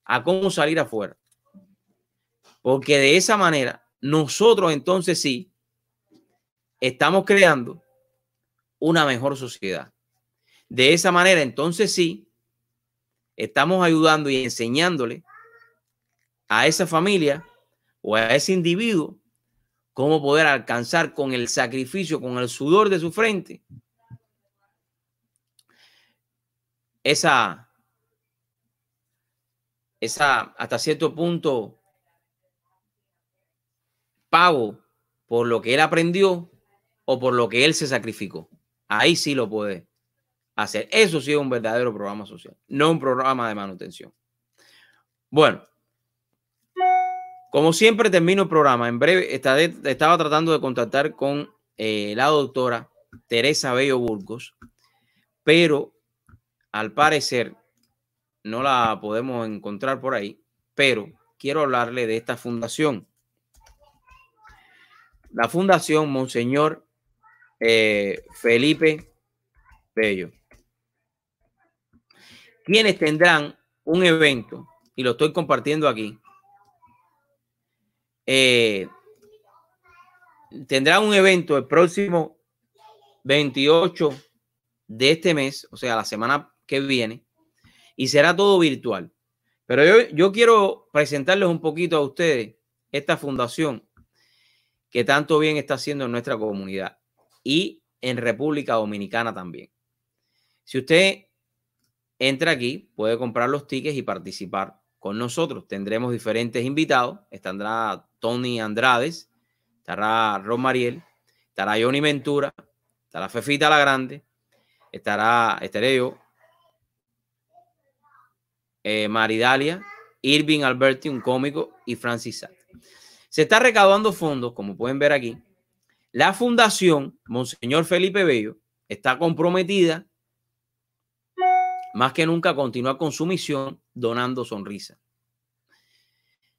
a cómo salir afuera. Porque de esa manera nosotros entonces sí estamos creando una mejor sociedad. De esa manera, entonces sí, estamos ayudando y enseñándole a esa familia o a ese individuo cómo poder alcanzar con el sacrificio, con el sudor de su frente, esa, esa hasta cierto punto pago por lo que él aprendió o por lo que él se sacrificó. Ahí sí lo puede hacer. Eso sí es un verdadero programa social, no un programa de manutención. Bueno, como siempre termino el programa. En breve estaba tratando de contactar con eh, la doctora Teresa Bello Burgos, pero al parecer no la podemos encontrar por ahí, pero quiero hablarle de esta fundación. La fundación Monseñor eh, Felipe Bello, quienes tendrán un evento, y lo estoy compartiendo aquí, eh, tendrán un evento el próximo 28 de este mes, o sea, la semana que viene, y será todo virtual. Pero yo, yo quiero presentarles un poquito a ustedes esta fundación que tanto bien está haciendo en nuestra comunidad y en República Dominicana también. Si usted entra aquí, puede comprar los tickets y participar con nosotros. Tendremos diferentes invitados. Estará Tony Andrades, estará Ron Mariel, estará Johnny Ventura, estará Fefita la Grande, estará, estaré yo, eh, Maridalia, Irving Alberti, un cómico, y Francis Sat. Se está recaudando fondos, como pueden ver aquí. La fundación Monseñor Felipe Bello está comprometida más que nunca a continuar con su misión donando sonrisa.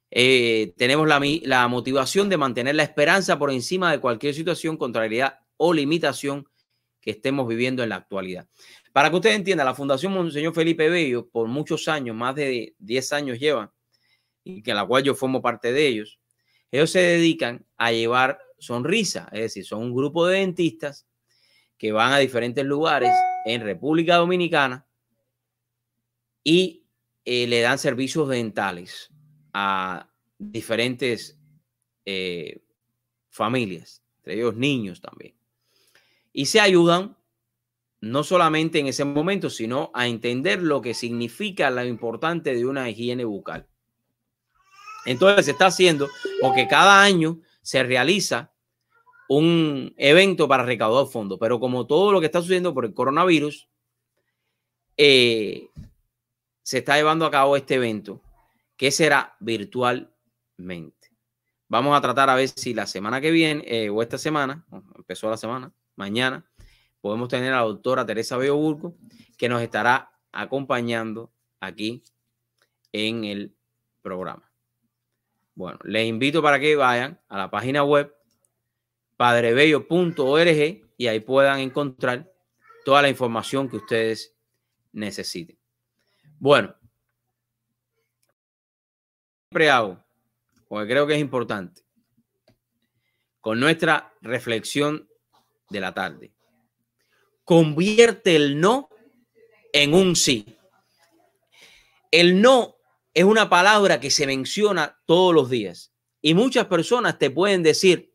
Eh, tenemos la, motivación de mantener la esperanza por encima de cualquier situación, contrariedad o limitación que estemos viviendo en la actualidad. Para que usted entienda, la Fundación Monseñor Felipe Bello, por muchos años, más de 10 años lleva, y que la cual yo formo parte de ellos, ellos se dedican a llevar sonrisa, es decir, son un grupo de dentistas que van a diferentes lugares en República Dominicana y eh, le dan servicios dentales a diferentes eh, familias, entre ellos niños también. Y se ayudan no solamente en ese momento, sino a entender lo que significa lo importante de una higiene bucal. Entonces se está haciendo porque cada año se realiza un evento para recaudar fondos, pero como todo lo que está sucediendo por el coronavirus, eh, se está llevando a cabo este evento que será virtualmente. Vamos a tratar a ver si la semana que viene eh, o esta semana, empezó la semana, mañana, podemos tener a la doctora Teresa Beoburgo, que nos estará acompañando aquí en el programa. Bueno, les invito para que vayan a la página web padrebello.org y ahí puedan encontrar toda la información que ustedes necesiten. Bueno, siempre hago, porque creo que es importante, con nuestra reflexión de la tarde convierte el no en un sí. El no es una palabra que se menciona todos los días y muchas personas te pueden decir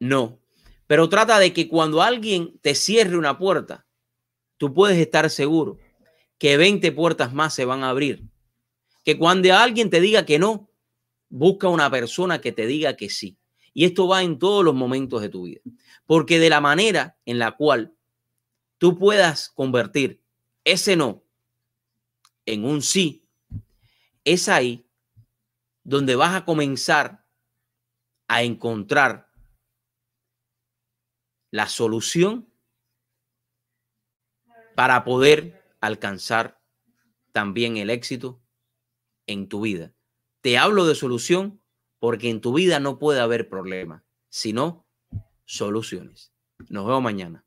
no, pero trata de que cuando alguien te cierre una puerta, tú puedes estar seguro que 20 puertas más se van a abrir. Que cuando alguien te diga que no, busca una persona que te diga que sí. Y esto va en todos los momentos de tu vida. Porque de la manera en la cual tú puedas convertir ese no en un sí, es ahí donde vas a comenzar a encontrar la solución para poder alcanzar también el éxito en tu vida. Te hablo de solución porque en tu vida no puede haber problema, sino soluciones. Nos vemos mañana.